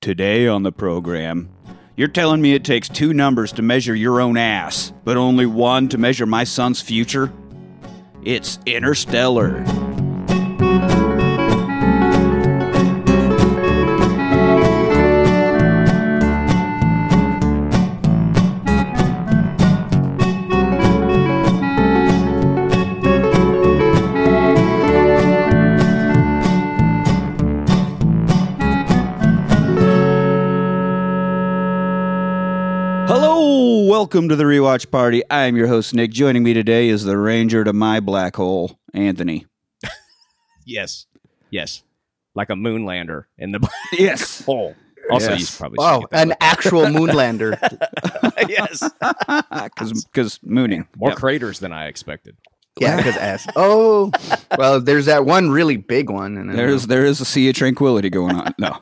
Today on the program, you're telling me it takes two numbers to measure your own ass, but only one to measure my son's future? It's interstellar. Welcome to the rewatch party. I'm your host Nick. Joining me today is the ranger to my black hole, Anthony. Yes. Yes. Like a moonlander in the Yes. hole. Also, Yes. you probably Oh, an actual moonlander. yes. Because mooning. More Yep. craters than I expected. yeah, because ass. Oh, well, there's that one really big one. And There's there is a sea of tranquility going on. No.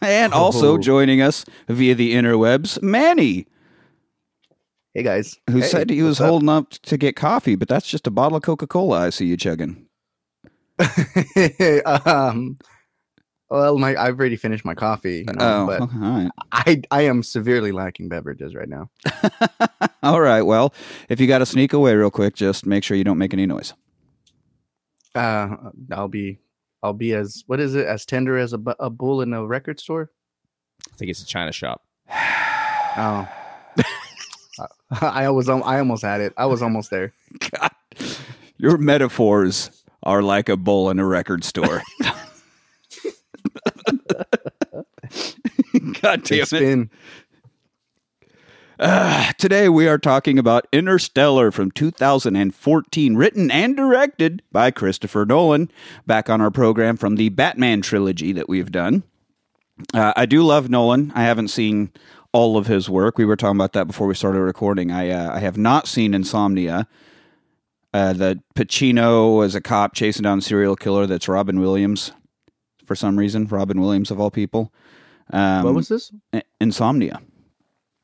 and also Oh. joining us via the interwebs, Manny, hey guys, who Hey, said he was up? holding up to get coffee, but that's just a bottle of Coca Cola I see you chugging. um, well, my I've already finished my coffee, you know, oh, but all right. I I am severely lacking beverages right now. all right. Well, if you got to sneak away real quick, just make sure you don't make any noise. Uh, I'll be I'll be as what is it as tender as a, a bull in a record store. I think it's a China shop. Oh. I was I almost had it. I was almost there. God, your metaphors are like a bull in a record store. God damn it. Uh, today we are talking about Interstellar from 2014, written and directed by Christopher Nolan, back on our program from the Batman trilogy that we've done. Uh, I do love Nolan. I haven't seen all of his work. We were talking about that before we started recording. I uh, I have not seen Insomnia. Uh, the Pacino as a cop chasing down a serial killer. That's Robin Williams, for some reason. Robin Williams of all people. Um, what was this? Insomnia?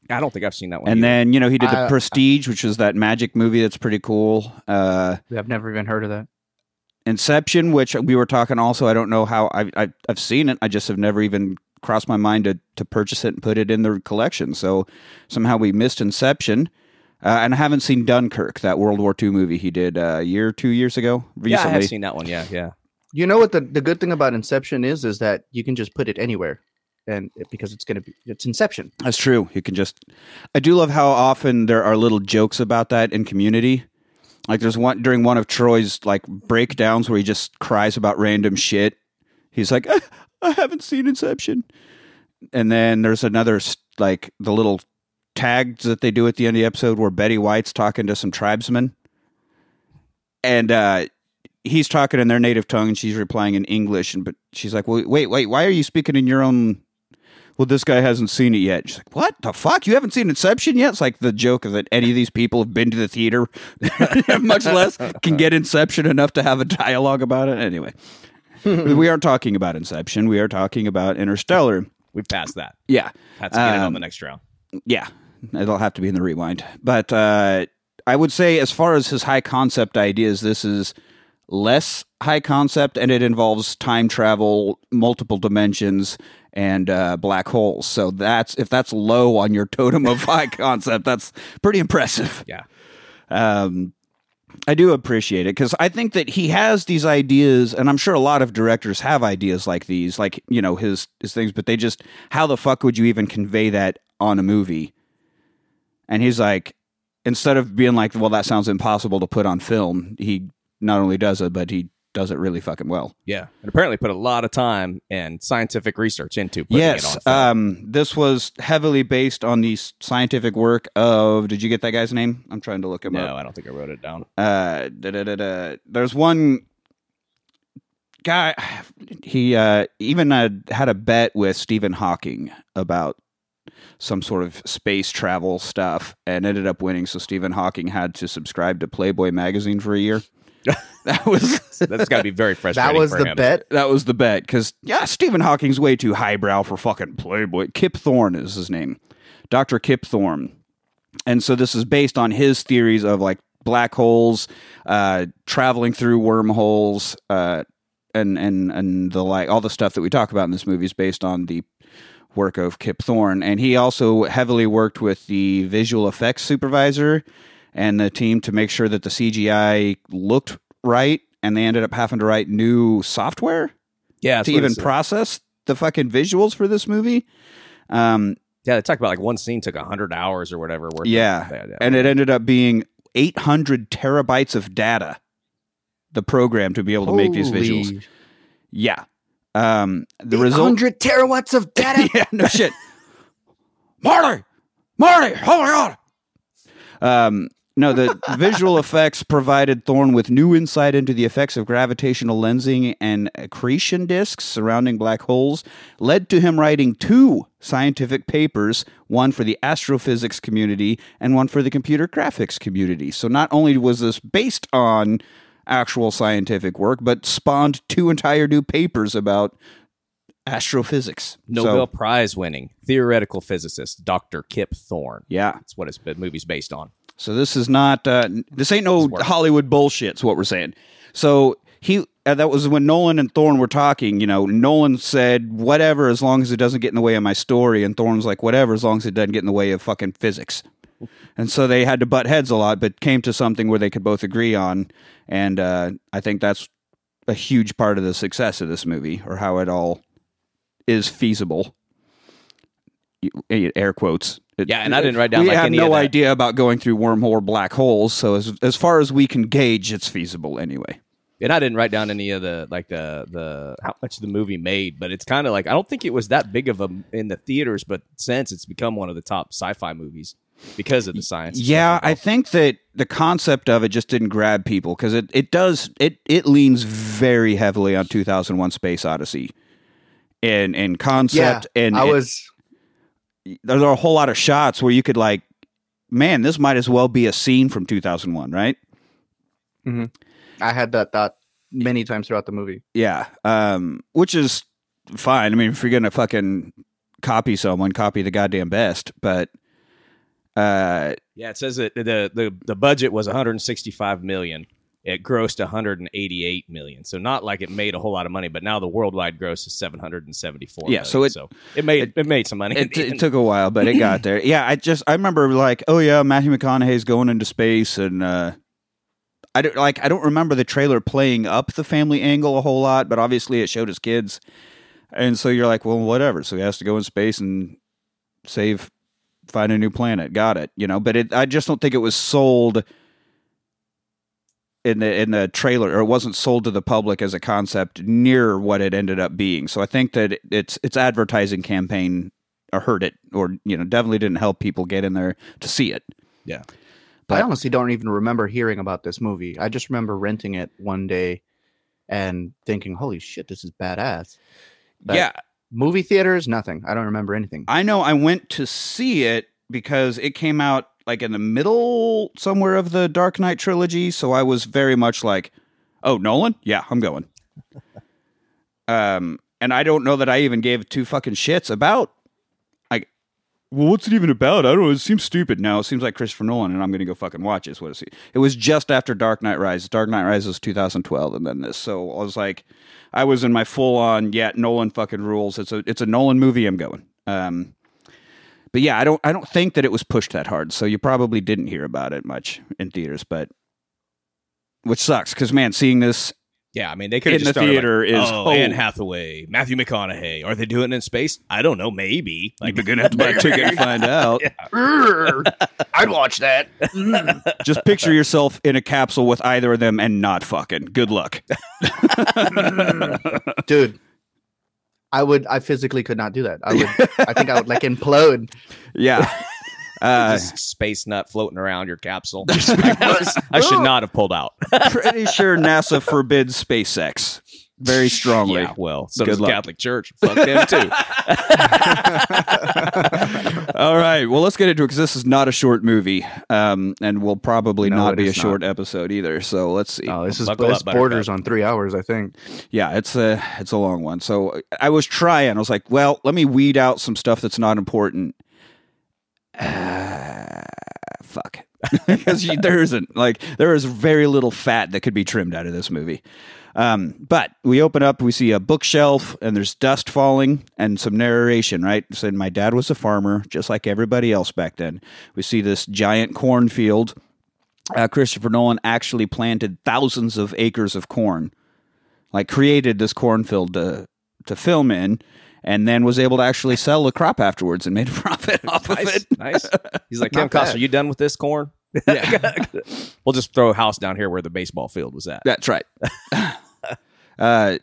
I don't think I've seen that one. And either. then you know he did the I- Prestige, which is that magic movie that's pretty cool. Uh, I've never even heard of that. Inception, which we were talking also. I don't know how I've, I've I've seen it. I just have never even crossed my mind to to purchase it and put it in the collection. So somehow we missed Inception. Uh, and I haven't seen Dunkirk, that World War II movie he did uh, a year, two years ago. Recently. yeah, I have seen that one. Yeah, yeah. You know what the, the good thing about Inception is is that you can just put it anywhere, and it, because it's gonna be it's Inception. That's true. You can just. I do love how often there are little jokes about that in Community. Like there's one during one of Troy's like breakdowns where he just cries about random shit. He's like, I, haven't seen Inception. And then there's another like the little tags that they do at the end of the episode where Betty White's talking to some tribesmen, and uh, he's talking in their native tongue and she's replying in English. And but she's like, well, wait, wait, why are you speaking in your own well, this guy hasn't seen it yet. She's like, what the fuck? You haven't seen Inception yet? It's like the joke that any of these people have been to the theater, much less can get Inception enough to have a dialogue about it. Anyway, we aren't talking about Inception. We are talking about Interstellar. We've passed that. Yeah. That's to get it on Um, the next round. Yeah. It'll have to be in the rewind. But uh, I would say, as far as his high concept ideas, this is less high concept and it involves time travel, multiple dimensions, and uh, black holes. So that's if that's low on your totem of high concept, that's pretty impressive. Yeah. Um, I do appreciate it because I think that he has these ideas, and I'm sure a lot of directors have ideas like these, like you know his his things. But they just, how the fuck would you even convey that on a movie? And he's like, instead of being like, well, that sounds impossible to put on film, he not only does it, but he does it really fucking well. Yeah. And apparently put a lot of time and scientific research into putting yes, it on film. um, this was heavily based on the scientific work of. Did you get that guy's name? I'm trying to look him up. no, I don't think I wrote it down. uh da, da, da, da. there's one guy he uh even uh, had a bet with Stephen Hawking about some sort of space travel stuff and ended up winning so Stephen Hawking had to subscribe to Playboy magazine for a year that was That's got to be very frustrating. That was the him. bet. that was the bet because yeah Stephen Hawking's way too highbrow for fucking Playboy Kip Thorne is his name Dr. Kip Thorne and so this is based on his theories of like black holes, uh, traveling through wormholes, uh, and and and the like. All the stuff that we talk about in this movie is based on the work of Kip Thorne, and he also heavily worked with the visual effects supervisor and the team to make sure that the CGI looked right, and they ended up having to write new software Yeah, to even process the fucking visuals for this movie. Um, yeah, they talked about like one scene took hundred hours or whatever. Of- yeah, yeah. and it ended up being 800 terabytes of data. The program to be able to make these visuals. Yeah. Um, the result. 100 terawatts of data. yeah, no shit. Marty, Marty, oh my god. Um, no, the visual effects provided Thorne with new insight into the effects of gravitational lensing and accretion disks surrounding black holes, led to him writing two scientific papers, one for the astrophysics community and one for the computer graphics community. So not only was this based on actual scientific work, but spawned two entire new papers about astrophysics. Nobel So, Prize winning theoretical physicist Dr. Kip Thorne. yeah. That's what the movie's based on. So this is not uh, this ain't no. Hollywood bullshit. Is what we're saying. So he uh, that was when Nolan and Thorne were talking. You know, Nolan said whatever as long as it doesn't get in the way of my story, and Thorne's like whatever as long as it doesn't get in the way of fucking physics. And so they had to butt heads a lot, but came to something where they could both agree on. And uh, I think that's a huge part of the success of this movie, or how it all is feasible. Air quotes. It- Yeah, and I didn't write down, We like, have any no of that. idea about going through wormhole black holes, so as as far as we can gauge, it's feasible anyway. And I didn't write down any of the like the the how much the movie made, but it's kind of like I don't think it was that big of a in the theaters, but since it's become one of the top sci-fi movies because of the science. Yeah, I think that the concept of it just didn't grab people because it, it does it it leans very heavily on 2001: Space Odyssey, in in Yeah, concept and I it- was are a whole lot of shots where you could like, man, this might as well be a scene from 2001, right? I had that thought many times throughout the movie. Yeah, um, which is fine. I mean, if you're gonna fucking copy someone, copy the goddamn best. But uh, yeah, it says that the the the budget was 165 million. It grossed 188 million, so not like it made a whole lot of money. But now the worldwide gross is 774. Yeah, so it- so it made it, made some money. it, it took a while, but it got there. Yeah, I just I remember like, oh yeah, Matthew McConaughey's going into space, and uh, I don't like I don't remember the trailer playing up the family angle a whole lot, but obviously it showed his kids, and so you're like, well, whatever. So he has to go in space and save, find a new planet. Got it, you know. But it, I just don't think it was sold in the in the trailer, or it wasn't sold to the public as a concept near what it ended up being. So I think that its its advertising campaign uh, hurt it, or you know, definitely didn't help people get in there to see it. yeah, But- I honestly don't even remember hearing about this movie. I just remember renting it one day and thinking, "Holy shit, this is badass." But yeah, movie theaters, nothing. I don't remember anything. I know. I went to see it because it came out like in the middle somewhere of the Dark Knight trilogy, so I was very much like, "Oh, Nolan, yeah, I'm going." um, and I don't know that I even gave two fucking shits about. Like, well, what's it even about? I don't know. It seems stupid. No, it seems like Christopher Nolan, and I'm going to go fucking watch it. Is what it It was just after Dark Knight Rises. Dark Knight Rises was 2012, and then this. So I was like, I was in my full on, yeah, Nolan fucking rules. It's a it's a Nolan movie. I'm going. Um, but yeah, I don't I don't think that it was pushed that hard. So you probably didn't hear about it much in theaters, but which sucks because man, seeing this yeah. I mean, they could In have just the started theater like, is- oh, oh. Anne Hathaway, Matthew McConaughey. Are they doing it in space? I don't know. Maybe like you're gonna have to buy a ticket and find out. I'd watch that. Just picture yourself in a capsule with either of them and not fucking. Good luck. Dude. I would I physically could not do that. I would I think I would like implode. Yeah. Uh, space nut floating around your capsule. I should not have pulled out. pretty sure NASA forbids space sex very strongly. Yeah, well, so Good does the luck. Catholic Church. Fuck them too. All right. Well, let's get into it because this is not a short movie, um, and will probably No, not it be a is not. short episode either. So let's see. Oh, this is Buckle this up, borders on three hours, I think. Yeah, it's a it's a long one. So I was trying. I was like, well, let me weed out some stuff that's not important. Uh, fuck. because there isn't like there is very little fat that could be trimmed out of this movie. Um, but we open up, we see a bookshelf, and there's dust falling and some narration. Right, said my dad was a farmer, just like everybody else back then. We see this giant cornfield. Uh, Christopher Nolan actually planted thousands of acres of corn, like created this cornfield to to film in, and then was able to actually sell the crop afterwards and made a profit off of it. nice. He's like, Tim Not bad. Costner, you done with this corn? Yeah. we'll just throw a house down here where the baseball field was at. That's right. uh,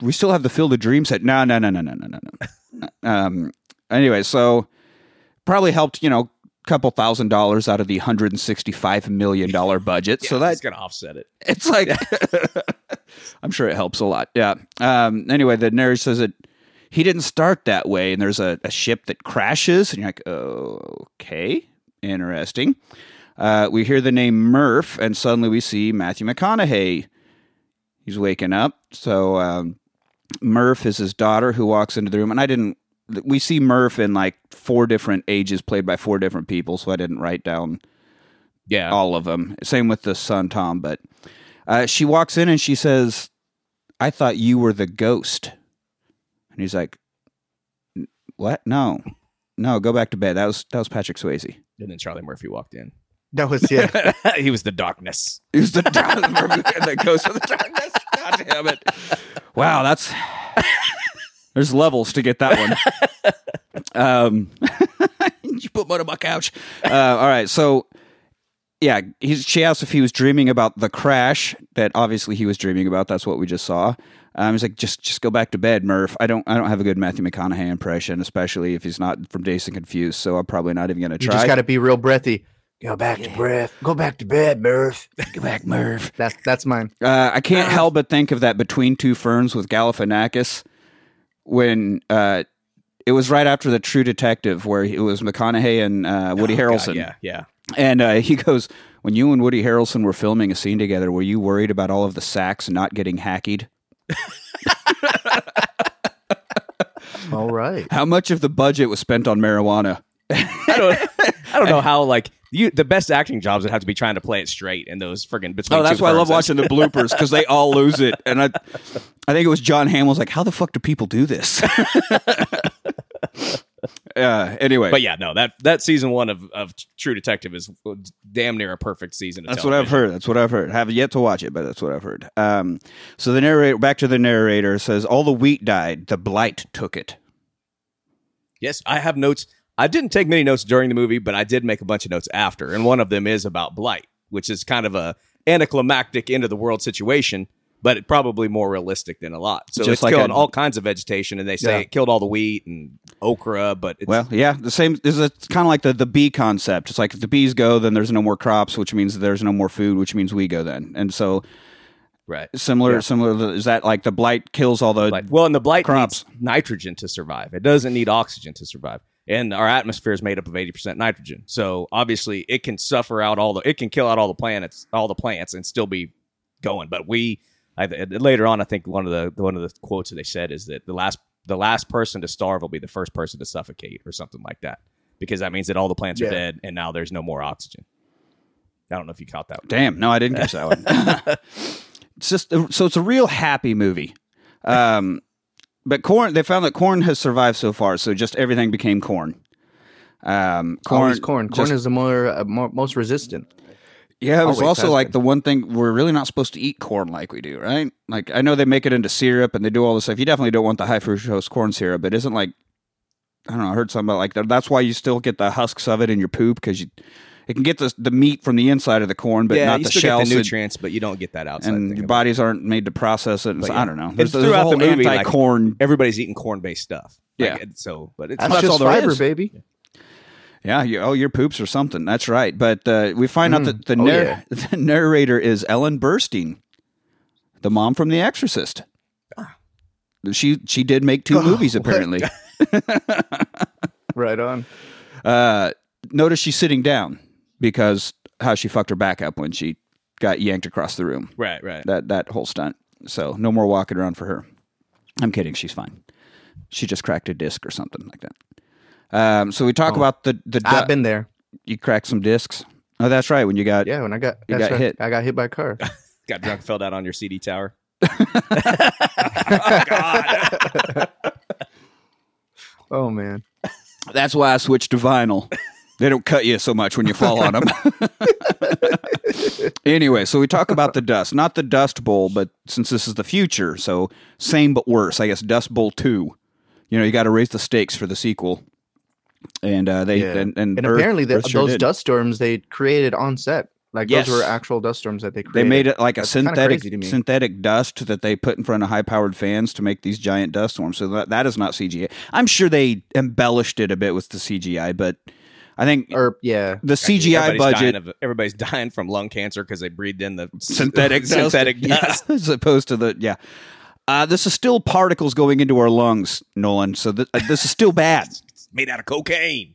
we still have the Field of Dreams set. No, no, no, no, no, no, no, um, anyway, so probably helped, you know, a couple thousand dollars out of the hundred and sixty-five million dollar budget. so that's gonna offset it. it's like, I'm sure it helps a lot. Yeah. Um, anyway, the narrator says that he didn't start that way, and there's a, a ship that crashes, and you're like, okay, interesting. Uh, we hear the name Murph, and suddenly we see Matthew McConaughey. He's waking up. So um, Murph is his daughter who walks into the room, and I didn't. We see Murph in like four different ages, played by four different people, so I didn't write down Yeah. all of them. Same with the son Tom, but uh, she walks in and she says, "I thought you were the ghost," and he's like, "What? No, no, go back to bed." That was that was Patrick Swayze. And then Charlie Murphy walked in. That was yeah. he was the darkness. He was the, darkness. the ghost of the darkness. God damn it! Wow, that's there's levels to get that one. Um, you put mud on my couch. Uh, all right, so yeah, he's, she asked if he was dreaming about the crash that obviously he was dreaming about. That's what we just saw. Um, he's like, just just go back to bed, Murph. I don't I don't have a good Matthew McConaughey impression, especially if he's not from Dazed and Confused. So I'm probably not even going to You try. just got to be real breathy. Go back to breath. Go back to bed, Murph. go back, Murph. That's that's mine. Uh, I can't help but think of that Between Two Ferns with Galifianakis when uh, it was right after the True Detective, where it was McConaughey and uh, Woody Oh, God, Harrelson. yeah, yeah. And uh, he goes, When you and Woody Harrelson were filming a scene together, were you worried about all of the sacks not getting hacked? All right. How much of the budget was spent on marijuana? I don't, I don't know how like you the best acting jobs would have to be trying to play it straight in those friggin' between. Oh, that's why I love watching the bloopers because they all lose it. And I, I think it was Jon Hamm was like, "How the fuck do people do this?" uh, anyway, But yeah, no that that season one of, of True Detective is damn near a perfect season. Of That's what I've heard. That's what I've heard. I Have yet to watch it, but that's what I've heard. Um, so the narrator, back to the narrator, says all the wheat died. The blight took it. Yes, I have notes. I didn't take many notes during the movie, but I did make a bunch of notes after, and one of them is about blight, which is kind of a anticlimactic end of the world situation, but it probably more realistic than a lot. So Just it's like killing a- all kinds of vegetation, and they say Yeah. it killed all the wheat and okra, but it's, Well, yeah, the same. This is kind of like the the bee concept. It's like if the bees go, then there's no more crops, which means there's no more food, which means we go then. And so right. similar, similar. Is that like the blight kills all the? Blight. Well, and the blight crops. needs nitrogen to survive. It doesn't need oxygen to survive. And our atmosphere is made up of eighty percent nitrogen. So obviously, it can suffer out all the. It can kill out all the planets, all the plants, and still be going. But we I, later on, I think one of the one of the quotes that they said is that the last the last person to starve will be the first person to suffocate, or something like that, because that means that all the plants are dead, and now there's no more oxygen. I don't know if you caught that. One. Damn, no, I didn't catch that one. it's just so it's a real happy movie. Um, but corn, they found that corn has survived so far, so just everything became corn. Um, corn, Always corn. Corn just- is the more, uh, more most resistant. yeah. It was always also like been. the one thing we're really not supposed to eat corn like we do, right? Like I know they make it into syrup and they do all this stuff. You definitely don't want the high fructose corn syrup. But It isn't like I don't know. I heard something about like that. That's why you still get the husks of it in your poop because you it can get the the meat from the inside of the corn, but yeah, not you the still shells. get the and- nutrients, but you don't get that outside. and your bodies aren't made to process it. So- yeah. I don't know. It's There's, there's throughout whole the movie, like- anti-corn. everybody's eating corn based stuff. Yeah. it- so, but it's That's, that's just all there fiber, is. baby. yeah, you, oh, your poops or something. That's right. But uh, we find out that the, Oh, nar- yeah. the narrator is Ellen Burstyn, the mom from The Exorcist. She she did make two Oh, movies apparently. Right on. Uh, notice she's sitting down because how she fucked her back up when she got yanked across the room. right, right. That that whole stunt. So no more walking around for her. I'm kidding. She's fine. She just cracked a disc or something like that. Um, so we talk about the the I've been there. you cracked some discs. Oh, that's right. When you got Yeah, when I got, You that's got right, hit. I got hit by a car. Got drunk, fell down on your CD tower. Oh God. oh man. That's why I switched to vinyl. They don't cut you so much when you fall on them. anyway, so we talk about the dust, not the Dust Bowl, but since this is the future, so same but worse. I guess Dust Bowl two. You know, you got to raise the stakes for the sequel, and uh, they Yeah. and, and, And Earth- apparently, the, sure those did. dust storms they created on set. Like Yes. those were actual dust storms that they They made it like a That's kinda synthetic crazy to me. synthetic dust that they put in front of high powered fans to make these giant dust storms. So that that is not CGI. I'm sure they embellished it a bit with the CGI, but I think Or yeah, the CGI everybody's budget Dying of, everybody's dying from lung cancer because they breathed in the synthetic dust. synthetic Yeah, dust. as opposed to the yeah. Uh, this is still particles going into our lungs, Nolan. So th- uh, this is still bad. It's made out of cocaine.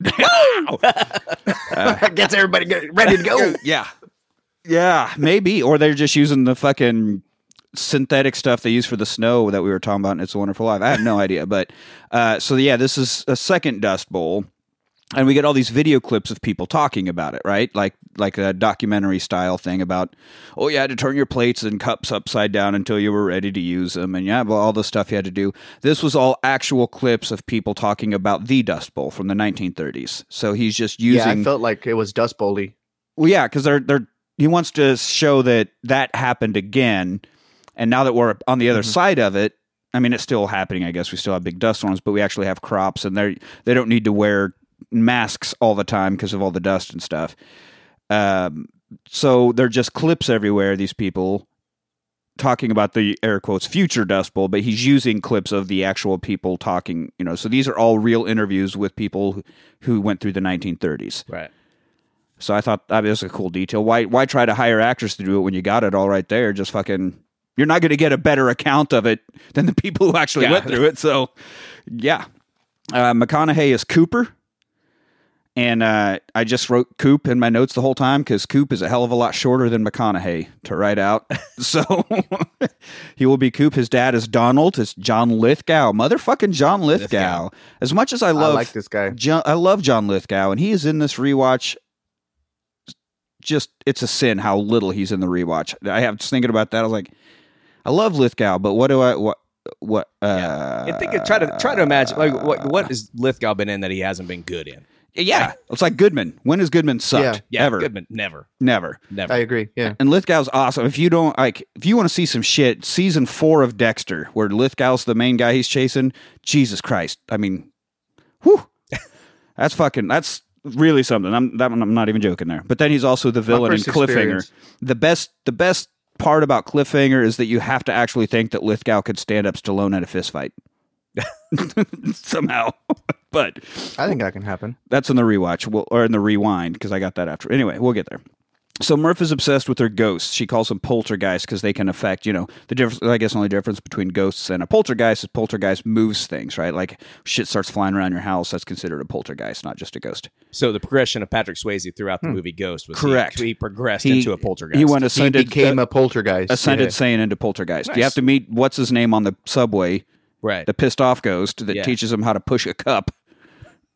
gets everybody ready to go. yeah, yeah, maybe, or they're just using the fucking synthetic stuff they use for the snow that we were talking about in It's a Wonderful Life. I have no idea, but uh, so yeah, this is a second Dust Bowl, and we get all these video clips of people talking about it, right? Like like a documentary style thing about, oh, you had to turn your plates and cups upside down until you were ready to use them, and yeah, well, all the stuff you had to do. This was all actual clips of people talking about the Dust Bowl from the 1930s. So he's just Yeah, using I felt like it was Dust Bowly. well, yeah, because they're they're he wants to show that that happened again, and now that we're on the other Mhm. side of it, I mean, it's still happening. I guess we still have big dust storms, but we actually have crops, and they they don't need to wear masks all the time because of all the dust and stuff. Um, so they're just clips everywhere. These people talking about the air quotes future Dust Bowl, but he's using clips of the actual people talking. You know, so these are all real interviews with people who, who went through the 1930s. right. So I thought that was a cool detail. Why why try to hire actors to do it when you got it all right there? Just fucking you're not going to get a better account of it than the people who actually Yeah. went through it. So yeah, uh, McConaughey is Cooper, and uh, I just wrote Coop in my notes the whole time because Coop is a hell of a lot shorter than McConaughey to write out. so he will be Coop. His dad is Donald. It's John Lithgow, motherfucking John Lithgow. Lithgow. As much as I I love like this guy. John, I love John Lithgow, and he is in this rewatch. Just it's a sin how little he's in the rewatch. I have just thinking about that. I was like, I love Lithgow, but what do I what what? Uh, I think try to try to imagine like what what has Lithgow been in that he hasn't been good in? Yeah, it's like Goodman. When has Goodman sucked? Yeah. Yeah, Ever? Goodman, never, Never. never. I agree. Yeah. And Lithgow's awesome. If you don't like, if you want to see some shit, season four of Dexter, where Lithgow's the main guy he's chasing. Jesus Christ! I mean, whew, that's fucking. That's really something. I'm that one, I'm not even joking there. But then he's also the villain in Cliffhanger. experience. The best, the best part about Cliffhanger is that you have to actually think that Lithgow could stand up Stallone at a fist fight. Somehow, but I think that can happen. that's in the rewatch we'll, or in the rewind because I got that after. Anyway, we'll get there. So Murph is obsessed with her ghosts. She calls them poltergeists because they can affect, you know, the difference. I guess the only difference between ghosts and a poltergeist is poltergeist moves things, right? Like shit starts flying around your house. That's considered a poltergeist, not just a ghost. So the progression of Patrick Swayze throughout the movie Ghost was Correct. He, progressed He- into a poltergeist. He went He ascended, became uh, a poltergeist. ascended Yeah. Saiyan into poltergeist. You have to meet what's his name on the subway, right, the pissed off ghost that Yeah. teaches him how to push a cup.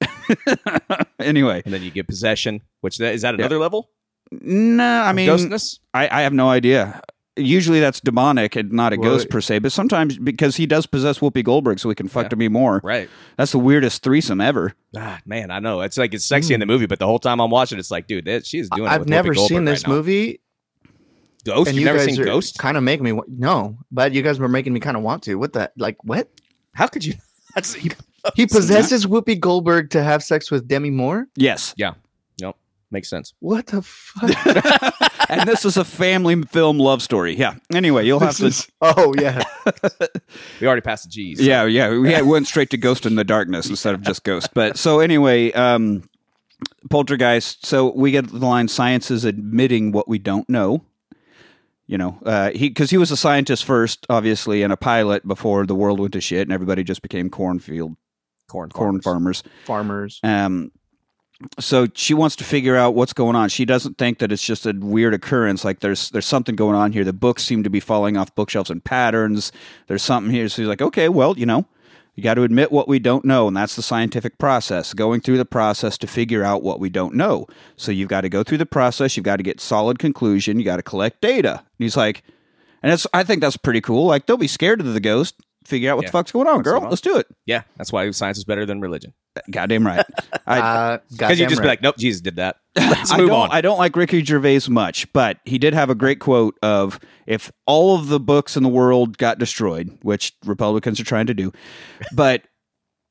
anyway, and then you get possession. Which that, is that another level? no, I mean, ghostness. I, I have no idea. Usually that's demonic and not a Well, ghost per se, but sometimes because he does possess Whoopi Goldberg, so he can fuck Yeah. to me more. Right. That's the weirdest threesome ever. Ah, man, I know. It's like it's sexy in the movie, but the whole time I'm watching, it's like, dude, that, she's doing. it I've with never Goldberg seen this right now. movie. Ghost. and You've you never guys seen are Ghost? Kind of making me wa- no, but you guys were making me kind of want to. What the like? What How could you? That's he, he possesses Whoopi Goldberg to have sex with Demi Moore? Yes. Yeah. Nope. Makes sense. What the fuck? and this is a family film love story. Yeah. Anyway, you'll have This to. is- oh yeah, We already passed the G's. Yeah, yeah. We had, went straight to Ghost in the Darkness instead of just Ghost. But so anyway, um, Poltergeist. So we get the line science is admitting what we don't know. You know, uh, he because he was a scientist first, obviously, and a pilot before the world went to shit and everybody just became cornfield corn corn farmers. farmers. farmers. Um, so she wants to figure out what's going on. She doesn't think that it's just a weird occurrence. Like there's there's something going on here. The books seem to be falling off bookshelves in patterns. There's something here. So she's like, okay, well, you know, You got to admit what we don't know, and that's the scientific process, going through the process to figure out what we don't know. So you've got to go through the process, you've got to get solid conclusion, you got to collect data. And he's like, and I think that's pretty cool. Like, don't be scared of the ghost. Figure out what Yeah. the fuck's going on, girl. Let's do it. Yeah, that's why science is better than religion. Goddamn right. I, Uh, Because you just be like, nope, Jesus did that. Let's I move don't, on. I don't like Ricky Gervais much, but he did have a great quote of if all of the books in the world got destroyed, which Republicans are trying to do, but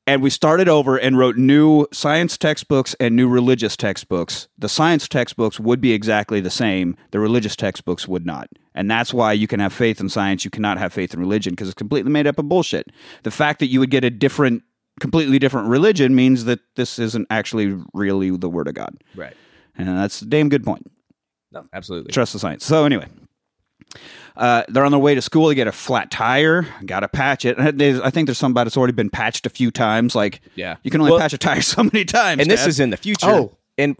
and we started over and wrote new science textbooks and new religious textbooks, the science textbooks would be exactly the same. The religious textbooks would not. And that's why you can have faith in science, you cannot have faith in religion because it's completely made up of bullshit. The fact that you would get a different completely different religion means that this isn't actually really the word of God. right. And that's a damn good point. No, absolutely. Trust the science. So anyway, uh, they're on their way to school. They get a flat tire. Got to patch it. And there's- I think there's somebody that's already been patched a few times. Like Yeah. you can only Well- patch a tire so many times. and this is in the future. Oh. and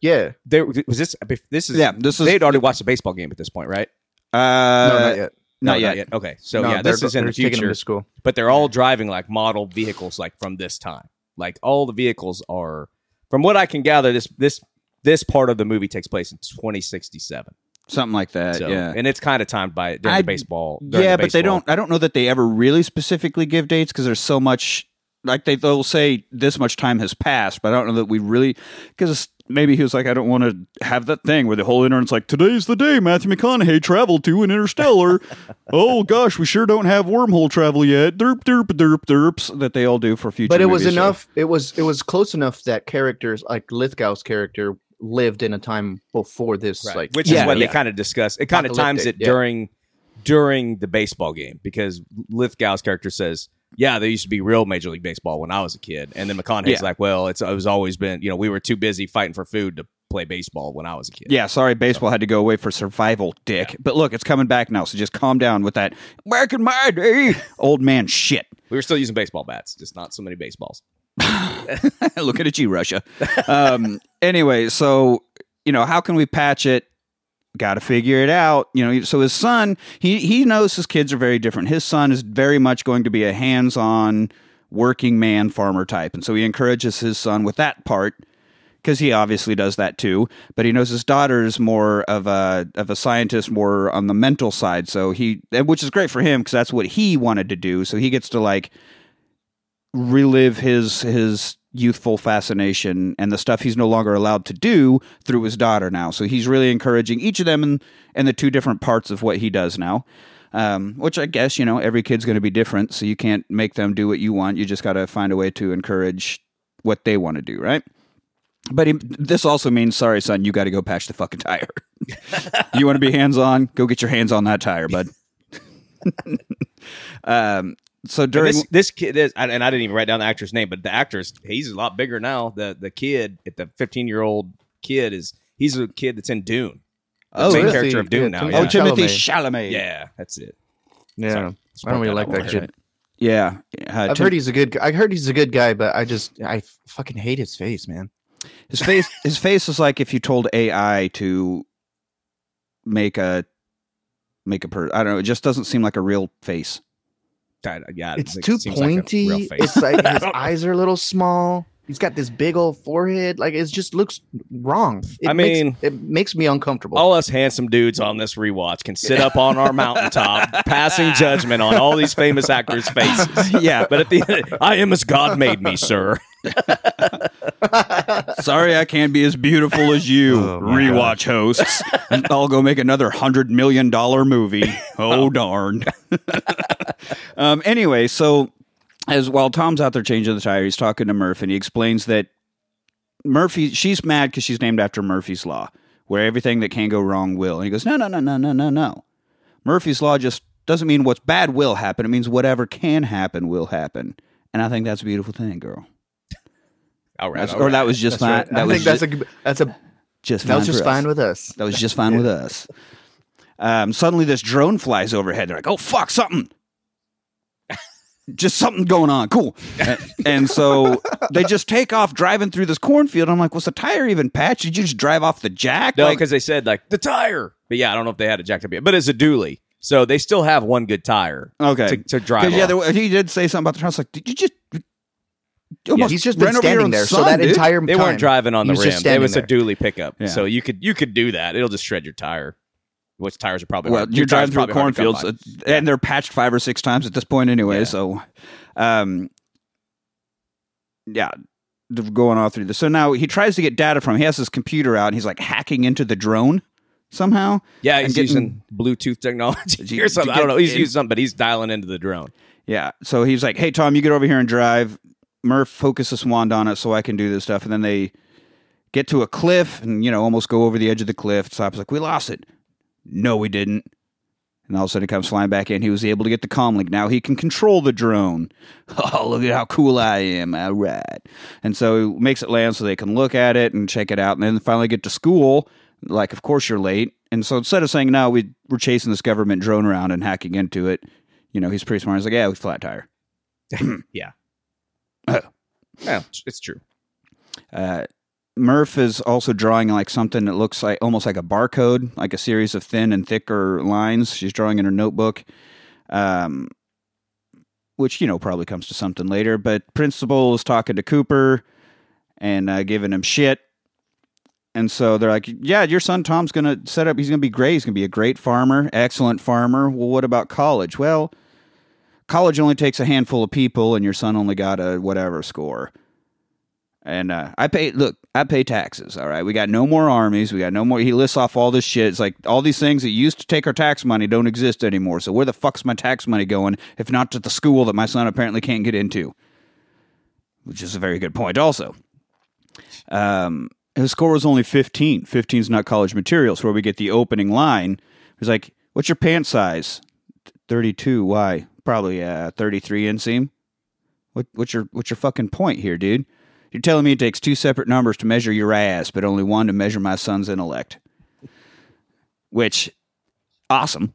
yeah. there was this. This is Yeah, this is- They'd already watched a baseball game at this point, right? uh, no, not yet. Not No, yet. Okay, so No, yeah, this is in the just taking them future. to school. but they're all driving like model vehicles like from this time like all the vehicles are from what i can gather this this this part of the movie takes place in 2067 Something like that. so yeah. and it's kind of timed by during I- the baseball during yeah, the but they don't. I don't know that they ever really specifically give dates because there's so much. Like they, they'll say this much time has passed, but I don't know that we really because maybe he was like, I don't want to have that thing where the whole internet's like, today's the day Matthew McConaughey traveled to an interstellar. oh gosh, we sure don't have wormhole travel yet. Derp derp derp derps that they all do for future. But it was movies, so- enough. It was it was close enough that characters like Lithgow's character lived in a time before this. Right. Like which Yeah, is what yeah. they kind of discuss it kind of times it yeah. during during the baseball game because lithgow's character says yeah there used to be real major league baseball when i was a kid and then mcconaughey's Yeah. like well it's it was always been you know we were too busy fighting for food to play baseball when i was a kid Yeah, sorry, baseball had to go away for survival, dick. But look, it's coming back now, so just calm down with that. Back in my day, old man shit. we were still using baseball bats just not so many baseballs Looking at you, Russia. Um, anyway, so you know, how can we patch it? Got to figure it out. You know, so his son, he he knows his kids are very different. His son is very much going to be a hands-on working man farmer type, and so he encourages his son with that part because he obviously does that too. But he knows his daughter is more of a of a scientist, more on the mental side. So he, which is great for him because that's what he wanted to do. So he gets to like relive his his youthful fascination and the stuff he's no longer allowed to do through his daughter now. So he's really encouraging each of them and in the two different parts of what he does now. Um, which I guess you know every kid's going to be different, so you can't make them do what you want. You just got to find a way to encourage what they want to do, right? But he, this also means, sorry, son, you got to go patch the fucking tire. you want to be hands on? Go get your hands on that tire, bud. um, so And during this this kid is, and I didn't even write down the actor's name, but the actor's he's a lot bigger now. The the kid, the 15 year old kid, is he's a kid that's in Dune. The Oh, main really? character of Dune Yeah, now. Yeah. oh Timothée Chalamet. Chalamet, yeah, that's it. yeah, Sorry. I don't really like that kid. yeah. Uh, I've Tim- heard he's a good. I heard he's a good guy, but I just I fucking hate his face, man. His face his face is like if you told AI to make a make a per I don't know, it just doesn't seem like a real face. I- uh, yeah, It's it too seems like pointy. real it's like his eyes are a little small. He's got this big old forehead. Like it just looks wrong. It I makes- mean- it makes me uncomfortable. all us handsome dudes on this rewatch can sit up on our mountaintop, passing judgment on all these famous actors' faces. yeah. But at the end, I am as God made me, sir. Sorry I can't be as beautiful as you, Oh, rewatch hosts. I'll go make another hundred million dollar movie. Oh darn. um anyway, so as while Tom's out there changing the tire, he's talking to Murph and he explains that Murphy she's mad because she's named after Murphy's Law, where everything that can go wrong will. And he goes, No, no, no, no, no, no, no. Murphy's Law just doesn't mean what's bad will happen. It means whatever can happen will happen. And I think that's a beautiful thing, girl. All right, all or right. that was just That's fine. right. That I was think that's a that's a just that was fine just for us. fine with us. That was just fine with us. Um, suddenly, this drone flies overhead. They're like, "Oh fuck, something!" just something going on. Cool. and, and so they just take off driving through this cornfield. I'm like, "Was the tire even patched? Did you just drive off the jack?" No, Like, because they said like the tire. But yeah, I don't know if they had it jacked up yet. But it's a dually. So they still have one good tire Okay. to, to drive. Yeah, off. there, he did say something about the truck. I was like, did you just? You almost he's just been standing own there. so that dude. entire they time, weren't driving on the was rim. It was there. a dually pickup. Yeah. So you could you could do that. It'll just shred your tire. Which tires are probably Well, hard- you're your driving through probably hard to come cornfields, by. uh, and they're patched five or six times at this point anyway. Yeah. So, um, yeah, going all through this. So now he tries to get data from. He has his computer out, and he's like hacking into the drone somehow. Yeah, he's getting- using Bluetooth technology or something. to I don't know. He's in- using something, but he's dialing into the drone. Yeah. So he's like, "Hey Tom, you get over here and drive." Murph focus this wand on it so I can do this stuff, and then they get to a cliff and you know almost go over the edge of the cliff. So I was like, "We lost it." No, we didn't. And all of a sudden, he comes flying back in. He was able to get the comm link. Now he can control the drone. Oh, look at how cool I am! All right. And so he makes it land so they can look at it and check it out. And then finally get to school. Like, of course you're late. And so instead of saying no, we we're chasing this government drone around and hacking into it. You know, he's pretty smart. He's like, yeah, we flat tire. Yeah. Yeah, it's true. Uh, Murph is also drawing like something that looks like almost like a barcode, like a series of thin and thicker lines. She's drawing in her notebook, um, which you know probably comes to something later. But principal is talking to Cooper and uh, giving him shit. And so they're like, "Yeah, your son Tom's gonna set up. He's gonna be great. He's gonna be a great farmer, excellent farmer. Well, what about college? Well, college only takes a handful of people, and your son only got a whatever score." And uh, I pay. Look, I pay taxes. All right, we got no more armies. We got no more. He lists off all this shit. It's like all these things that used to take our tax money don't exist anymore. So where the fuck's my tax money going if not to the school that my son apparently can't get into? Which is a very good point. Also, um, his score was only 15. 15 is not college materials. Where we get the opening line. He's like, "What's your pant size?" 32. Why? Probably uh, 33 inseam. What, what's your what's your fucking point here, dude? You're telling me it takes two separate numbers to measure your ass, but only one to measure my son's intellect. Which, awesome.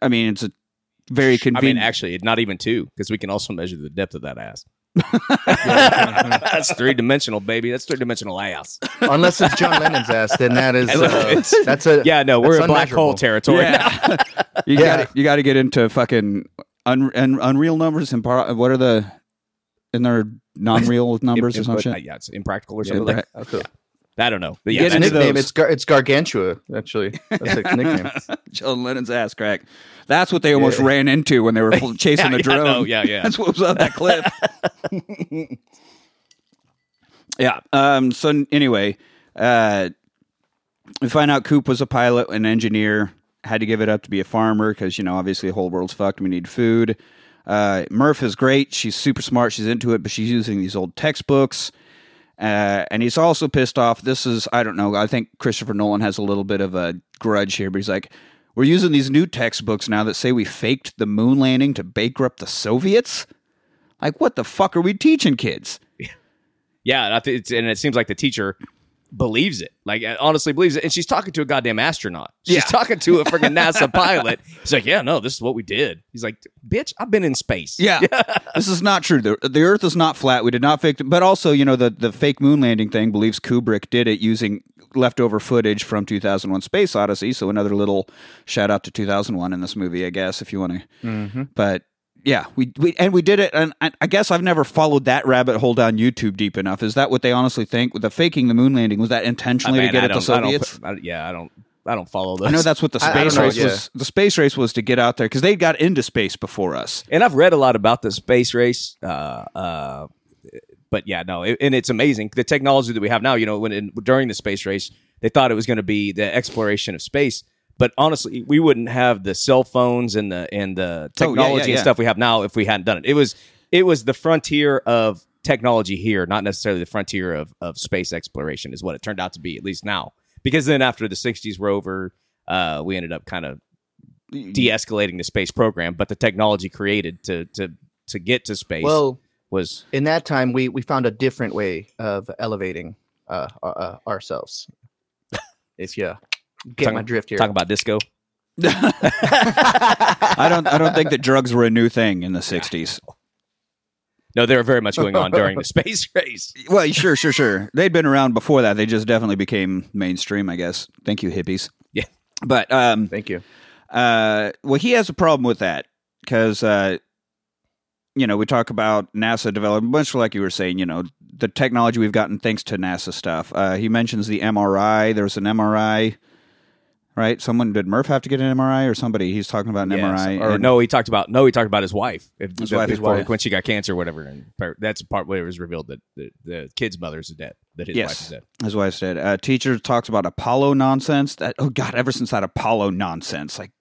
I mean, it's a very I convenient. mean, actually, not even two, because we can also measure the depth of that ass. That's three dimensional, baby. That's three dimensional ass. Unless it's John Lennon's ass, then that is uh, that's a Yeah, no, we're that's in black hole territory. yeah, you Yeah. got you got to get into fucking un, un, unreal numbers and par- what are the in their non-real numbers or some Im- shit? uh, yeah, it's impractical or Yeah, something. right. Okay. I don't know. But yeah, get a nickname. It's gar- it's Gargantua. Actually, that's its nickname. John Lennon's ass crack. That's what they almost ran into when they were chasing yeah, the drone. Yeah, no, yeah, yeah. That's what was on that cliff. yeah. Um. So anyway, uh, we find out Coop was a pilot, an engineer, had to give it up to be a farmer because you know obviously the whole world's fucked. We need food. Uh, Murph is great. She's super smart. She's into it, but she's using these old textbooks. Uh, and he's also pissed off. This is, I don't know, I think Christopher Nolan has a little bit of a grudge here, but he's like, we're using these new textbooks now that say we faked the moon landing to bankrupt the Soviets. Like, what the fuck are we teaching kids? Yeah, and it seems like the teacher believes it. Like uh, honestly believes it. And she's talking to a goddamn astronaut. She's Yeah. talking to a freaking NASA pilot. He's like, "Yeah, no, this is what we did." He's like, "Bitch, I've been in space." Yeah, this is not true. The, the Earth is not flat. We did not fake it. But also, you know, the, the fake moon landing thing believes Kubrick did it using leftover footage from 2001 Space Odyssey. So another little shout out to 2001 in this movie, I guess, if you want to. But yeah, we, we and we did it. And I, I guess I've never followed that rabbit hole down YouTube deep enough. Is that what they honestly think? With the faking the moon landing, was that I intentionally mean, to get I at the don't- I don't Soviets? I- yeah, I don't. I don't follow those. I know that's what the I- I don't space know, race yeah. was. The space race was to get out there because they got into space before us. and I've read a lot about the space race. Uh, uh, but yeah, no, it, and it's amazing the technology that we have now. You know, when in, during the space race, they thought it was going to be the exploration of space. But honestly, we wouldn't have the cell phones and the and the Oh, yeah, technology yeah, and stuff we have now if we hadn't done it. It was it was the frontier of technology here, not necessarily the frontier of of space exploration, is what it turned out to be. At least now, because then after the '60s were over, uh, we ended up kind of de-escalating the space program. But the technology created to to to get to space Well, was in that time, we we found a different way of elevating uh, uh, uh, ourselves. if you get Talking- my drift here. talking about disco. I don't. I don't think that drugs were a new thing in the '60s. No, they were very much going on during the space race. Well, sure, sure, sure. They'd been around before that. They just definitely became mainstream, I guess. Thank you, hippies. Yeah. But um, Thank you. Uh, well, he has a problem with that because, uh, you know, we talk about NASA development, much like you were saying, you know, the technology we've gotten thanks to NASA stuff. Uh, he mentions the MRI. There's an MRI, right? Someone did Murph have to get an MRI or somebody? He's talking about an Yeah, MRI. so- or and- no, he talked about no, he talked about his wife. If, His wife, before- when she got cancer or whatever, and that's the part where it was revealed that the, the kid's mother is dead. That his wife is Yes, dead. his wife said. Uh, teacher talks about Apollo nonsense. That oh god, ever since that Apollo nonsense, like,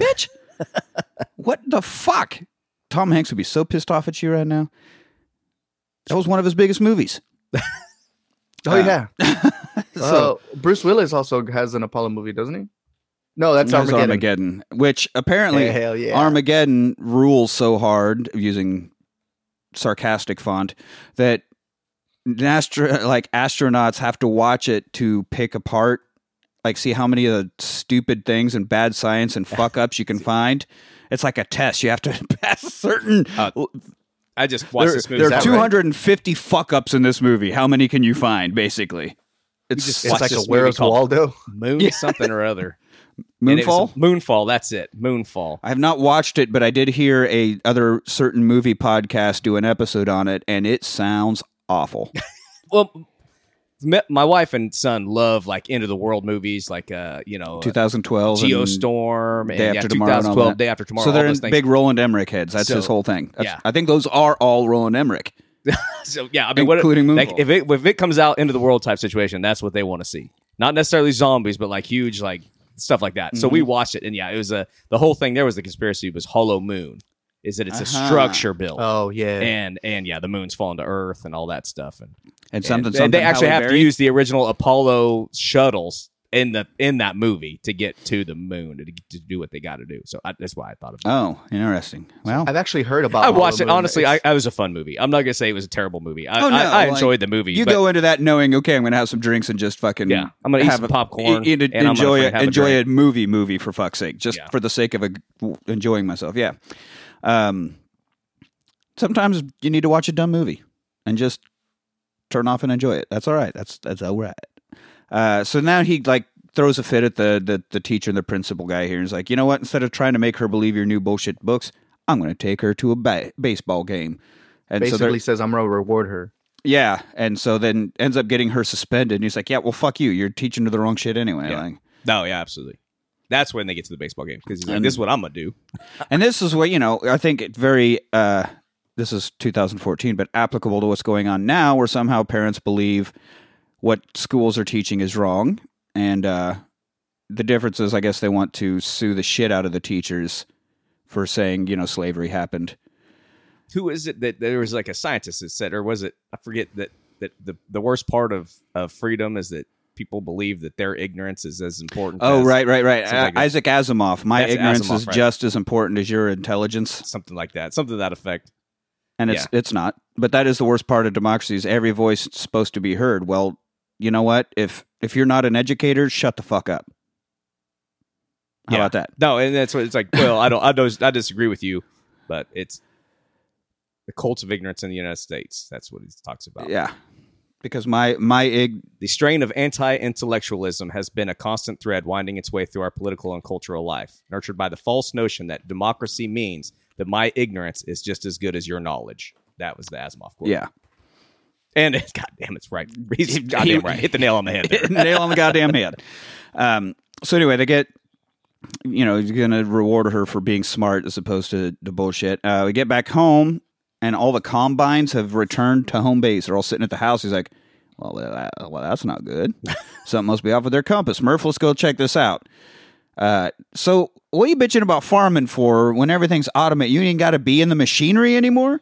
bitch, what the fuck? Tom Hanks would be so pissed off at you right now. That was one of his biggest movies. Oh Uh, yeah. So uh, Bruce Willis also has an Apollo movie, doesn't he? No, that's Armageddon. Armageddon, which apparently hell yeah. Armageddon rules so hard using sarcastic font that astro- like astronauts have to watch it to pick apart like see how many of the stupid things and bad science and fuck ups you can find. It's like a test. You have to pass certain Uh, I just watched there, this movie. There are that right? 250 fuck ups in this movie. How many can you find basically? It's just It's like a Where's Waldo? Moon Yeah. something or other. And it was- Moonfall. Moonfall. That's it. Moonfall. I have not watched it, but I did hear a other certain movie podcast do an episode on it, and it sounds awful. Well, me- my wife and son love like end of the world movies, like uh, you know, uh, 2012, and Geostorm and Day yeah, After Tomorrow 2012, that. Day After Tomorrow. So they're in big Roland Emmerich heads. That's his whole thing. That's- yeah. I think those are all Roland Emmerich. So yeah, I mean, what, Including like, if it if it comes out into the world type situation, that's what they want to see. Not necessarily zombies, but like huge like stuff like that. So we Mm-hmm. watched it, and yeah, it was a the whole thing. There was the conspiracy was Hollow Moon, is that it's a Uh-huh. structure built, Oh yeah. and and yeah, the moon's falling to Earth and all that stuff, and, And something, and something. they actually Halle have to use the original Apollo shuttles in the in that movie to get to the moon to, to do what they got to do. So I, that's why I thought of it. Oh, interesting. Well, I've actually heard about. It. I watched it. Honestly, I, I was a fun movie. I'm not gonna say it was a terrible movie. I, Oh, no, I, I like, enjoyed the movie. you but- go into that knowing, okay, I'm going to have some drinks and just fucking Yeah, I'm gonna eat have some a- popcorn e- e- and I'm gonna enjoy fucking it, have a enjoy drink. a movie, movie for fuck's sake, just Yeah. for the sake of a, enjoying myself. Yeah. Um, sometimes you need to watch a dumb movie and just turn off and enjoy it. That's all right. That's that's all right. Uh, so now he like throws a fit at the, the the teacher and the principal guy here. and He's like, you know what? Instead of trying to make her believe your new bullshit books, I'm going to take her to a ba- baseball game. And so they're- basically says I'm gonna reward her. yeah, and so then ends up getting her suspended. And he's like, "Yeah, well, fuck you. You're teaching her the wrong shit anyway." Yeah. Like, No, yeah, absolutely. That's when they get to the baseball game because he's like, And- "This is what I'm gonna do." and this is what you know. I think it very. Uh, this is 2014, but applicable to what's going on now, where somehow parents believe what schools are teaching is wrong, and uh, the difference is, I guess, they want to sue the shit out of the teachers for saying, you know, slavery happened. Who is it that there was like a scientist that said, or was it? I forget that that the the worst part of of freedom is that people believe that their ignorance is as important. Oh, as right, right, right. like. Isaac Asimov. My ignorance Asimov, is right. just as important as your intelligence. something like that, something to that effect. and it's it's not. But that is the worst part of democracy is every voice is supposed to be heard. Well, you know what? If if you're not an educator, shut the fuck up. How Yeah. about that? No, and that's what it's like. Well, I don't, I don't, I disagree with you, but it's the cults of ignorance in the United States. That's what he talks about. Yeah, because my my ig The strain of anti intellectualism has been a constant thread winding its way through our political and cultural life, nurtured by the false notion that democracy means that my ignorance is just as good as your knowledge. That was the Asimov quote. yeah And it's, goddamn, it's right. He's goddamn right. Hit the nail on the head there. nail on the goddamn head. Um, so anyway, they get you know you're gonna reward her for being smart as opposed to the bullshit. Uh, we get back home and all the combines have returned to home base. They're all sitting at the house. He's like, "Well, that, well, that's not good. Something must be off with their compass." Murph, let's go check this out. Uh, so what are you bitching about farming for when everything's automated? You ain't got to be in the machinery anymore.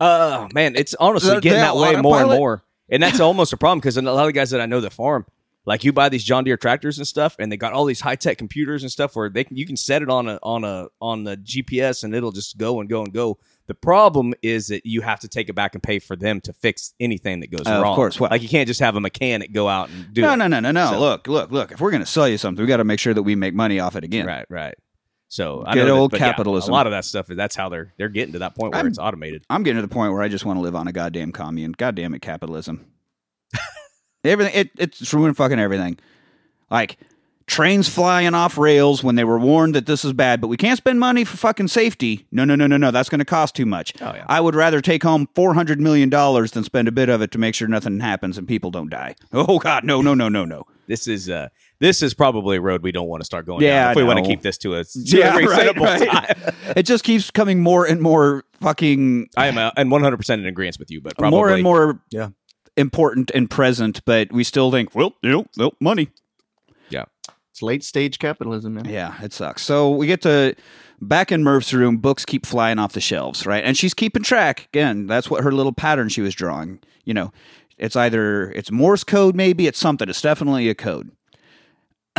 Oh man, it's honestly They're- getting that way more and more, and that's almost a problem because a lot of guys that I know that farm, like you buy these John Deere tractors and stuff, and they got all these high tech computers and stuff where they can you can set it on a on a on the GPS and it'll just go and go and go. The problem is that you have to take it back and pay for them to fix anything that goes Uh, of course. Well- like you can't just have a mechanic go out and do No, it. no, no, no, no. So- look, look, look. If we're gonna sell you something, we got to make sure that we make money off it again. Right, right. So I Good know that- old yeah, capitalism. a lot of that stuff is that's how they're they're getting to that point where I'm- it's automated. I'm getting to the point where I just want to live on a goddamn commune. Goddamn it, capitalism. everything it, it's ruined fucking everything. Like Trains flying off rails when they were warned that this is bad, but we can't spend money for fucking safety. No, no, no, no, no. That's going to cost too much. Oh, yeah. I would rather take home $400 million than spend a bit of it to make sure nothing happens and people don't die. Oh, God. No, no, no, no, no. This is uh this is probably a road we don't want to start going Yeah, down if I we want to keep this to a, to Yeah, a right, reasonable right. time. It just keeps coming more and more fucking I am uh, and 100% in agreement with you, but probably more and more Yeah. important and present, but we still think, well, you know, well, money. Yeah. It's late stage capitalism, man. Yeah, it sucks. So we get to back in Murph's room, books keep flying off the shelves, right? And she's keeping track. Again, that's what her little pattern she was drawing. You know, it's either it's Morse code, maybe it's something. It's definitely a code.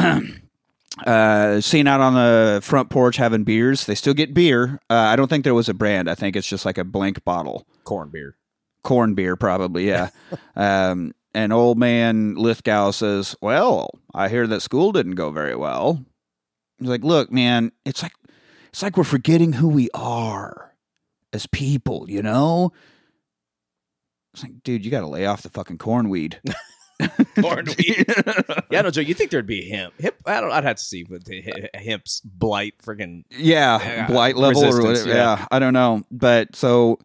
uh, seen out on the front porch having beers. They still get beer. Uh, I don't think there was a brand. I think it's just like a blank bottle. corn beer. corn beer, probably. Yeah. um, and old man Lithgow says, "Well, I hear that school didn't go very well." He's like, "Look, man, it's like it's like we're forgetting who we are as people, you know." It's like, dude, you got to lay off the fucking cornweed. Corn weed. Yeah, no, Joe. You think there'd be hemp? Hemp. I don't. I'd have to see what the he- hemp's blight. Freaking yeah, Yeah, blight level or whatever. Yeah. yeah. I don't know, but so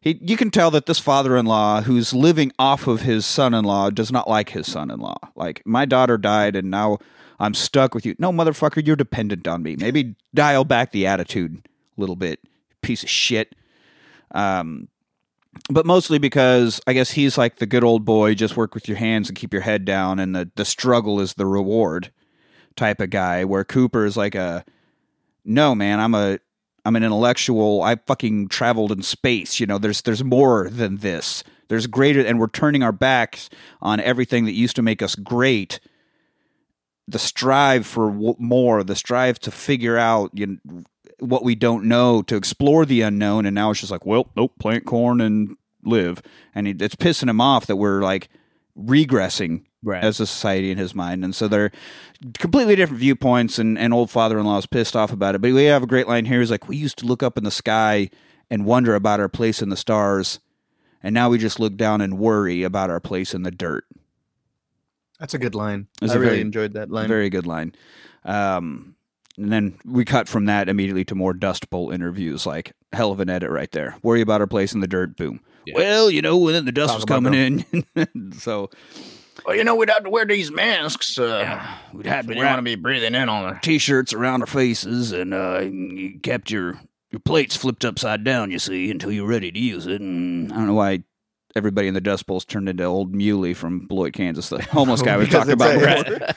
he, you can tell that this father-in-law who's living off of his son-in-law does not like his son-in-law. Like my daughter died, and now I'm stuck with you. No, motherfucker, you're dependent on me. Maybe dial back the attitude a little bit, piece of shit. Um, but mostly because I guess he's like the good old boy, just work with your hands and keep your head down, and the the struggle is the reward type of guy. Where Cooper is like a no man, I'm a I'm an intellectual. I fucking traveled in space. You know, there's there's more than this. There's greater, and we're turning our backs on everything that used to make us great. The strive for w- more, the strive to figure out you know, what we don't know, to explore the unknown, and now it's just like, well, nope, plant corn and live, and it's pissing him off that we're like regressing Right. as a society in his mind, and so they're completely different viewpoints. And, and old father-in-law is pissed off about it. But we have a great line here. He's like, "We used to look up in the sky and wonder about our place in the stars, and now we just look down and worry about our place in the dirt." That's a good line. It's I a really very- enjoyed that line. Very good line. Um, and then we cut from that immediately to more Dust Bowl interviews. Like hell of an edit right there. Worry about our place in the dirt. Boom. Yeah. Well, you know, when then the dust Talk was about coming in, so well, you know, we'd have to wear these masks. Uh, we'd have to we wrap don't want to be breathing in on it. t-shirts around our faces and uh, you kept your your plates flipped upside down you see until you're ready to use it and i don't know why everybody in the dust bowls turned into old muley from beloit kansas the homeless guy we Because talked about a-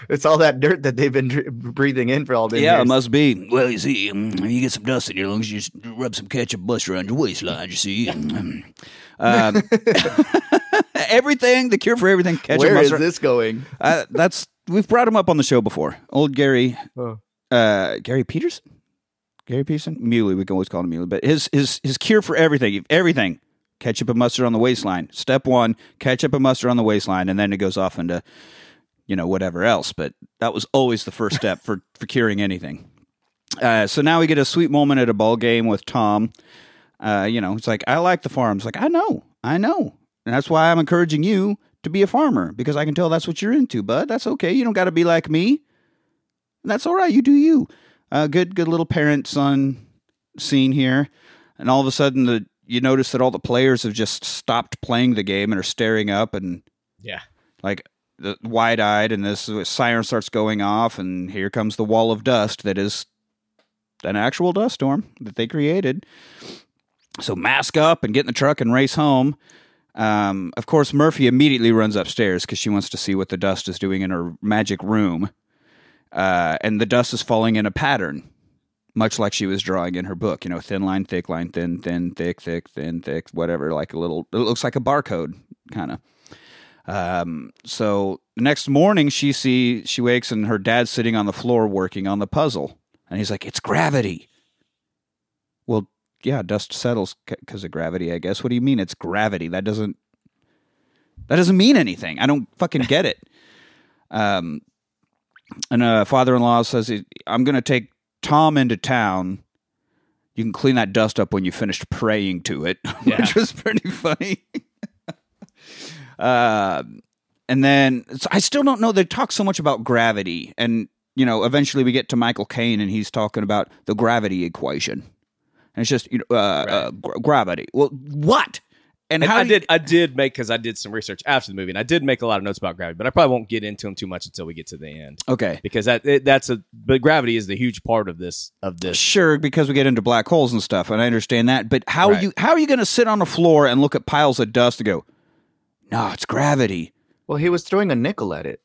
it's all that dirt that they've been dr- breathing in for all day. yeah it must be well you see um, if you get some dust in your lungs you just rub some ketchup bust around your waistline you see um, um, everything the cure for everything ketchup Where is mustard- this going? uh, that's we've brought him up on the show before old gary Oh. uh, Gary Peterson, Gary Peterson, Muley. We can always call him Muley, but his his his cure for everything, everything, ketchup and mustard on the waistline. Step one, ketchup and mustard on the waistline, and then it goes off into, you know, whatever else. But that was always the first step for for curing anything. Uh, so now we get a sweet moment at a ball game with Tom. Uh, you know, it's like I like the farms. Like I know, I know, and that's why I'm encouraging you to be a farmer because I can tell that's what you're into. Bud, that's okay. You don't got to be like me. That's all right. You do you. Uh, good, good little parent son scene here, and all of a sudden, the you notice that all the players have just stopped playing the game and are staring up and yeah. like the wide eyed, and this siren starts going off, and here comes the wall of dust that is an actual dust storm that they created. So mask up and get in the truck and race home. Um, of course, Murphy immediately runs upstairs because she wants to see what the dust is doing in her magic room. Uh, and the dust is falling in a pattern, much like she was drawing in her book. You know, thin line, thick line, thin, thin, thick, thick, thin, thick, whatever. Like a little, it looks like a barcode, kind of. Um, so the next morning, she see she wakes and her dad's sitting on the floor working on the puzzle, and he's like, "It's gravity." Well, yeah, dust settles because of gravity. I guess. What do you mean it's gravity? That doesn't. That doesn't mean anything. I don't fucking get it. Um, and uh, father-in-law says, "I'm going to take Tom into town. You can clean that dust up when you finished praying to it," Yeah. which was pretty funny. uh, and then I still don't know. They talk so much about gravity, and you know, eventually we get to Michael Caine, and he's talking about the gravity equation, and it's just you know, uh, uh, gra- gravity. Well, what? And, And how I do you- did, I did make because I did some research after the movie, and I did make a lot of notes about gravity, but I probably won't get into them too much until we get to the end Okay, because that it, that's a but gravity is the huge part of this of this. sure, because we get into black holes and stuff, and I understand that. But how are Right. you? How are you going to sit on the floor and look at piles of dust and go, "No, it's gravity"? Well, he was throwing a nickel at it.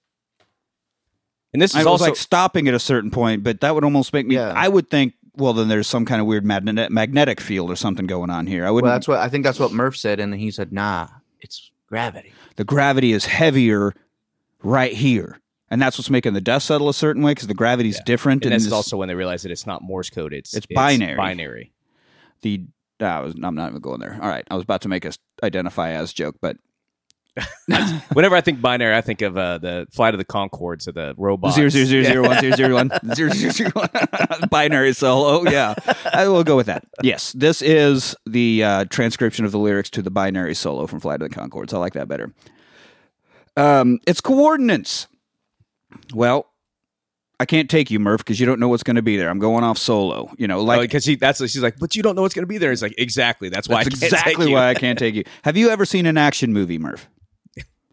And this I is was also like stopping at a certain point, but that would almost make me. Yeah. I would think, well, then there's some kind of weird magnet, magnetic field or something going on here. I wouldn't. Well, that's what I think. That's what Murph said, and he said, "Nah, it's gravity." the gravity is heavier right here, and that's what's making the dust settle a certain way because the gravity's Yeah. different. and this is also when they realize that it's not Morse code; it's It's binary. Binary. the. Ah, I was, I'm not even going there. All right, I was about to make a s- identify as joke, but Whenever I think binary, I think of uh, the Flight of the Conchords, of the robots. zero zero zero zero one zero zero one zero zero zero one binary solo. Yeah, I will go with that. Yes, this is the uh, transcription of the lyrics to the binary solo from Flight of the Conchords. I like that better. Um, it's coordinates. Well, I can't take you, Murph, because you don't know what's going to be there. I'm going off solo. You know, like because he that's she's like, but you don't know what's going to be there. It's like exactly that's why That's I exactly why I can't take you. Have you ever seen an action movie, Murph?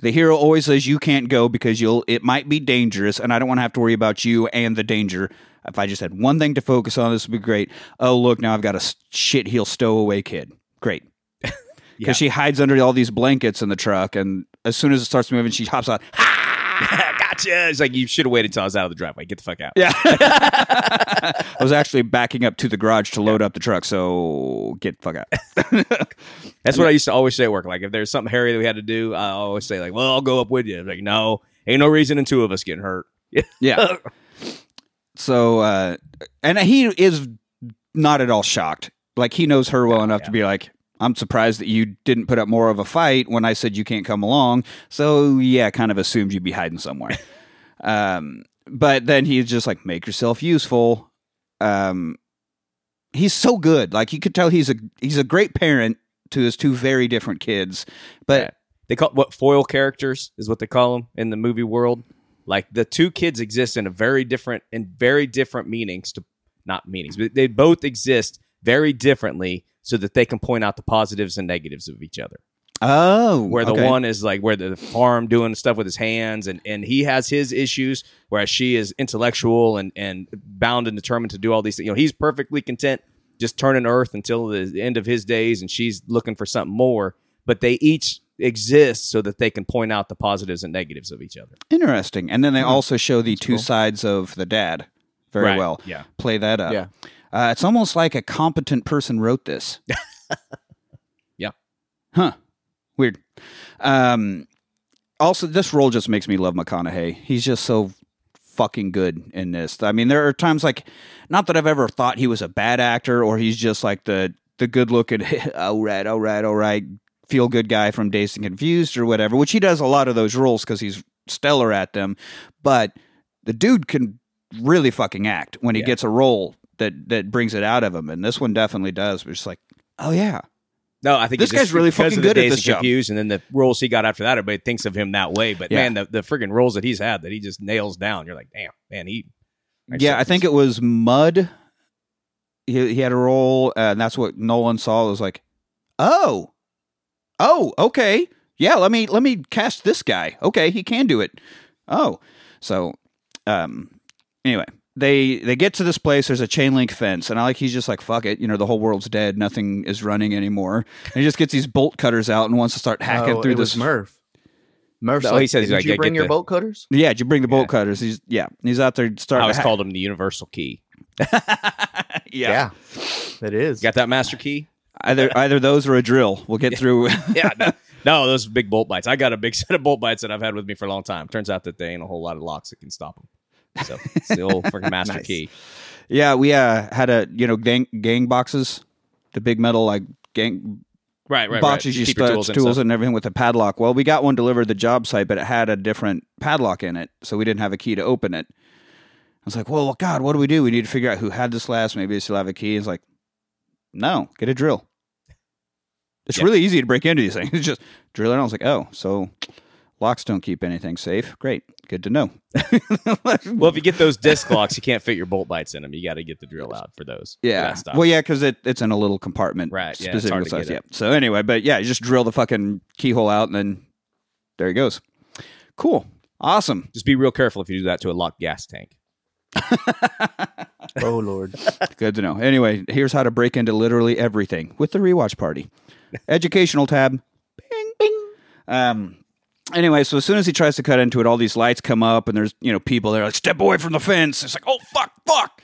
The hero always says you can't go because you'll it might be dangerous, and I don't want to have to worry about you and the danger. If I just had one thing to focus on, this would be great. Oh, look, now I've got a shit heel stowaway kid. Great. Because Yeah. she hides under all these blankets in the truck, and as soon as it starts moving, she hops out. gotcha. It's like you should have waited till I was out of the driveway. Get the fuck out. Yeah. I was actually backing up to the garage to load up the truck, so get the fuck out. That's what I used to always say at work. Like if there's something hairy that we had to do, I always say like, "Well, I'll go up with you." Like, no, ain't no reason in two of us getting hurt. Yeah. so, uh, and he is not at all shocked. Like he knows her well enough to be like, I'm surprised that you didn't put up more of a fight when I said you can't come along. So yeah, kind of assumed you'd be hiding somewhere. um, but then he's just like, make yourself useful. Um, he's so good. Like you could tell he's a he's a great parent to his two very different kids. But Yeah. They call what foil characters is what they call them in the movie world. Like the two kids exist in a very different in very different meanings to not meanings, but they both exist very differently so that they can point out the positives and negatives of each other. oh, Where the okay. one is like where the farm doing stuff with his hands and and he has his issues, whereas she is intellectual and and bound and determined to do all these things. You know, he's perfectly content just turning earth until the end of his days, and she's looking for something more. But they each exist so that they can point out the positives and negatives of each other. Interesting. And then they hmm. also show the two cool. sides of the dad very Right. well. Yeah. Play that up. Yeah. Uh, it's almost like a competent person wrote this. Yeah. Huh. Weird. Um, also, this role just makes me love McConaughey. He's just so fucking good in this. I mean, there are times like, not that I've ever thought he was a bad actor or he's just like the the good looking, all right, all right, all right, feel good guy from Dazed and Confused or whatever, which he does a lot of those roles because he's stellar at them. But the dude can really fucking act when he Yeah. gets a role that that brings it out of him, and this one definitely does. It's just like, oh yeah, No, I think This he just- guy's really fucking good at this and job. Confused, and then the roles he got after that, everybody thinks of him that way. But Yeah. man, the, the friggin' roles that he's had that he just nails down, you're like, damn, man, he. yeah. I think it was Mud. He he had a role, uh, and that's what Nolan saw. Was like, oh, oh, okay, yeah. Let me let me cast this guy. Okay, he can do it. Oh, so um, anyway. They they get to this place. There's a chain link fence, and I like he's just like fuck it. You know the whole world's dead. Nothing is running anymore. And he just gets these bolt cutters out and wants to start hacking Oh, through it this. was Murph. Murph's No, like, he says he's did like, you bring your the- bolt cutters? Yeah, did you bring the bolt cutters? He's yeah, he's out there starting. I always to called him the universal key. hack. Yeah, it is. Got that master key? either either those or a drill. We'll get through. yeah, no, no, those big bolt bites. I got a big set of bolt bites that I've had with me for a long time. Turns out that they ain't a whole lot of locks that can stop them. So it's the old freaking master Nice. key. yeah, we uh, had a you know gang gang boxes, the big metal like gang Right, right, boxes right. you start tools tools, and and, everything with a padlock. Well, we got one delivered to the job site, but it had a different padlock in it, so we didn't have a key to open it. I was like, "Well, God, what do we do? We need to figure out who had this last. Maybe they still have a key." It's like, "No, get a drill." It's Yeah. really easy to break into these things. It's just drill it. I was like, "Oh, so Locks don't keep anything safe. Great. Good to know. Well, if you get those disc locks, you can't fit your bolt bites in them. You got to get the drill out for those. Yeah. that stuff. Well, yeah, because it, it's in a little compartment. Right, yeah, Specific hard to size. Yeah. So anyway, but yeah, you just drill the fucking keyhole out and then there he goes. Cool. Awesome. Just be real careful if you do that to a locked gas tank. Oh Lord. Good to know. Anyway, here's how to break into literally everything with the rewatch party. Educational tab. Bing, bing. Um. Anyway, so as soon as he tries to cut into it, all these lights come up, and there's you know people there like step away from the fence. It's like oh fuck, fuck.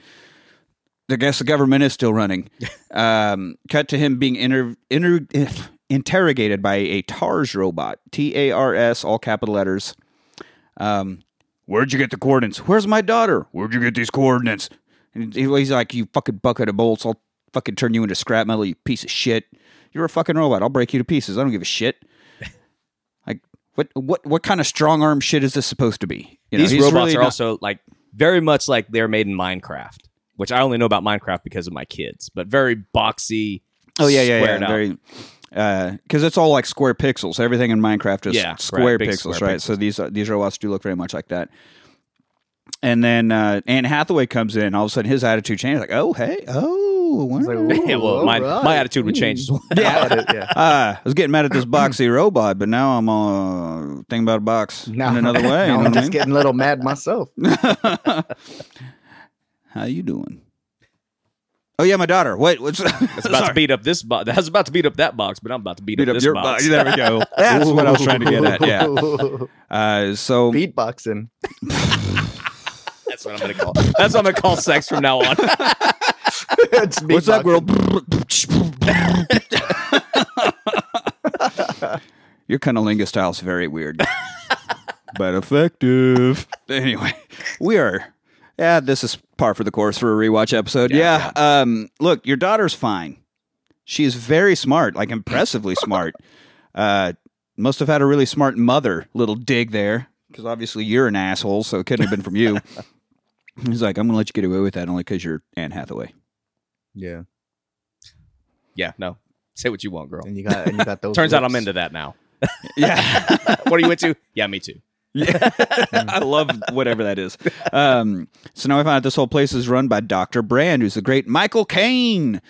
I guess the government is still running. um, cut to him being inter- inter- interrogated by a TARS robot. T A R S, all capital letters. Um, where'd you get the coordinates? Where's my daughter? Where'd you get these coordinates? And he's like, you fucking bucket of bolts. I'll fucking turn you into scrap metal, you piece of shit. You're a fucking robot. I'll break you to pieces. I don't give a shit. What, what, what kind of strong arm shit is this supposed to be? You know, These robots really are not- also like very much like they're made in Minecraft, which I only know about Minecraft because of my kids, but very boxy. Oh yeah, yeah, yeah. out. Very, because it's all like square pixels. Everything in Minecraft is Yeah, square big pixels, square right? So these uh, these robots do look very much like that. And then uh, Anne Hathaway comes in. All of a sudden, his attitude changes. Like, oh hey, oh, wow. It's like, ooh, Yeah, well, my, all my attitude would change as well. Yeah. yeah. Ah, I was getting mad at this boxy robot, but now I'm uh, thinking about a box Now, in another way. now you know I'm just mean? getting a little mad myself. How you doing? Oh yeah, my daughter. Wait, what's It's about to beat up this box. I was about to beat up that box, but I'm about to beat, beat up, up this your box. box? There we go. That's what I was trying to get at. Yeah. Uh, so Beatboxing. That's what I'm gonna call. That's what I'm gonna call sex from now on. It's what's that, girl? beatboxing. Your cunnilingus style is very weird, but effective. Anyway, we are. Yeah, this is par for the course for a rewatch episode. Yeah. Um, look, your daughter's fine. She is very smart, like impressively smart. Uh, must have had a really smart mother. Little dig there, because obviously you're an asshole, so it couldn't have been from you. He's like, I'm gonna let you get away with that only because you're Anne Hathaway. Yeah. Yeah, no. Say what you want, girl. And you got and you got those. Turns out I'm into that now. Yeah. what are you into? Yeah, me too. Yeah, I love whatever that is. Um, so now we find out this whole place is run by Doctor Brand, who's the great Michael Caine.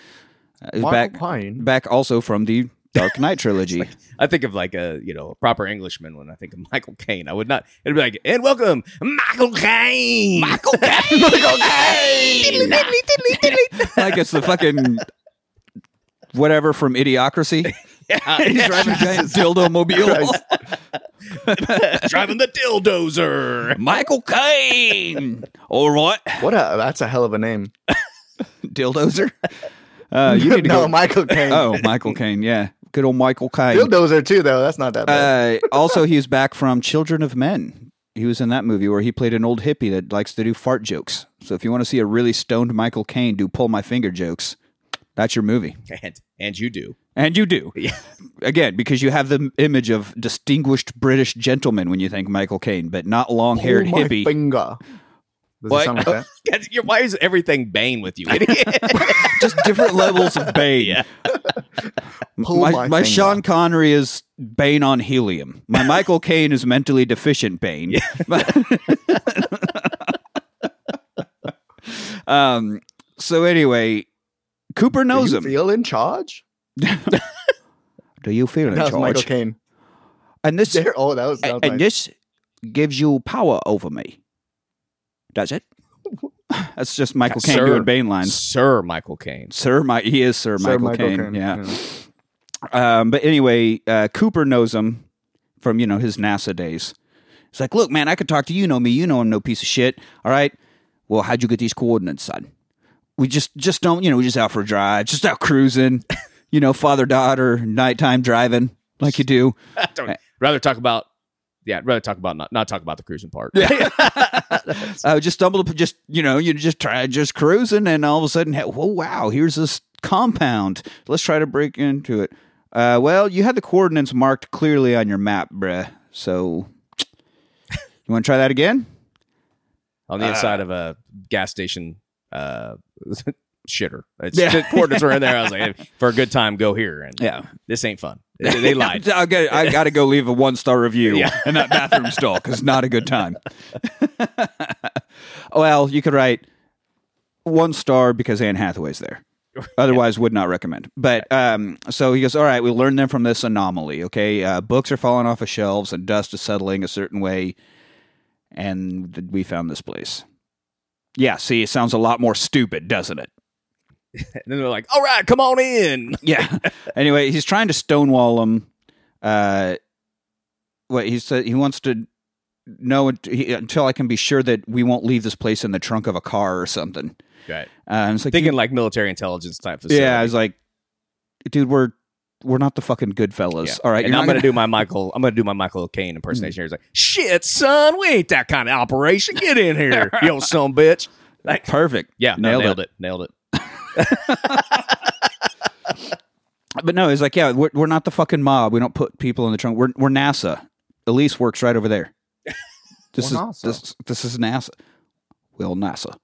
Uh, Michael back, Caine? back also from the Dark Knight trilogy. I think of like a you know a proper Englishman when I think of Michael Caine. I would not. It'd be like, and welcome, Michael Caine. Michael Caine. Michael Caine. like it's the fucking whatever from Idiocracy. yeah, He's driving a giant dildo mobile. driving the dildozer. Michael Caine. All right, What a that's a hell of a name. dildozer. Uh, you need to no, go. Michael Caine. Oh, Michael Caine. Yeah, good old Michael Caine. Dildozer too, though. That's not that bad. Uh, also, he's back from Children of Men. He was in that movie where he played an old hippie that likes to do fart jokes. So if you want to see a really stoned Michael Caine do pull my finger jokes, that's your movie. And and you do. And you do. Yeah. Again, because you have the image of distinguished British gentleman when you think Michael Caine, but not long haired Pull hippie. Finger. Does What? it sound like that? God, Why is everything Bane with you, idiot? Just different levels of Bane. Yeah. Pull my, my my finger. Sean Connery is Bane on helium. My Michael Caine is mentally deficient Bane. um. So anyway, Cooper Do knows you him. feel in charge? Do you feel in That was Michael charge? Caine. And this There, oh, that was, that was and nice. this gives you power over me. Does it? That's just Michael Caine doing Bane lines. Sir Michael Caine. Sir, my he is Sir, Sir Michael, Caine. Yeah. Um, but anyway, uh, Cooper knows him from you know his NASA days. It's like, look, man, I could talk to you. You know me. You know I'm no piece of shit. All right. Well, how'd you get these coordinates, son? We just just don't. You know, we just out for a drive, just out cruising. you know, father daughter nighttime driving like you do. Don't- rather talk about. Yeah, I'd rather talk about not not talk about the cruising part. uh, just stumbled, just you know, you just try just cruising, and all of a sudden, whoa, wow, here's this compound. Let's try to break into it. Uh, well, you had the coordinates marked clearly on your map, bruh. So, you want to try that again? on the inside of a gas station uh, shitter. It's, Yeah. The coordinates were in there. I was like, hey, for a good time, go here. And Yeah. this ain't fun. They, lied. I got I got to go leave a one star review Yeah. in that bathroom stall because not a good time. well, you could write one star because Anne Hathaway's there. Otherwise, would not recommend. But um, so he goes, all right, we learned them from this anomaly. Okay, uh, books are falling off of shelves and dust is settling a certain way, and we found this place. Yeah, see, it sounds a lot more stupid, doesn't it? And then they're like, "All right, come on in." Yeah. anyway, he's trying to stonewall him. Uh, what he said he wants to know he- until I can be sure that we won't leave this place in the trunk of a car or something. Right. Uh, it's like Thinking like military intelligence type facility. yeah, I was like, dude, we're we're not the fucking good fellas. Yeah. All right, and I'm not gonna do my Michael. I'm gonna do my Michael Caine impersonation. here. He's like, "Shit, son, we ain't that kind of operation. Get in here, you old son bitch." Like, perfect. yeah, no, Nailed nailed, it. it. Nailed it. But no, he's like, yeah, we're, we're not the fucking mob. We don't put people in the trunk. We're we're NASA. Elise works right over there. This Well, is NASA. this this is NASA. Well, NASA.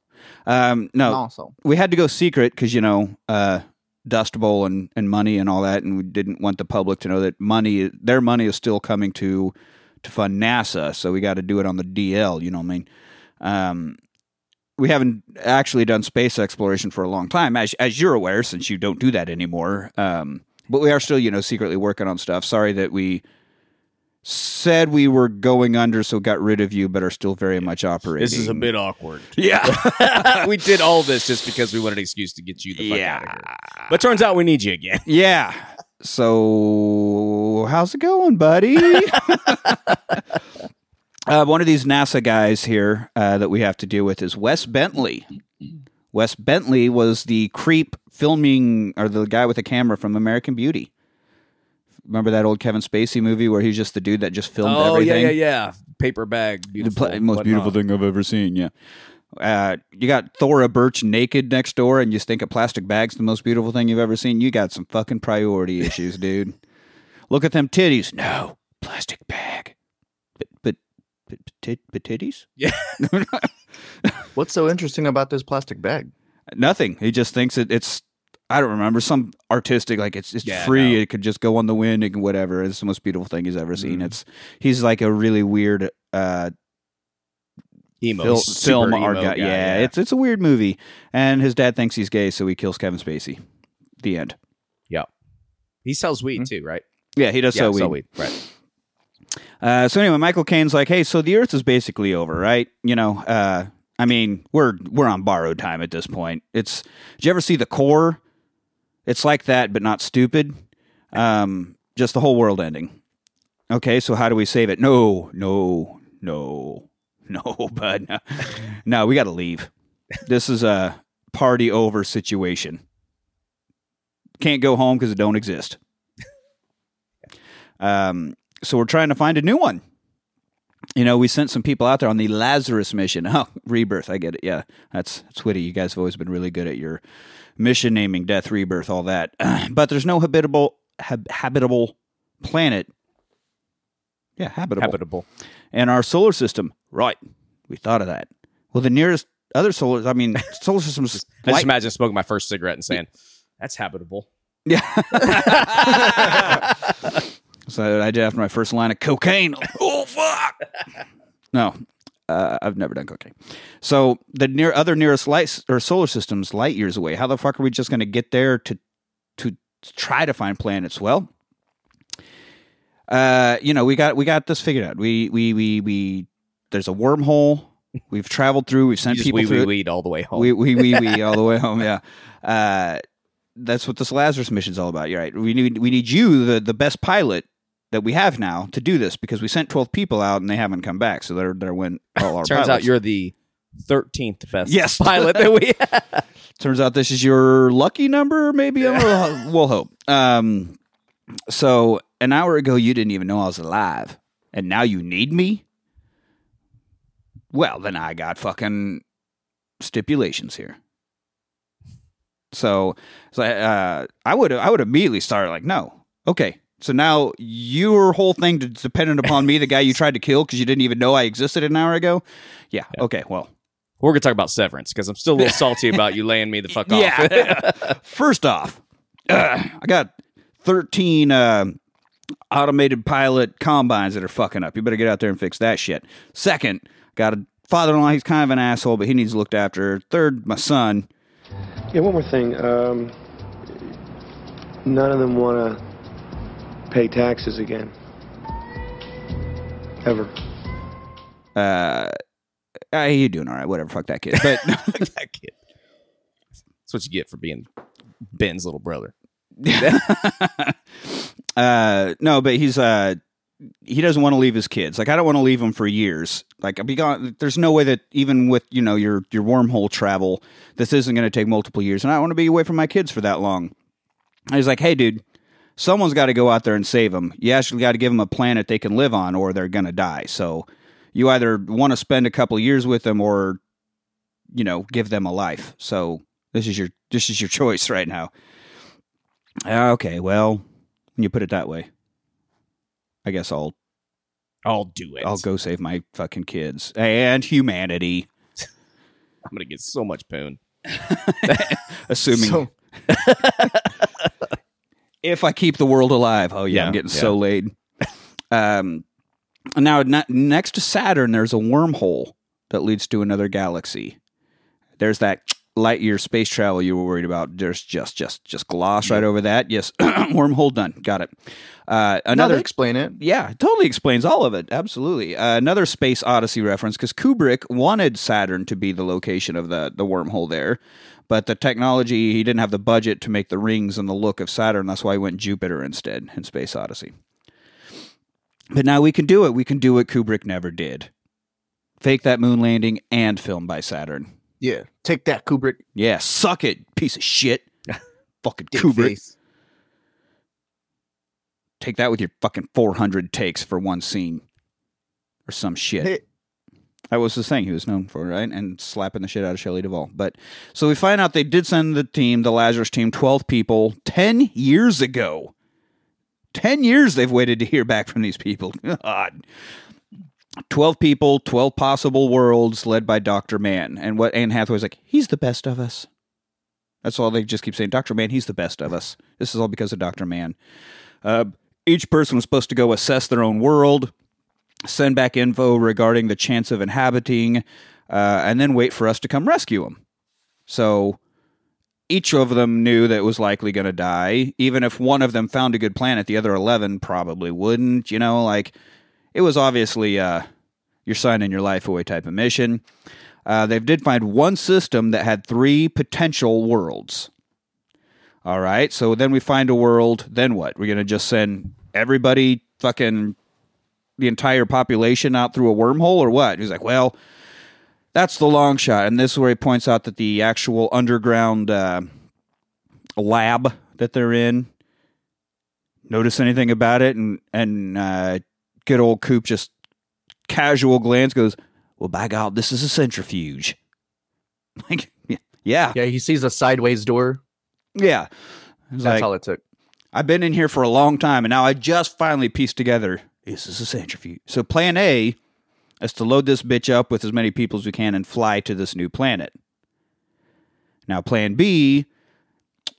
Um, no, Also, we had to go secret because you know uh, Dust Bowl and, and money and all that, and we didn't want the public to know that money, their money, is still coming to to fund NASA. So we got to do it on the DL. You know what I mean? Um, we haven't actually done space exploration for a long time, as as you're aware, since you don't do that anymore. Um, but we are still, you know, secretly working on stuff. Sorry that we said we were going under, so got rid of you, but are still very much operating. This is a bit awkward. yeah. we did all this just because we wanted an excuse to get you the fuck out of here. yeah. But turns out we need you again. Yeah. So, how's it going, buddy? uh, one of these NASA guys here uh, that we have to deal with is Wes Bentley. Wes Bentley was the creep filming, or the guy with the camera from American Beauty. Remember that old Kevin Spacey movie where he's just the dude that just filmed everything. oh everything? yeah, yeah, yeah. Paper bag, The pla- most whatnot. beautiful thing I've ever seen. Yeah. Uh, you got Thora Birch naked next door, and you think a plastic bag's the most beautiful thing you've ever seen. You got some fucking priority issues, dude. Look at them titties. No, plastic bag. But but but, but, tit- titties? Yeah. what's so interesting about this plastic bag? Nothing. He just thinks it, it's. I don't remember some artistic like it's it's Yeah, free. no. It could just go on the wind and whatever. It's the most beautiful thing he's ever seen. Mhm. It's he's like a really weird uh, emo, Fil- film emo art guy. guy, Yeah, it's it's a weird movie, and his dad thinks he's gay, so he kills Kevin Spacey. The end. Yeah, he sells weed too, right? Yeah, he does yeah, so sell weed. Right. Uh, so anyway, Michael Caine's like, "Hey, so the Earth is basically over, right? You know, uh, I mean, we're we're on borrowed time at this point. It's. Did you ever see the core? It's like that, but not stupid. Um, just the whole world ending. Okay, so how do we save it? No, no, no, no, bud. No, no we got to leave. This is a party over situation. Can't go home because it don't exist. Um, so we're trying to find a new one. You know, we sent some people out there on the Lazarus mission. Oh, rebirth. I get it. Yeah, that's that's witty. You guys have always been really good at your mission naming, death, rebirth, all that. but there's no habitable hab- habitable planet. Yeah, habitable. Habitable. And our solar system. Right. We thought of that. Well, the nearest other solar. I mean, solar systems. I just imagine smoking my first cigarette and saying, "That's habitable." Yeah. so I did after my first line of cocaine. oh fuck! No, uh, I've never done cocaine. So the near other nearest light or solar systems light years away. How the fuck are we just going to get there to to try to find planets? Well, uh, you know we got we got this figured out. We we we we there's a wormhole. We've traveled through. We've sent people through. wee it. all the way home. We we we we all the way home. Yeah, uh, that's what this Lazarus mission's all about. You're right. We need we need you, the the best pilot that we have now, to do this because we sent twelve people out and they haven't come back. So they're they're when all our Turns out you're the thirteenth best Yes. pilot that we have. Turns out this is your lucky number. Maybe we'll, we'll hope. Um, so an hour ago you didn't even know I was alive, and now you need me. Well, then I got fucking stipulations here. So, so uh, I would I would immediately start like, no, okay. So now your whole thing is dependent upon me, the guy you tried to kill because you didn't even know I existed an hour ago. Yeah. Okay. Well, We're gonna talk about Severance because I'm still a little salty about you laying me the fuck off. Yeah. First off, uh, I got 13 uh, automated pilot combines that are fucking up. You better get out there and fix that shit. Second, got a father-in-law. He's kind of an asshole, but he needs looked after. Third, my son. Yeah, one more thing. Um, none of them want to pay taxes again. Ever. Uh, uh, he doing all right. Whatever. Fuck that kid. But that kid. That's what you get for being Ben's little brother. uh, no, but he's uh, he doesn't want to leave his kids. Like I don't want to leave them for years. Like I'll be gone. There's no way that even with you know your your wormhole travel, this isn't going to take multiple years, and I don't want to be away from my kids for that long. And he's like, hey, dude, someone's got to go out there and save them. You actually got to give them a planet they can live on, or they're going to die. So you either want to spend a couple years with them, or you know, give them a life. So this is your this is your choice right now. Uh, Okay, well, when you put it that way, I guess I'll I'll do it. I'll go save my fucking kids and humanity, I'm gonna get so much poon. assuming So- if I keep the world alive. Oh yeah, Yeah, I'm getting yeah. so laid. Um, now ne- next to Saturn, there's a wormhole that leads to another galaxy. There's that light year space travel you were worried about. There's just just just gloss right over that. Yes, wormhole done. Got it. Uh, no, another explain it. Yeah, totally explains all of it. Absolutely. Uh, another Space Odyssey reference because Kubrick wanted Saturn to be the location of the, the wormhole there, but the technology, he didn't have the budget to make the rings and the look of Saturn. That's why he went Jupiter instead in Space Odyssey. But now we can do it. We can do what Kubrick never did fake that moon landing and film by Saturn. Yeah, take that, Kubrick. Yeah, suck it, piece of shit. Fucking Dick Kubrick. face. Take that with your fucking 400 takes for one scene or some shit. Hey, That was the thing he was known for, right? And slapping the shit out of Shelley Duvall. But so we find out they did send the team, the Lazarus team, 12 people 10 years ago. 10 years they've waited to hear back from these people. God. 12 people, 12 possible worlds led by Dr. Mann. And what Anne Hathaway's like, he's the best of us. That's all they just keep saying. Dr. Mann, he's the best of us. This is all because of Dr. Mann. Uh, each person was supposed to go assess their own world, send back info regarding the chance of inhabiting, uh, and then wait for us to come rescue them. So each of them knew that it was likely going to die. Even if one of them found a good planet, the other 11 probably wouldn't. You know, like it was obviously uh, you're signing your life away type of mission. Uh, they did find one system that had three potential worlds. All right, so then we find a world. Then what? We're gonna just send everybody, fucking the entire population out through a wormhole, or what? He's like, well, that's the long shot, and this is where he points out that the actual underground uh, lab that they're in. Notice anything about it? And and uh, good old Coop just casual glance goes, "Well, by God, this is a centrifuge." Like, yeah, yeah, he sees a sideways door. yeah. That's like, all it took. I've been in here for a long time, and now I just finally pieced together this is a centrifuge. So, plan A is to load this bitch up with as many people as we can and fly to this new planet. Now, plan B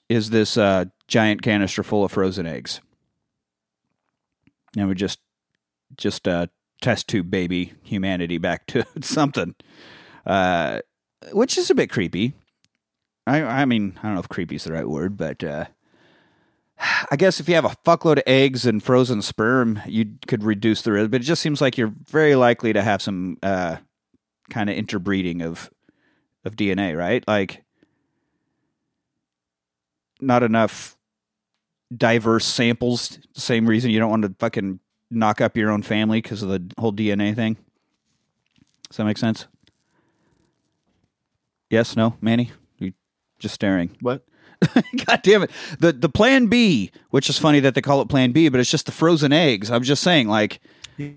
is this uh, giant canister full of frozen eggs. And we just, just uh, test tube baby humanity back to something, uh, which is a bit creepy. I, I mean, I don't know if creepy is the right word, but uh, I guess if you have a fuckload of eggs and frozen sperm, you could reduce the risk. But it just seems like you're very likely to have some uh, kind of interbreeding of of DNA, right? Like not enough diverse samples. Same reason you don't want to fucking knock up your own family because of the whole DNA thing. Does that make sense? Yes, no, Manny, you just staring. What? God damn it. The the plan B, which is funny that they call it plan B, but it's just the frozen eggs. I'm just saying, like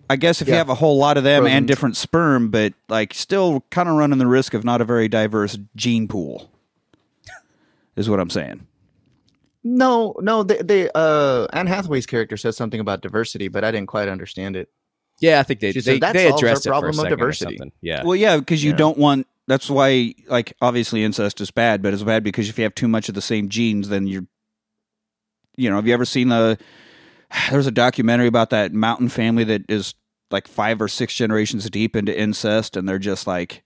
I guess if you have a whole lot of them Frozen. and different sperm, but like still kind of running the risk of not a very diverse gene pool. Is what I'm saying. No, no, they, they uh Anne Hathaway's character says something about diversity, but I didn't quite understand it. Yeah, I think they She they, said that they solves our addressed it for problem a of second or diversity. something. Yeah, Well, yeah, because you Yeah. don't want. That's why, like, obviously, incest is bad, but it's bad because if you have too much of the same genes, then you're. You know, have you ever seen the there's a documentary about that mountain family that is like five or six generations deep into incest, and they're just like,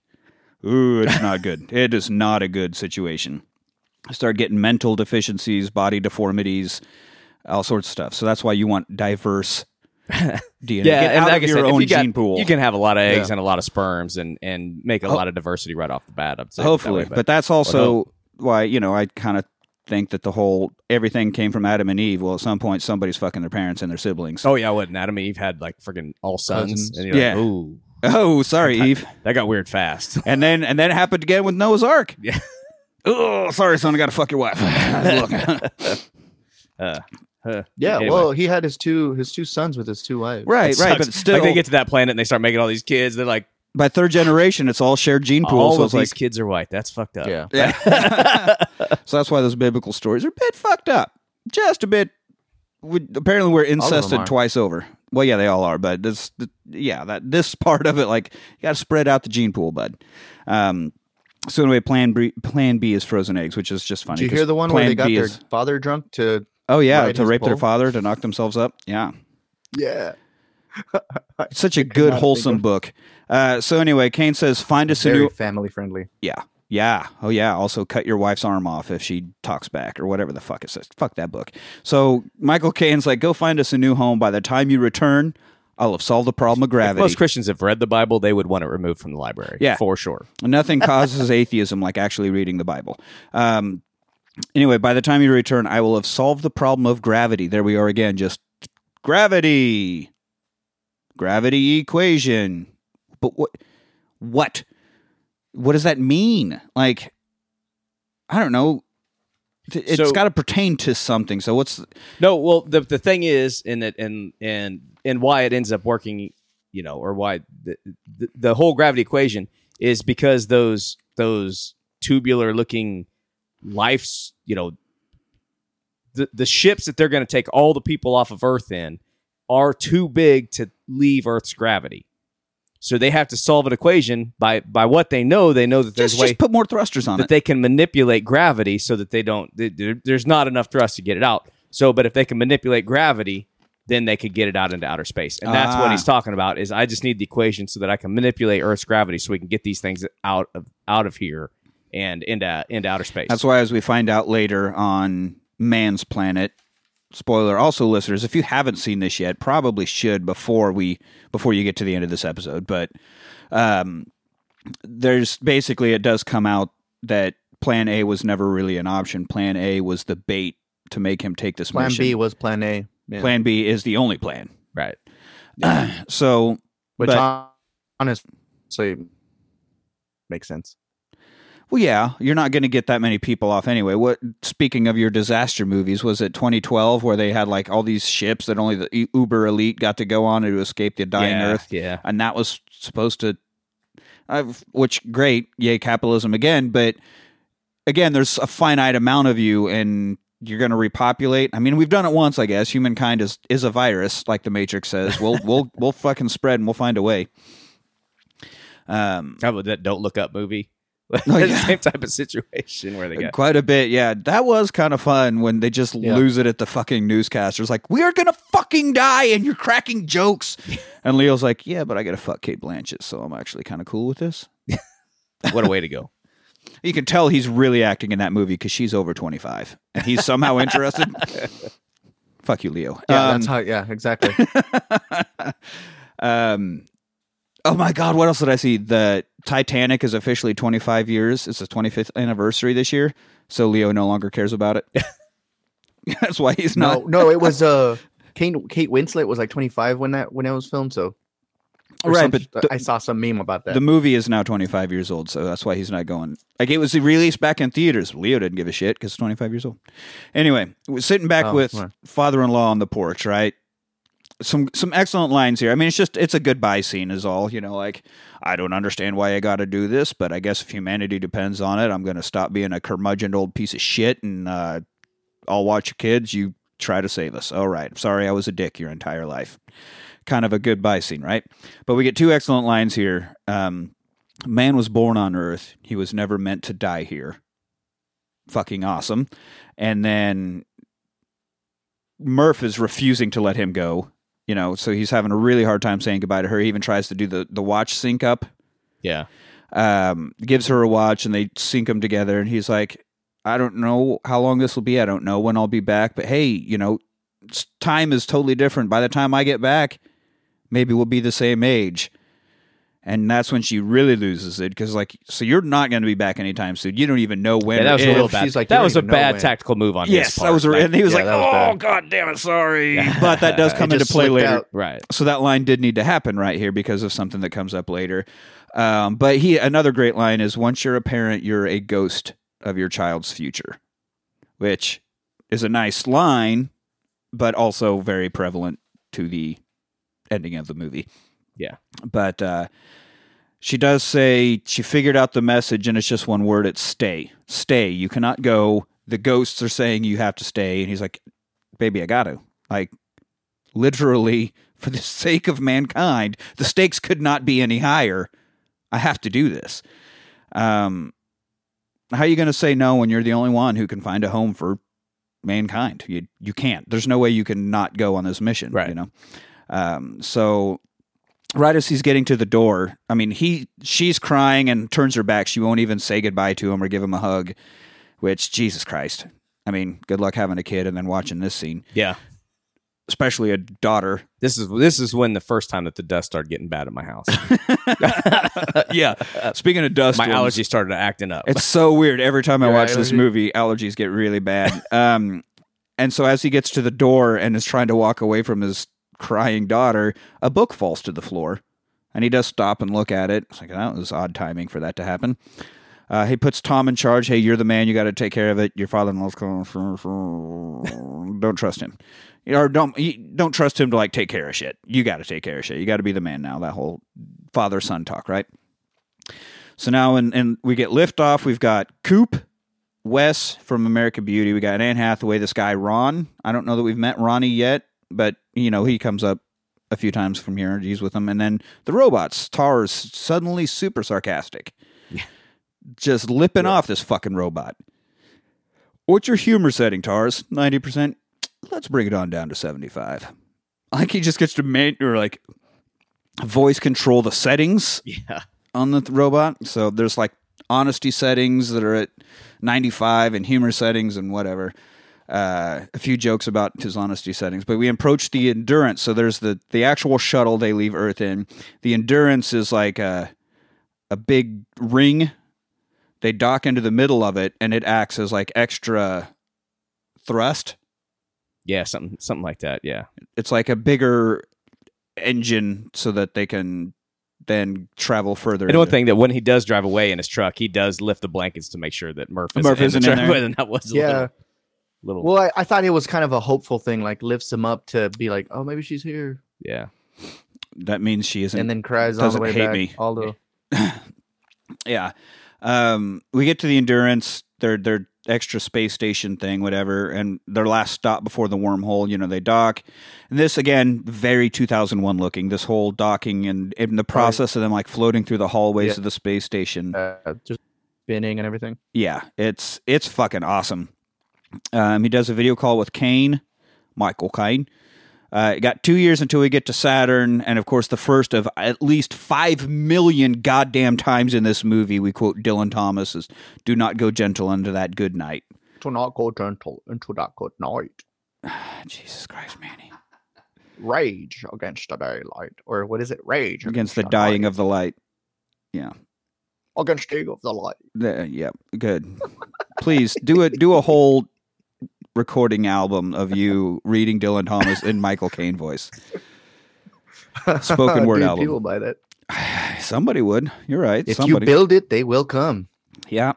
"Ooh, it's not good. it is not a good situation." Start getting mental deficiencies, body deformities, all sorts of stuff. So that's why you want diverse DNA. Yeah, Get and out like of I your said, own you got- gene pool. You can have a lot of eggs Yeah. and a lot of sperms, and and make a lot of diversity right off the bat. It that Hopefully, way, but, that's also why you know I kind of think that the whole everything came from Adam and Eve. Well, at some point, somebody's fucking their parents and their siblings. oh yeah, what and Adam and Eve had like freaking all sons, and you're like, Yeah. ooh, Oh, sorry, Eve. that got weird fast. And then and then it happened again with Noah's Ark. Yeah. Oh, sorry, son. I got to fuck your wife. Look. uh, uh, Yeah, Anyway. well, he had his two his two sons with his two wives. right, It right. sucks. But still, like they get to that planet and they start making all these kids. They're like, by third generation, it's all shared gene pool. all so of it's these like, kids are white. That's fucked up. Yeah. yeah. so that's why those biblical stories are a bit fucked up. Just a bit. We, apparently, we're incested twice over. Well, yeah, they all are, but this, th- yeah, that this part of it, like, you got to spread out the gene pool, bud. Um, so anyway, Plan B, Plan B is frozen eggs, which is just funny. Did you 'cause hear the one where they got B their is- father drunk to? Oh yeah, to his rape their father to knock themselves up? Yeah, Yeah. Such a good wholesome think book. Uh, so anyway, Caine says, find us a new family friendly. Yeah. Yeah. Oh, yeah. Also, cut your wife's arm off if she talks back or whatever the fuck it says. Fuck that book. So, Michael Caine's like, go find us a new home. By the time you return, I'll have solved the problem of If gravity. most Christians have read the Bible, they would want it removed from the library. Yeah. for sure. Nothing causes atheism like actually reading the Bible. Um, anyway, by the time you return, I will have solved the problem of gravity. There we are again. Just gravity. Gravity equation. But what? What? What does that mean? Like, I don't know. It- It's So- got to pertain to something. So what's No, well, the the thing is, in that, and and and why it ends up working, you know, or why the the, the whole gravity equation is because those those tubular looking lifes, you know, the the ships that they're going to take all the people off of Earth in are too big to leave Earth's gravity. So they have to solve an equation by by what they know. They know that there's just, way just put more thrusters on that it? they can manipulate gravity so that they don't they, there's not enough thrust to get it out so but if they can manipulate gravity then they could get it out into outer space and that's what Ah. he's talking about is i just need the equation so that i can manipulate earth's gravity so we can get these things out of out of here and into into outer space That's why, as we find out later on Mann's Planet, spoiler also listeners, if you haven't seen this yet, probably should before we before you get to the end of this episode. But um, there's basically it does come out that Plan A was never really an option. Plan A was the bait to make him take this Plan mission. Plan B was Plan A. Yeah. Plan B is the only plan. right So which but- honestly makes sense. Well, yeah, you're not going to get that many people off anyway. What? Speaking of your disaster movies, was it 2012 where they had like all these ships that only the uber elite got to go on to escape the dying yeah, Earth, yeah and that was supposed to, uh, which great, yay capitalism again. But again, there's a finite amount of you, and you're going to repopulate. I mean, we've done it once, I guess. Humankind is is a virus, like the Matrix says. We'll we'll we'll fucking spread, and we'll find a way. Um, how about that don't look up movie Oh, the yeah. same type of situation where they got Quite a bit, yeah. That was kind of fun when they just Yeah. lose it at the fucking newscasters. Like, we are gonna fucking die, and you're cracking jokes. and Leo's like, yeah, but I gotta fuck Cate Blanchett, so I'm actually kind of cool with this. what a way to go You can tell he's really acting in that movie because she's over 25, and he's somehow interested. Fuck you, Leo. Yeah, Um, that's how. Yeah, exactly. um, oh my god, what else did I see? The Titanic is officially 25 years. It's the 25th anniversary this year, so Leo no longer cares about it. That's why he's not. no, no, it was uh, Kate Kate Winslet was like 25 when that when it was filmed. So or Right, but the- I saw some meme about that. The movie is now 25 years old, so that's why he's not going. Like it was released back in theaters. Leo didn't give a shit because it's 25 years old. Anyway, we're sitting back Oh, with right. father-in-law on the porch, right? Some some excellent lines here. I mean, it's just it's a goodbye scene, is all. You know, like I don't understand why I got to do this, but I guess if humanity depends on it, I'm going to stop being a curmudgeon old piece of shit, and uh, I'll watch your kids. You try to save us. All right. Sorry, I was a dick your entire life. Kind of a goodbye scene, right? But we get two excellent lines here. Um, man was born on Earth. He was never meant to die here. Fucking awesome. And then Murph is refusing to let him go. You know, so he's having a really hard time saying goodbye to her. He even tries to do the the watch sync up. Yeah. Um, gives her a watch, and they sync them together. And he's like, "I don't know how long this will be. I don't know when I'll be back. But hey, you know, time is totally different. By the time I get back, maybe we'll be the same age." And that's when she really loses it because, like, so you're not going to be back anytime soon. You don't even know when. Yeah, that was a if. little bad. she's like, that was a bad when. tactical move on Yes, his that was, a, and he was Yeah, like, was "Oh bad. God damn it, sorry." But that does come into play later. out. right. So that line did need to happen right here because of something that comes up later. Um, but he another great line is once you're a parent, you're a ghost of your child's future, which is a nice line, but also very prevalent to the ending of the movie. Yeah. But uh, she does say she figured out the message, and it's just one word: it's stay. Stay. You cannot go. The ghosts are saying you have to stay, and he's like, "Baby, I got to." Like literally for the sake of mankind the stakes could not be any higher i have to do this um how are you going to say no when you're the only one who can find a home for mankind you you can't there's no way you can not go on this mission Right. you know um so right as he's getting to the door i mean he she's crying and turns her back she won't even say goodbye to him or give him a hug which jesus christ i mean good luck having a kid and then watching this scene Yeah. especially a daughter This is this is when the first time that the dust started getting bad at my house. yeah. Speaking of dust, my ones, allergies started acting up. It's so weird. Every time I Your watch this movie, allergies get really bad. um, and so as he gets to the door and is trying to walk away from his crying daughter, a book falls to the floor, and he does stop and look at it. It's like that was odd timing for that to happen. Uh, he puts Tom in charge. Hey, you're the man. You got to take care of it. Your father-in-law's coming. Don't trust him, or don't don't trust him to like take care of shit. You got to take care of shit. You got to be the man now. That whole father-son talk, right? So now, and and we get liftoff. We've got Coop, Wes from American Beauty. We got Anne Hathaway. This guy Ron. I don't know that we've met Ronnie yet, but you know he comes up a few times from here. and He's with them, and then the robots. Tar's suddenly super sarcastic, just lipping off this fucking robot. What's your humor setting, Tars? Ninety percent. Let's bring it on down to seventy-five. Like he just gets to man or like voice control the settings yeah. on the th- robot. So there's like honesty settings that are at 95 and humor settings and whatever. Uh, a few jokes about his honesty settings, but we approach the endurance. So there's the the actual shuttle they leave Earth in. The endurance is like a a big ring. They dock into the middle of it, and it acts as like extra thrust. Yeah, something something like that. Yeah. It's like a bigger engine, so that they can then travel further. And one into- thing that when he does drive away in his truck, he does lift the blankets to make sure that Murph isn't, in, isn't the in there. And that was a Yeah. little, little Well, I, I thought it was kind of a hopeful thing, like lifts him up to be like, oh, maybe she's here, yeah. that means she isn't and then cries all the way hate back. me. All Yeah. Um, we get to the Endurance, their their extra space station thing, whatever, and their last stop before the wormhole. You know, they dock. And this again, very 2001 looking. This whole docking and in the process of them like floating through the hallways Yeah. of the space station. uh, just spinning and everything. Yeah, it's it's fucking awesome. Um, he does a video call with Caine, Michael Caine. Uh, got two years until we get to Saturn, and of course, the first of at least five million goddamn times in this movie, we quote Dylan Thomas as "Do not go gentle into that good night." To not go gentle into that good night. Jesus Christ, Manny! Rage against the daylight, or what is it? Rage Against the dying of the light. Yeah, against the of the light. The- yeah, good. Please do it. Do a whole recording album of you reading Dylan Thomas in Michael Caine voice. Spoken word Dude, album. People buy that. Somebody would. You're right. If Somebody. you build it, they will come. yeah.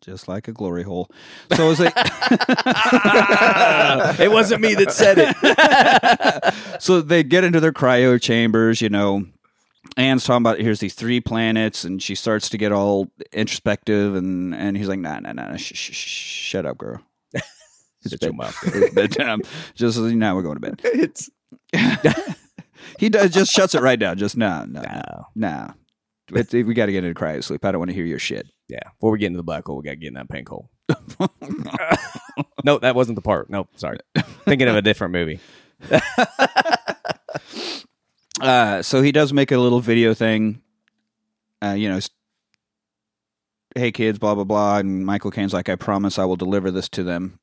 Just like a glory hole. So is it? it wasn't me that said it. so they get into their cryo chambers. You know, Anne's talking about here's these three planets, and she starts to get all introspective, and and he's like, nah, nah, nah, sh- sh- sh- shut up, girl. It's Shut your mouth. it's bedtime. Just so now we're going to bed. It's He does just shuts it right down. Just no, no, No. no. It's- we got to get into cryo sleep. I don't want to hear your shit. Yeah. Before we get into the black hole, we got to get in that pink hole. No, that wasn't the part. Nope, sorry. Thinking of a different movie. Uh, so he does make a little video thing. Uh, you know, hey kids, blah blah blah, and Michael Caine's like, I promise I will deliver this to them.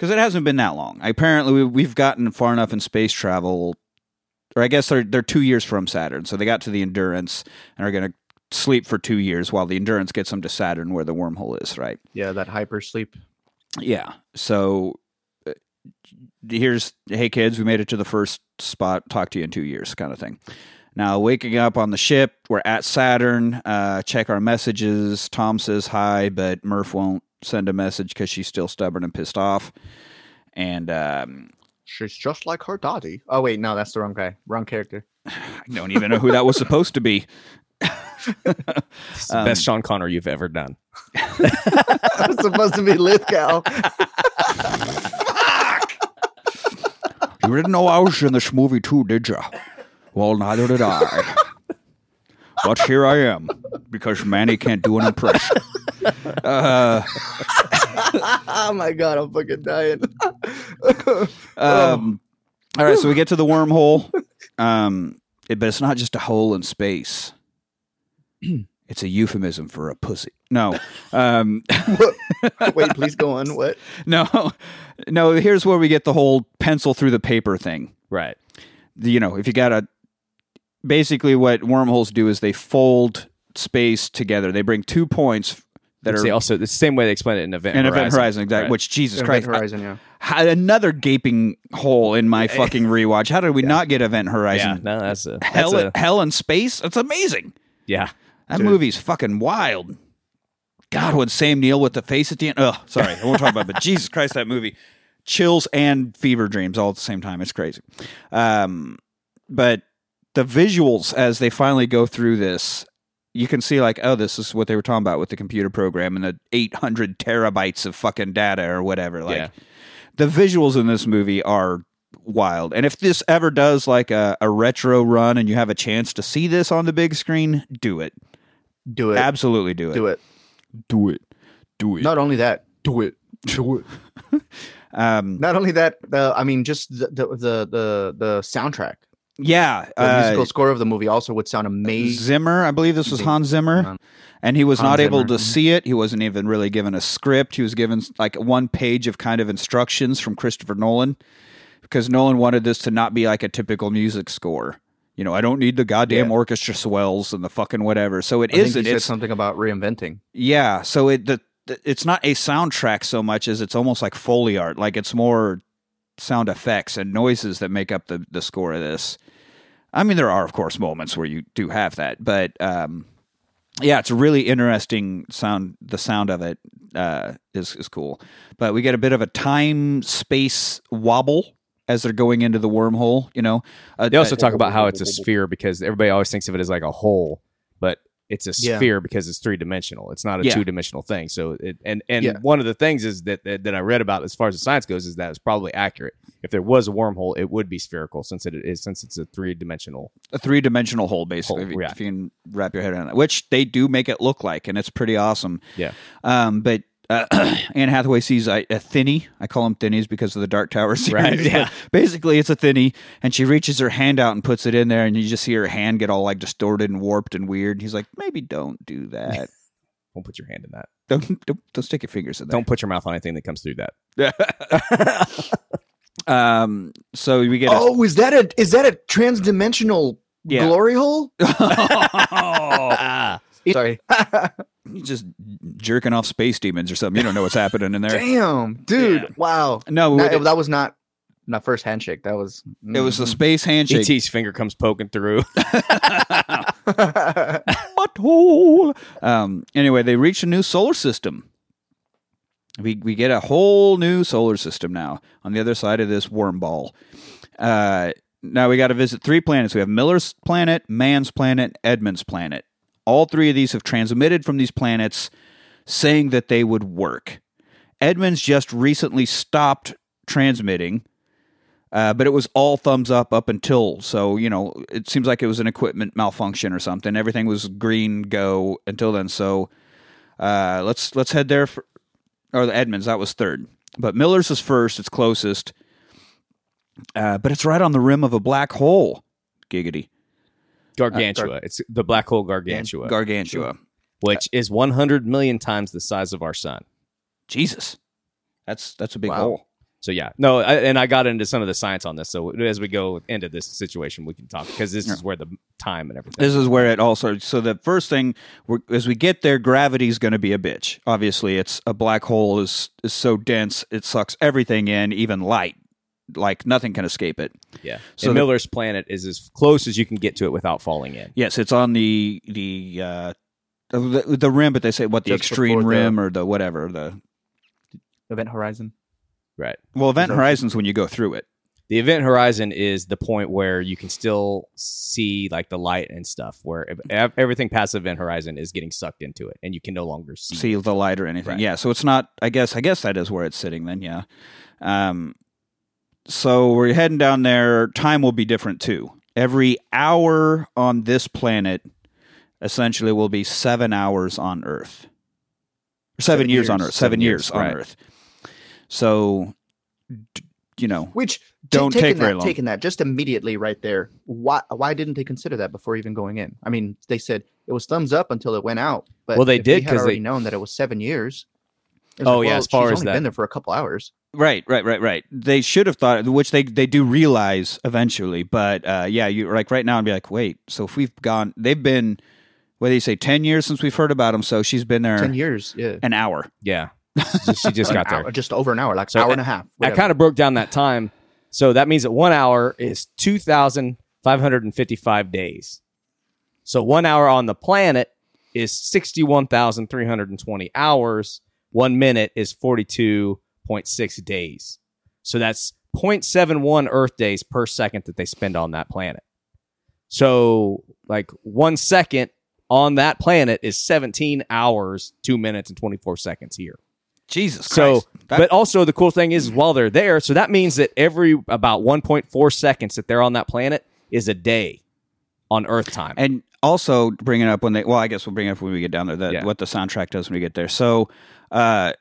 Because it hasn't been that long. Apparently, we- we've gotten far enough in space travel, or I guess they're they're two years from Saturn, so they got to the Endurance and are going to sleep for two years while the Endurance gets them to Saturn, where the wormhole is. Right? Yeah, that hyper sleep. Yeah. So uh, here's hey kids, we made it to the first spot. Talk to you in two years, kind of thing. Now waking up on the ship, we're at Saturn. Uh, check our messages. Tom says hi, but Murph won't send a message because she's still stubborn and pissed off. And um, She's just like her daddy. Oh wait, no, that's the wrong guy. Wrong character. I don't even know who that was supposed to be. It's the best Sean Connery you've ever done. It's supposed to be Lithgow. Fuck! You didn't know I was in this movie too, did you? Well, neither did I. But here I am because Manny can't do an impression. Uh, oh my god, I'm fucking dying. Um, all right, so we get to the wormhole, um, it- but it's not just a hole in space. It's a euphemism for a pussy. No, um, wait, please go on. What? no, no. Here's where we get the whole pencil through the paper thing. Right. You know, if you got a, basically what wormholes do is they fold space together. They bring two points that See, are also the same way they explain it in Event in Horizon. Event Horizon, exactly. Right. Which Jesus Event Christ, Horizon, yeah. I- another gaping hole in my fucking rewatch. How did we not get Event Yeah, Horizon? no, that's a, that's hell, a hell in space. It's amazing. yeah. That Dude. movie's fucking wild. God, when Sam Neill with the face at the end. Oh, sorry, I won't talk about. it, But Jesus Christ, that movie, chills and fever dreams all at the same time. It's crazy. Um, but the visuals as they finally go through this, you can see like, oh, this is what they were talking about with the computer program and the 800 terabytes of fucking data or whatever. Like, Yeah. the visuals in this movie are wild. And if this ever does like a, a retro run and you have a chance to see this on the big screen, do it. Do it. Absolutely do it. Do it. Do it. Do it. Not only that, do it. Do it. Um, Not only that, the I mean, just the the the the, the soundtrack, yeah. the Uh, musical score of the movie also would sound amazing. Zimmer, I believe this was Hans Zimmer, and he was Hans not able to mhm. see it. He wasn't even really given a script. He was given like one page of kind of instructions from Christopher Nolan because Nolan wanted this to not be like a typical music score. You know, I don't need the goddamn Yeah. orchestra swells and the fucking whatever. So it I think isn't. he said It's something about reinventing. Yeah, so it the, the it's not a soundtrack so much as it's almost like foley art. Like it's more sound effects and noises that make up the the score of this. I mean, there are of course moments where you do have that, but um, yeah, it's a really interesting sound. The sound of it uh, is is cool, but we get a bit of a time space wobble as they're going into the wormhole. You know, uh, They also uh, talk about how it's a sphere because everybody always thinks of it as like a hole, it's a Yeah. sphere because it's three dimensional. It's not a Yeah. two dimensional thing. So it and and Yeah. one of the things is that, that that I read about as far as the science goes is that it's probably accurate. If there was a wormhole, it would be spherical since it is since it's a three dimensional. a three dimensional hole, basically, Hole, if, you, yeah. if you can wrap your head around it, which they do make it look like, and it's pretty awesome. Yeah. Um, but uh, Anne Hathaway sees a, a thinny. I call them thinnies because of the Dark Tower series. Right, yeah. basically, it's a thinny, and she reaches her hand out and puts it in there, and you just see her hand get all like distorted and warped and weird. He's like, maybe don't do that. Don't put your hand in that. don't, don't don't stick your fingers in there. Don't put your mouth on anything that comes through that. Um. So we get. A, Oh, is that a is that a transdimensional Yeah. glory hole? oh, Sorry. He's just jerking off space demons or something. You don't know what's happening in there. Damn, dude! Yeah. Wow. No, Not- it, that was not my first handshake. That was it was a mm. space handshake. ET's finger comes poking through. butthole. Um, anyway, they reach a new solar system. We we get a whole new solar system now on the other side of this worm ball. Uh, now we got to visit three planets. We have Miller's planet, Mann's planet, Edmund's planet. All three of these have transmitted from these planets, saying that they would work. Edmund's just recently stopped transmitting. Uh, but it was all thumbs up up until so you know it seems like it was an equipment malfunction or something. Everything was green go until then. So uh, let's let's head there. For, or the Edmunds. That was third, but Miller's is first. It's closest, uh, but it's right on the rim of a black hole. Giggity, Gargantua. Uh, it's the black hole Gargantua, gargantua. which is 100 million times the size of our sun. Jesus, that's that's a big Wow. hole. So yeah, no, I, and I got into some of the science on this. So as we go into this situation, we can talk because this is where the time and everything. This is where it all starts. So the first thing, we're, as we get there, gravity's going to be a bitch. Obviously, it's a black hole is is so dense it sucks everything in, even light. Like nothing can escape it. yeah. so and the- Miller's planet is as close as you can get to it without falling in. Yes, it's on the the uh, the, the rim, but they say what the Just extreme before the- rim or the whatever the Event Horizon. Right. well event that- horizons when you go through it. The event horizon is the point where you can still see like the light and stuff. Where ev- everything past the event horizon is getting sucked into it, and you can no longer see. see the light or anything. Right. Yeah, so it's not. I guess. I guess that is where it's sitting. Then, yeah. Um, so we're heading down there. Time will be different too. Every hour on this planet, essentially, will be seven hours on Earth. Seven, Seven years, on. Earth. Seven, Seven years, years, on right. Earth. So, you know, Which Don't taking take very long. Taking that just immediately right there. Why? Why didn't they consider that before even going in? I mean, they said it was thumbs up until it went out. But Well, they if did had 'cause already they- known that it was seven years. was Oh, like, yeah, well, as far she's as only that- been there for a couple hours. Right, right, right, right. They should have thought, which they they do realize eventually. But uh, yeah, you like right now and be like, wait. So if we've gone, they've been, what do you say, ten years since we've heard about them. So she's been there Ten years. Yeah. an hour. Yeah, she just An got there. hour- just over an hour, like So hour I- and a half. I kind of broke down that time. So that means that one hour is 2,555 days. So one hour on the planet is 61,320 hours. One minute is 42.6 days. So that's 0.71 Earth days per second that they spend on that planet. So, like one second on that planet is 17 hours, two minutes, and 24 seconds here. Jesus So, That- but also the cool thing is while they're there, so that means that every about 1.4 seconds that they're on that planet is a day on Earth time. and also bringing up when they. Well, I guess we'll bring it up when we get down there. That Yeah. what the soundtrack does when we get there. So, uh,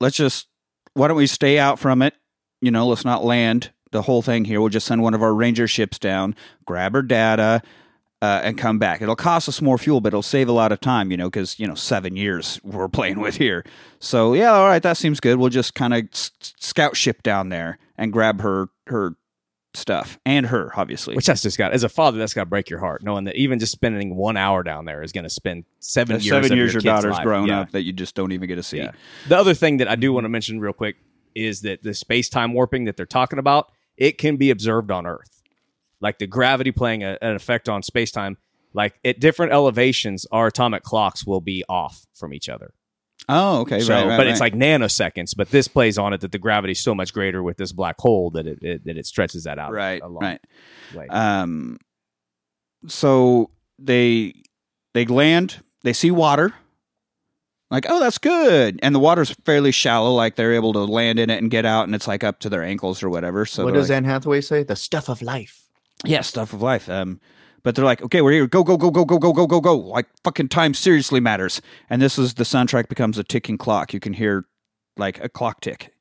let's just. Why don't we stay out from it? You know, let's not land the whole thing here. We'll just send one of our ranger ships down, grab her data, uh, and come back. It'll cost us more fuel, but it'll save a lot of time. You know, because you know seven years we're playing with here. So yeah, all right, that seems good. We'll just kind of s- scout ship down there and grab her her stuff and her obviously. which that's just got as a father, that's got to break your heart, knowing that even just spending one hour down there is going to spend seven That's years. seven years your, your, daughter's life. grown Yeah. up that you just don't even get to see. Yeah. The other thing that I do want to mention real quick is that the space time warping that they're talking about, it can be observed on Earth. Like the gravity playing a, an effect on space time. Like at different elevations, our atomic clocks will be off from each other. Oh, okay, So, right, right, but it's right. like nanoseconds. But this plays on it that the gravity's so much greater with this black hole that it, it that it stretches that out. right, a long right. way. Um, so they they land, they see water, like oh that's good, and the water's fairly shallow, like they're able to land in it and get out, and it's like up to their ankles or whatever. So what does like, Anne Hathaway say? The stuff of life. yeah, stuff of life. Um, but they're like, okay, we're here. Go, go, go, go, go, go, go, go, go. Like fucking time seriously matters. And this is the soundtrack becomes a ticking clock. You can hear like a clock tick.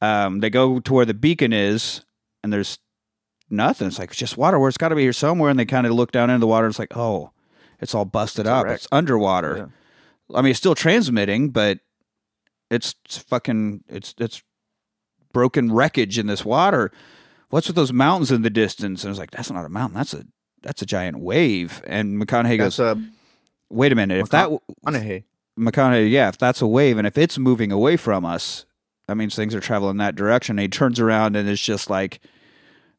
Um, they go to where the beacon is, and there's nothing. It's like it's just water. Where it's got to be here somewhere. And they kind of look down into the water. It's like, oh, it's all busted It's up. It's underwater. I mean, it's still transmitting, but it's fucking it's it's broken wreckage in this water. What's with those mountains in the distance? And I was like, that's not a mountain. That's a that's a giant wave. And McConaughey That's goes, a wait a minute. If that Anahe. McConaughey, yeah, if that's a wave and if it's moving away from us, that means things are traveling that direction. And he turns around and it's just like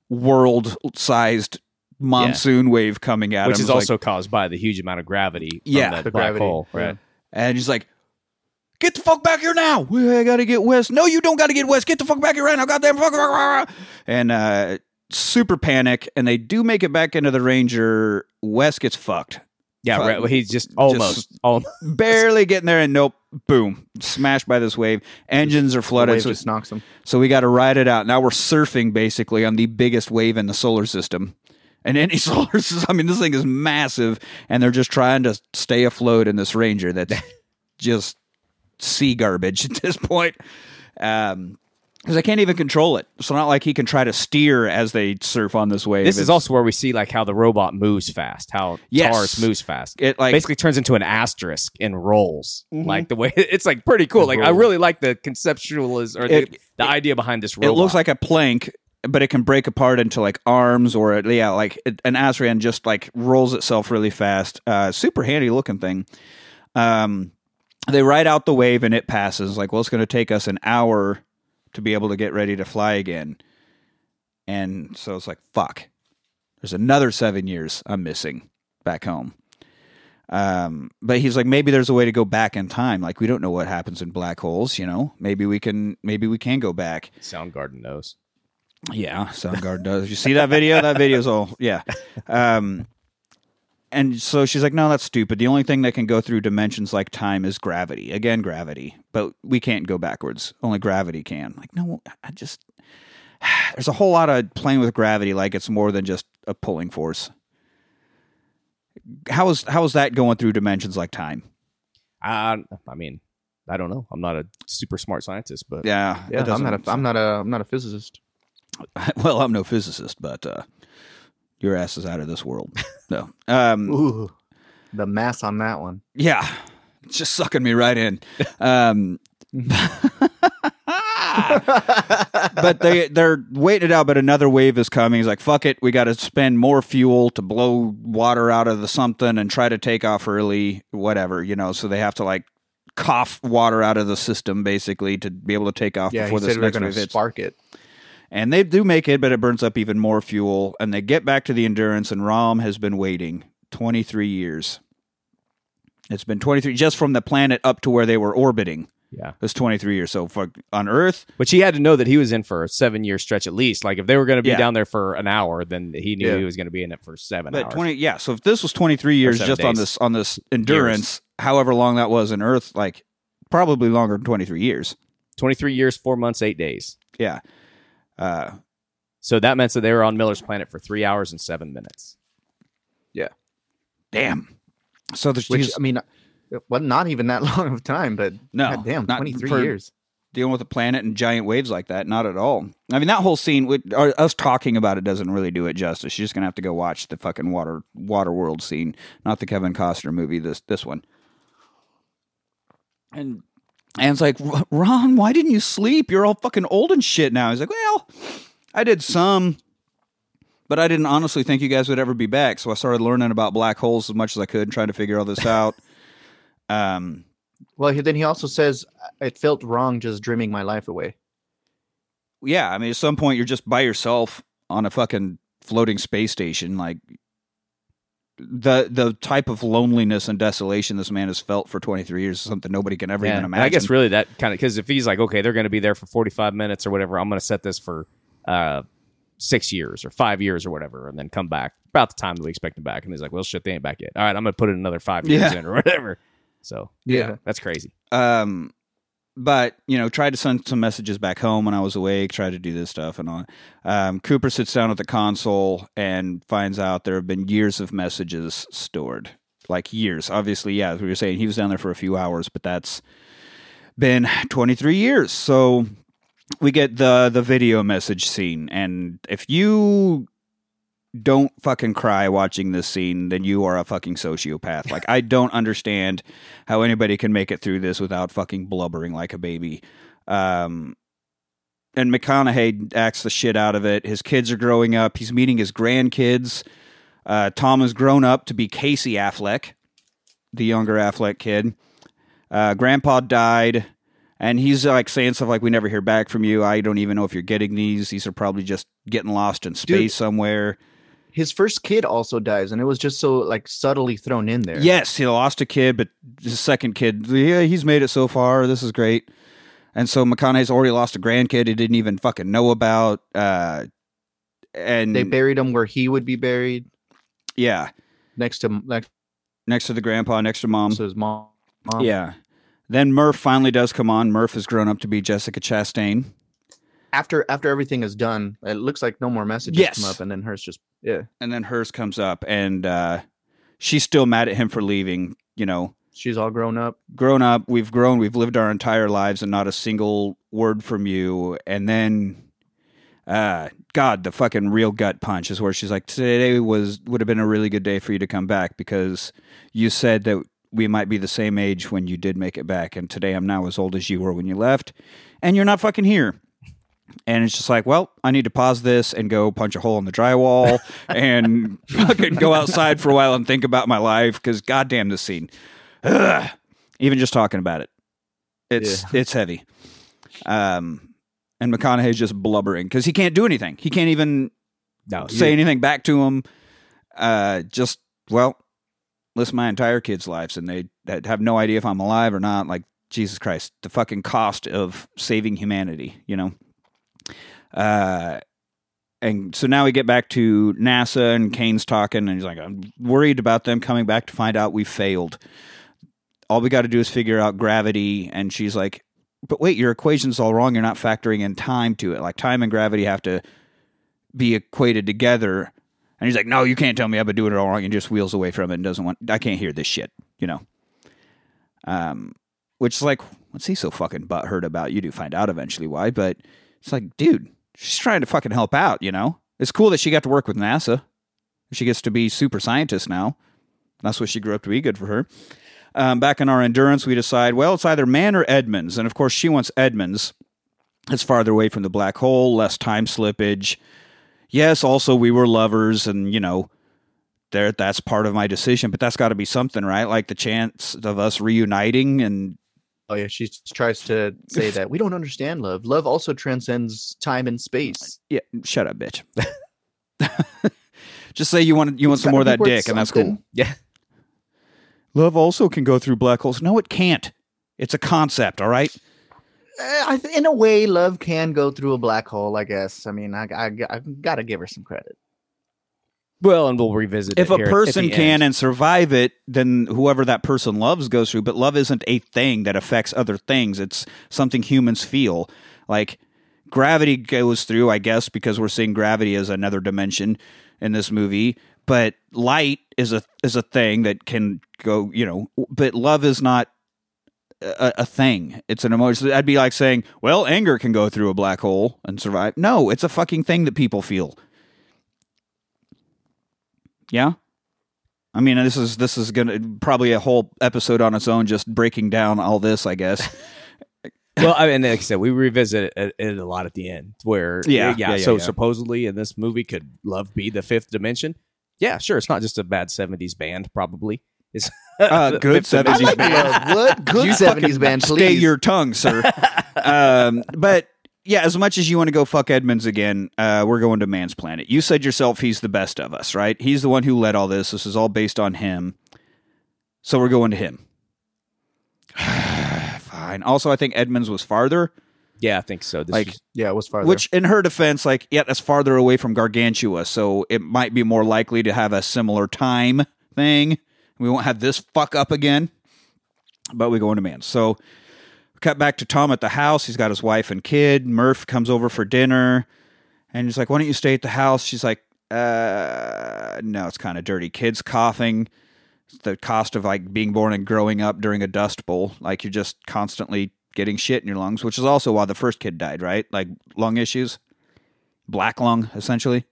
world sized monsoon wave coming at Which him. Which is It's like- also caused by the huge amount of gravity Yeah, that the black gravity, hole. yeah. Right. And he's like, Get the fuck back here now. I gotta get Wes. No, you don't gotta get Wes. Get the fuck back here right now. Goddamn fuck. And uh super panic, and they do make it back into the Ranger. Wes gets fucked. Yeah, right. Well, he's just almost, almost. Barely getting there, and nope, boom, smashed by this wave. Engines are flooded, so, just knocks them. so we got to ride it out. Now we're surfing basically on the biggest wave in the solar system. And any solar system, I mean, this thing is massive, and they're just trying to stay afloat in this Ranger that's just sea garbage at this point. Um, because I can't even control it. So not like he can try to steer as they surf on this wave. This is It's- also where we see like how the robot moves fast, how Yes. TARS moves fast. it like basically turns into an asterisk and rolls. Mhm. Like the way it's like pretty cool. Like I really like the conceptualiz or the, It- idea behind this it looks like a plank, but it can break apart into like arms or yeah, like it, an Asrian just like rolls itself really fast. Uh, super handy looking thing. Um, they ride out the wave and it passes. Like, well, it's going to take us an hour to be able to get ready to fly again. And so it's like, fuck. There's another seven years I'm missing back home. Um, but he's like, maybe there's a way to go back in time. Like, we don't know what happens in black holes. You know, maybe we can, maybe we can go back. Soundgarden knows. Yeah, Soundgarden does. You see that video? That video's all yeah. Um, and so she's like, "No, that's stupid. The only thing that can go through dimensions like time is gravity. Again, gravity. But we can't go backwards. Only gravity can." Like, no, I just there's a whole lot of playing with gravity. Like it's more than just a pulling force. How is how is that going through dimensions like time? I I mean, I don't know. I'm not a super smart scientist, but Yeah, Yeah, I'm doesn't- not a I'm not a I'm not a physicist. well, I'm no physicist, but uh, your ass is out of this world. No. Um, Ooh, the mass on that one. Yeah, it's just sucking me right in. Um, but they they're waiting it out. But another wave is coming. He's like, "Fuck it, we got to spend more fuel to blow water out of the something and try to take off early, whatever you know." So they have to like cough water out of the system basically to be able to take off Yeah, before this said we are next wave hits. spark it. And they do make it, but it burns up even more fuel. And they get back to the Endurance, and Rom has been waiting 23 years. It's been 23 just from the planet up to where they were orbiting. yeah. It's 23 years. So for, on Earth, But she had to know that he was in for a seven year stretch at least. Like if they were going to be Yeah. down there for an hour, then he knew Yeah. he was going to be in it for seven but hours. 20 yeah. So if this was 23 years just on this on this Endurance, however long that was in Earth, like probably longer than 23 years. 23 years, four months, eight days. Yeah. Uh, So that meant that they were on Miller's planet for three hours and seven minutes. Yeah. Damn. So there's Which he's I mean, it was not even that long of time, but No, God damn, not 23 for- years. dealing with a planet and giant waves like that. Not at all. I mean, that whole scene, with, or us talking about it, doesn't really do it justice. You're just gonna have to go watch the fucking water water world scene, not the Kevin Costner movie. This this one. And and it's like, Ron, why didn't you sleep? You're all fucking old and shit now. He's like, well, I did some, but I didn't honestly think you guys would ever be back. So I started learning about black holes as much as I could and trying to figure all this out. Um, Well, then he also says it felt wrong just dreaming my life away. yeah, I mean, at some point you're just by yourself on a fucking floating space station. Like the the type of loneliness and desolation this man has felt for 23 years is something nobody can ever even and imagine. I guess really that kind of because if he's like, okay, they're going to be there for 45 minutes or whatever, I'm going to set this for uh, six years or five years or whatever, and then come back about the time that we expect them back. And he's like, well, shit, they ain't back yet. All right, I'm going to put in another five years Yeah. in or whatever. So Yeah. that's crazy. um, but you know, tried to send some messages back home when I was awake. Tried to do this stuff and all. Um, Cooper sits down at the console and finds out there have been years of messages stored, like years. Obviously, yeah, as we were saying, he was down there for a few hours, but that's been 23 years. So we get the the video message scene, and if you don't fucking cry watching this scene, then you are a fucking sociopath. Like I don't understand how anybody can make it through this without fucking blubbering like a baby. Um, and McConaughey acts the shit out of it. His kids are growing up. He's meeting his grandkids. Uh, Tom has grown up to be Casey Affleck, the younger Affleck kid. Uh, Grandpa died, and he's like saying stuff like, "We never hear back from you. I don't even know if you're getting these. These are probably just getting lost in space Dude. somewhere." His first kid also dies, and it was just so like subtly thrown in there. Yes, he lost a kid, but his second kid, yeah, he's made it so far. This is great. And so McConaughey's already lost a grandkid he didn't even fucking know about. Uh, and They buried him where he would be buried yeah, next to next next to the grandpa, next to mom. to his mom. mom. yeah. Then Murph finally does come on. Murph has grown up to be Jessica Chastain. After after everything is done, it looks like no more messages Yes. come up, and then hers just yeah. And then hers comes up, and uh, she's still mad at him for leaving. You know, She's all grown up. grown up, we've grown, we've lived our entire lives, and not a single word from you. And then, uh, God, the fucking real gut punch is where she's like, "Today was would have been a really good day for you to come back because you said that we might be the same age when you did make it back, and today I'm now as old as you were when you left, and you're not fucking here." And it's just like, well, I need to pause this and go punch a hole in the drywall and fucking go outside for a while and think about my life because goddamn this scene. Ugh. Even just talking about it, it's it's heavy. Um, and McConaughey's just blubbering because he can't do anything. He can't even No, say anything back to him. Uh, just well, list my entire kids' lives, and they have no idea if I'm alive or not. Like Jesus Christ, the fucking cost of saving humanity, you know. Uh, and so now we get back to NASA, and Caine's talking, and he's like, "I'm worried about them coming back to find out we failed. All we got to do is figure out gravity." And she's like, "But wait, your equation's all wrong. You're not factoring in time to it. Like time and gravity have to be equated together." And he's like, "No, you can't tell me I've been doing it all wrong." And just wheels away from it and doesn't want. I can't hear this shit, you know. Um, which is like, what's he so fucking butthurt about? You do find out eventually why, but it's like, dude, she's trying to fucking help out, you know? It's cool that she got to work with NASA. She gets to be super scientist now. That's what she grew up to be. Good for her. Um, back in our endurance, we decide, well, it's either Mann or Edmunds. And of course, she wants Edmunds. It's farther away from the black hole, less time slippage. Yes, also, we were lovers, and, you know, there that's part of my decision, but that's got to be something, right? Like the chance of us reuniting and Oh yeah, she tries to say that we don't understand love. Love also transcends time and space. Yeah, shut up, bitch. Just say you want you want some more of that dick, and that's cool. Yeah. Love also can go through black holes. No, it can't. It's a concept, all right. Eh, I th- in a way, love can go through a black hole. I guess. I mean, I I, I gotta give her some credit. Well, and we'll revisit it. If a person can end. and survive it, then whoever that person loves goes through. But love isn't a thing that affects other things. It's something humans feel. Like gravity goes through, I guess, because we're seeing gravity as another dimension in this movie. But light is a is a thing that can go, you know. But love is not a, a thing. It's an emotion. I'd be like saying, "Well, anger can go through a black hole and survive." No, it's a fucking thing that people feel. Yeah. I mean, this is this is gonna probably a whole episode on its own, just breaking down all this. I guess. well, I mean, like I said, we revisit it, it a lot at the end, where Yeah, yeah. yeah, yeah, so yeah. supposedly in this movie, could love be the fifth dimension? Yeah, sure. It's not just a bad '70s band, probably. It's Uh, the good 70s band. What good You seventies fucking band? Stay your tongue, sir. um, but yeah, as much as you want to go fuck Edmunds again, uh, we're going to Mann's Planet. You said yourself he's the best of us, right? He's the one who led all this. This is all based on him. So we're going to him. Fine. Also, I think Edmunds was farther, Yeah, I think so. This Like, was- yeah, it was farther. which in her defense, like, yeah, that's farther away from Gargantua. So it might be more likely to have a similar time thing. We won't have this fuck up again. But we go into Mann. So cut back to Tom at the house. He's got his wife and kid. Murph comes over for dinner. And he's like, Why don't you stay at the house? She's like, uh no, it's kind of dirty. Kids coughing. It's the cost of like being born and growing up during a dust bowl. Like you're just constantly getting shit in your lungs, which is also why the first kid died, right? Like lung issues. Black lung, essentially.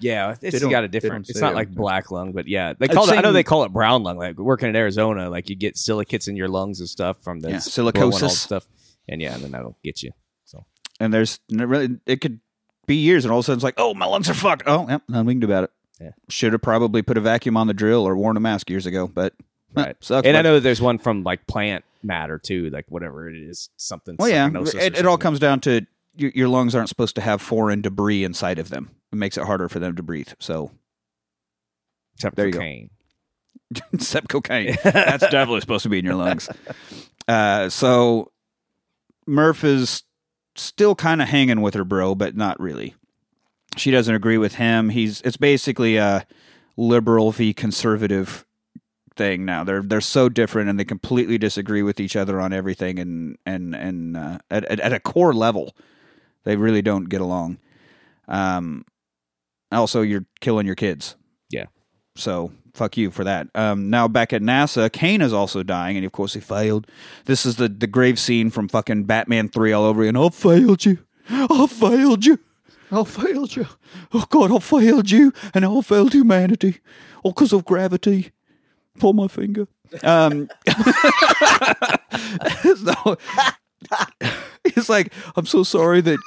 Yeah, it's got a they different. It's not like black lung, but yeah, they call it. I know they call it brown lung. Like working in Arizona, like you get silicates in your lungs and stuff from the Yeah, s- blowing all the silicosis. stuff, and yeah, and then that'll get you. So And there's really it could be years and all of a sudden it's like, oh my lungs are fucked. Oh, yep, nothing we can do about it. Yeah. Should have probably put a vacuum on the drill or worn a mask years ago, but Right. sucks. and I know there's one from like plant matter too, like whatever it is, something. Well, yeah, it, it all comes down to your, your lungs aren't supposed to have foreign debris inside of them. It makes it harder for them to breathe. So, Except there for you go. cocaine. except cocaine, that's definitely supposed to be in your lungs. Uh, so Murph is still kind of hanging with her bro, but not really. She doesn't agree with him. He's it's basically a liberal v conservative thing now. They're they're so different and they completely disagree with each other on everything and and and uh, at, at at a core level, they really don't get along. Um, also, you're killing your kids. Yeah. So fuck you for that. Um, now back at NASA, Caine is also dying, and of course he failed. This is the the grave scene from fucking Batman three all over again. I failed you. I failed you. I failed you. Oh God, I failed you, and I failed humanity, all because of gravity. Pull my finger. Um, so, he's like, I'm so sorry that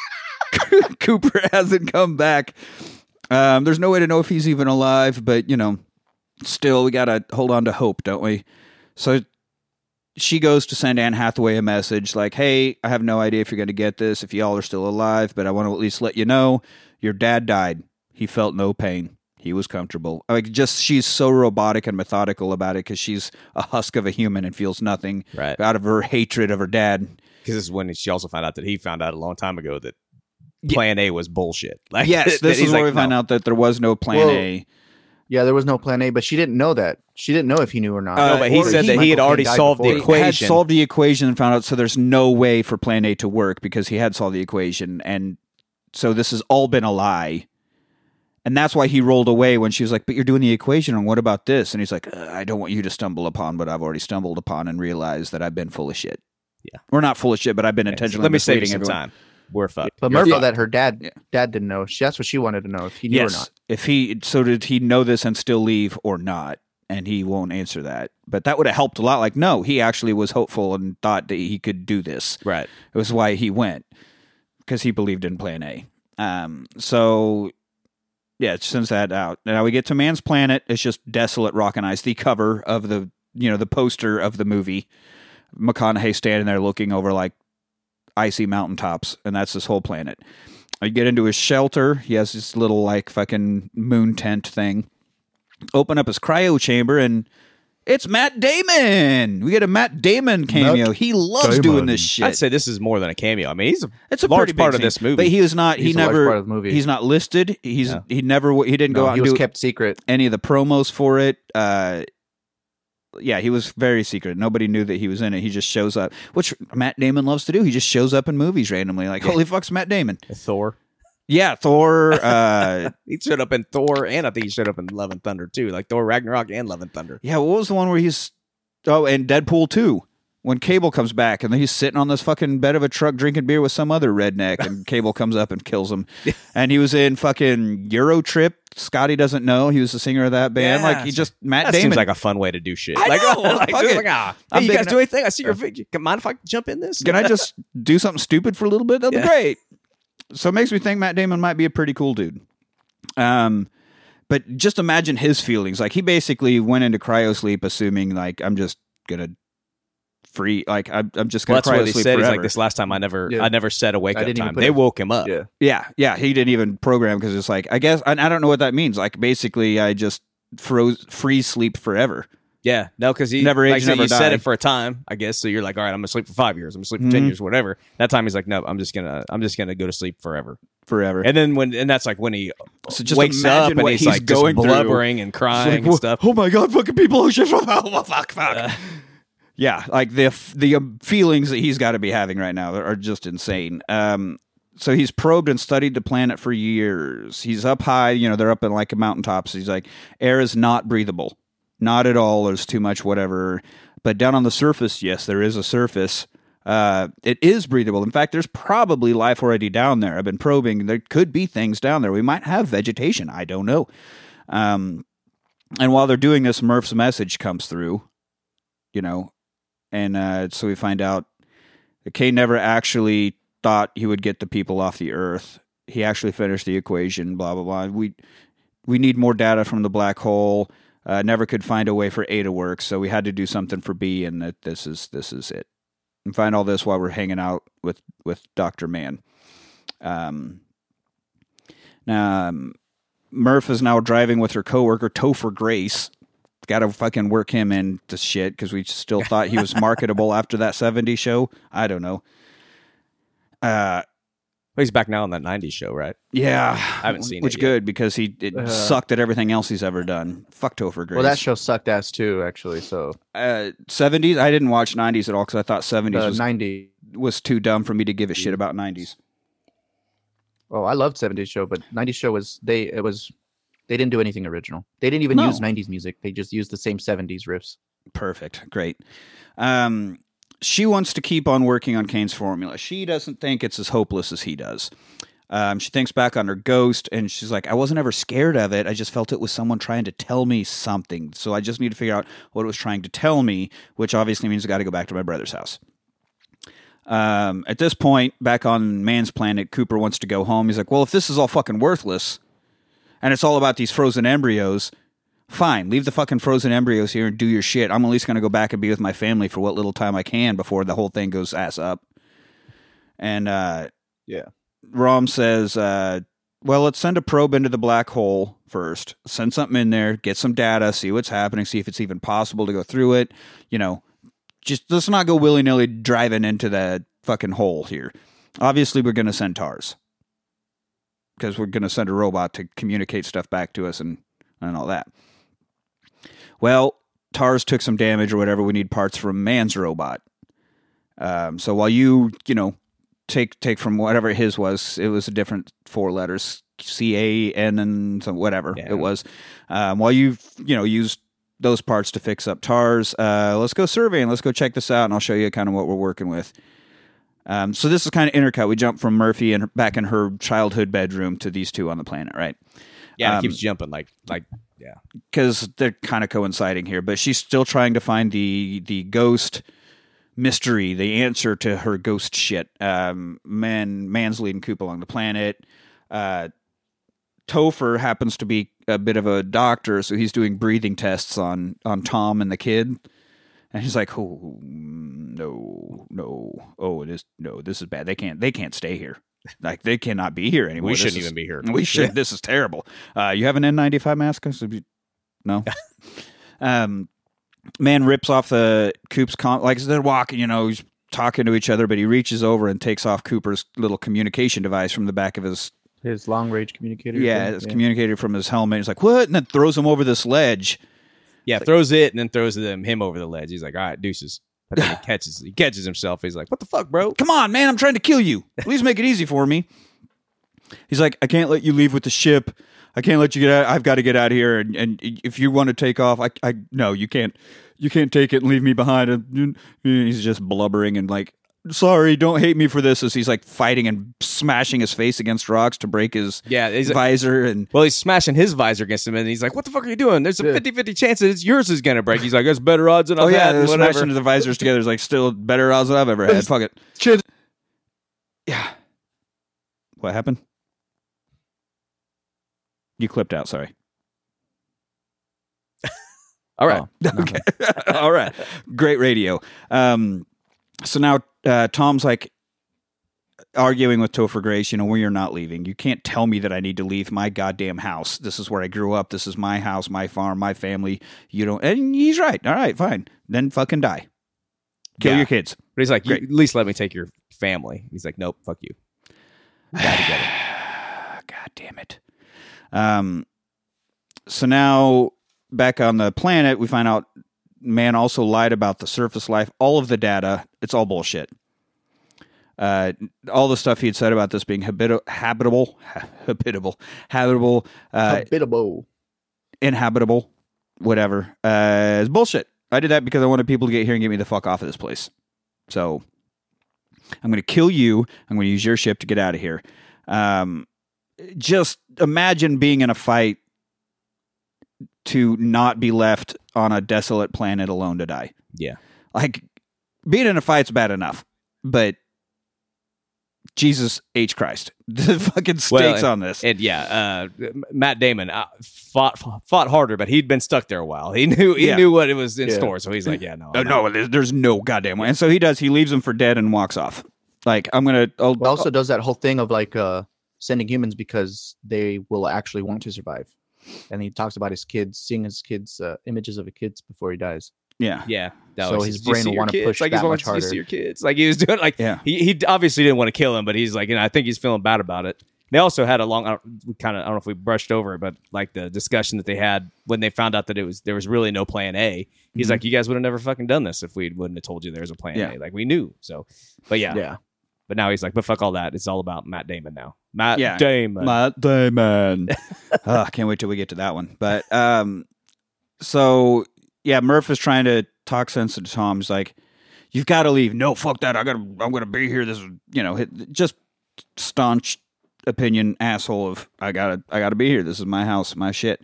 Cooper hasn't come back. Um, there's no way to know if he's even alive, but you know, still, we gotta hold on to hope, don't we? So she goes to send Anne Hathaway a message like, "Hey, I have no idea if you're going to get this, if y'all are still alive, but I want to at least let you know your dad died. He felt no pain. He was comfortable. Like, just she's so robotic and methodical about it because she's a husk of a human and feels nothing Right. out of her hatred of her dad. Because this is when she also found out that he found out a long time ago that Plan A was bullshit. Like, Yes, this is where like, we find no. out that there was no plan Well, A. Yeah, there was no plan A, but she didn't know that. She didn't know if he knew or not. Uh, No, but he Or said that he had Caine already solved the before. He equation. had solved the equation and found out so there's no way for plan A to work because he had solved the equation and so this has all been a lie. And that's why he rolled away when she was like, "But you're doing the equation, and what about this?" And he's like, uh, "I don't want you to stumble upon what I've already stumbled upon and realize that I've been full of shit." Yeah. we're not full of shit, but I've been Yeah, so intentionally Let me save you some everyone. time. We're fucked. But You're Murphy, fucked. that her dad Yeah. dad didn't know. She, that's what she wanted to know if he knew yes, or not. if he so did he know this and still leave or not? And he won't answer that. But that would have helped a lot. Like, no, he actually was hopeful and thought that he could do this. right. It was why he went because he believed in Plan A. Um, so yeah, it sends that out. Now we get to Mann's Planet. It's just desolate rock and ice. The cover of the you know the poster of the movie. McConaughey standing there looking over like icy mountaintops, and that's this whole planet. I get into his shelter. He has this little like fucking moon tent thing. Open up his cryo chamber and. It's Matt Damon. We get a Matt Damon cameo. Matt he loves Damon. doing this shit. I'd say this is more than a cameo. I mean, he's a It's a large pretty part of this movie. but he was not. He's he a large never. part of the movie. He's not listed. He's Yeah. he never. He didn't go No, out he and was do kept secret. any of the promos for it. Uh, yeah, he was very secret. Nobody knew that he was in it. He just shows up, which Matt Damon loves to do. He just shows up in movies randomly, like holy fuck's Matt Damon. Thor. Yeah, Thor. Uh, He showed up in Thor, and I think he showed up in Love and Thunder too, like Thor Ragnarok and Love and Thunder. yeah, what was the one where he's? Oh, and Deadpool two. When Cable comes back and he's sitting on this fucking bed of a truck drinking beer with some other redneck, and Cable comes up and kills him. And he was in fucking Euro Trip. Scotty doesn't know he was the singer of that band. Yeah. like he just Matt That Damon. seems like a fun way to do shit. I like, know, like, fuck just it. like, ah, I'm hey, you guys do anything? I see your video. Can mind if I jump in this? Can I just do something stupid for a little bit? That'd Yeah. be great. So it makes me think Matt Damon might be a pretty cool dude. Um, but just imagine his feelings. Like he basically went into cryo sleep, assuming like I'm just gonna free. Like I'm, I'm just gonna that's cryo what he sleep said. He's forever. like, this last time I never, Yeah. I never set a wake I up didn't time. They it- woke him up. Yeah. yeah, yeah. He didn't even program because it's like I guess and I don't know what that means. Like basically, I just froze free sleep forever. Yeah, no, because he Never like age, I said, never you set it for a time, I guess. So you're like, all right, I'm gonna sleep for five years. I'm gonna sleep for ten Mhm. years, whatever. That time he's like, no, I'm just gonna, I'm just gonna go to sleep forever. Forever. And then when, and that's like when he So just wakes up imagine and what he's, he's like just going through. blubbering and crying like, and stuff. Oh my god, fucking people! Oh shit! Oh, fuck, fuck. Uh, yeah, like the the um, feelings that he's got to be having right now are just insane. Um, so he's probed and studied the planet for years. He's up high, you know, they're up in like a mountaintops. He's like, air is not breathable, not at all. There's too much, whatever. But down on the surface, yes, there is a surface. Uh, it is breathable. In fact, there's probably life already down there. I've been probing. There could be things down there. We might have vegetation. I don't know. Um, and while they're doing this, Murph's message comes through, you know, and uh, so we find out that Caine never actually thought he would get the people off the Earth. He actually finished the equation. Blah blah blah. We we need more data from the black hole. Uh, never could find a way for A to work, so we had to do something for B, and that this is this is it. And find all this while we're hanging out with with Doctor Mann. Um, now um, Murph is now driving with her coworker Topher Grace. Got to fucking work him into shit because we still thought he was marketable after that '70s show. I don't know. Uh, Well, he's back now on that '90s show, right? yeah, I haven't seen which it yet. good because he it Uh, sucked at everything else he's ever done. Fuck Topher Grace. Well, that show sucked ass too, actually. So uh, '70s. I didn't watch '90s at all because I thought '70s the was ninety. was too dumb for me to give a shit about '90s. Oh, I loved '70s show, but '90s show was they. It was They didn't do anything original. They didn't even No. use '90s music. They just used the same '70s riffs. Perfect. Great. Um, she wants to keep on working on Caine's formula. She doesn't think it's as hopeless as he does. Um, she thinks back on her ghost and she's like, I wasn't ever scared of it. I just felt it was someone trying to tell me something. So I just need to figure out what it was trying to tell me, which obviously means I got to go back to my brother's house. Um, at this point, back on Mann's planet, Cooper wants to go home. He's like, Well, if this is all fucking worthless and it's all about these frozen embryos, fine, leave the fucking frozen embryos here and do your shit. I'm at least going to go back and be with my family for what little time I can before the whole thing goes ass up. And uh, Yeah. Rom says, uh, well, let's send a probe into the black hole first. Send something in there, get some data, see what's happening, see if it's even possible to go through it. You know, just let's not go willy nilly driving into the fucking hole here. Obviously, we're going to send TARS because we're going to send a robot to communicate stuff back to us and, and all that. Well, TARS took some damage or whatever. We need parts from Mann's robot. Um, so while you, you know, take take from whatever his was, it was a different four letters, C A N and some whatever Yeah. it was. Um, while you, you know, used those parts to fix up TARS, uh, let's go surveying. Let's go check this out, and I'll show you kind of what we're working with. Um, so this is kind of intercut. We jump from Murphy and back in her childhood bedroom to these two on the planet, right? Yeah, Um, it keeps jumping like like yeah. because they're kind of coinciding here. But she's still trying to find the the ghost mystery, the answer to her ghost shit. Um, man, Mann's leading Coop along the planet. Uh, Topher happens to be a bit of a doctor, so he's doing breathing tests on on Tom and the kid. And he's like, "Oh no, no, oh it is no, this is bad. They can't, they can't stay here. Like they cannot be here anymore. We This shouldn't is- even be here. we should. This is terrible. Uh, you have an N95 mask? I No. um, Mann rips off the Coop's com- like they're walking. You know, he's talking to each other, but he reaches over and takes off Cooper's little communication device from the back of his His long range communicator. yeah, thing, it's communicator from his helmet. He's like, "What?" and then throws him over this ledge. Yeah, throws it and then throws them him over the ledge. He's like, all right, deuces. But then he catches he catches himself. He's like, what the fuck, bro? Come on, man! I'm trying to kill you. Please make it easy for me. He's like, I can't let you leave with the ship. I can't let you get out. I've got to get out of here. And, and if you want to take off, I, I no, you can't. You can't take it and leave me behind. And he's just blubbering and like, sorry, don't hate me for this. As he's like fighting and smashing his face against rocks to break his Yeah, he's like, visor. And well, he's smashing his visor against him, and he's like, "What the fuck are you doing? There's a Yeah. 50-50 chance that it's yours is gonna break." He's like, "That's better odds than I've oh yeah, had." whatever. smashing the visors together. is like still better odds than I've ever had. Fuck it. Shit. Yeah. What happened? You clipped out. Sorry. All right, Oh, Okay. All right. Great radio. Um, so now uh, Tom's like arguing with Topher Grace, you know, we are not leaving. You can't tell me that I need to leave my goddamn house. This is where I grew up. This is my house, my farm, my family. You don't. And he's right. All right, fine. Then fucking die. Kill Yeah. your kids. but he's like, "At least let me take your family." He's like, "Nope, fuck you." God damn it. Um, so now back on the planet, we find out Mann also lied about the surface life. All of the data, it's all bullshit. Uh, all the stuff he had said about this being habit- habitable, habitable, habitable, uh, Habitable. inhabitable, whatever, uh, is bullshit. I did that because I wanted people to get here and get me the fuck off of this place. So I'm going to kill you. I'm going to use your ship to get out of here. Um, just imagine being in a fight to not be left on a desolate planet alone to die. Yeah, Like being in a fight's bad enough, but Jesus H Christ, the fucking stakes Well, and- on this. and yeah, uh, Matt Damon uh, fought fought harder, but he'd been stuck there a while. He knew he Yeah. knew what it was in Yeah. store, so he's like, "Yeah, no, Uh, no, there's, there's no goddamn way. And so he does. He leaves him for dead and walks off. Like I'm gonna. I'll, But also does that whole thing of like uh sending humans because they will actually want to survive. And he talks about his kids, seeing his kids uh, images of his kids before he dies. yeah, Yeah. That So was- his brain see will wanna push like that wanting much to see harder. your kids. Like he was doing like Yeah. he he obviously didn't want to kill him, but he's like, you know, I think he's feeling bad about it. They also had a long, I don't, we kind of, I don't know if we brushed over it, but like the discussion that they had when they found out that it was there was really no plan A. He's Mhm. like, you guys would have never fucking done this if we wouldn't have told you there was a plan Yeah. A. Like we knew. So, but yeah, Yeah. But now he's like, but fuck all that. It's all about Matt Damon now. Matt Yeah. Damon. Matt Damon. oh, I can't wait till we get to that one. But um, so yeah, Murph is trying to talk sense to Tom. He's like, "You've got to leave." No, fuck that. I got to. I'm going to be here. This is you know just staunch opinion asshole of I gotta I gotta be here. This is my house, my shit.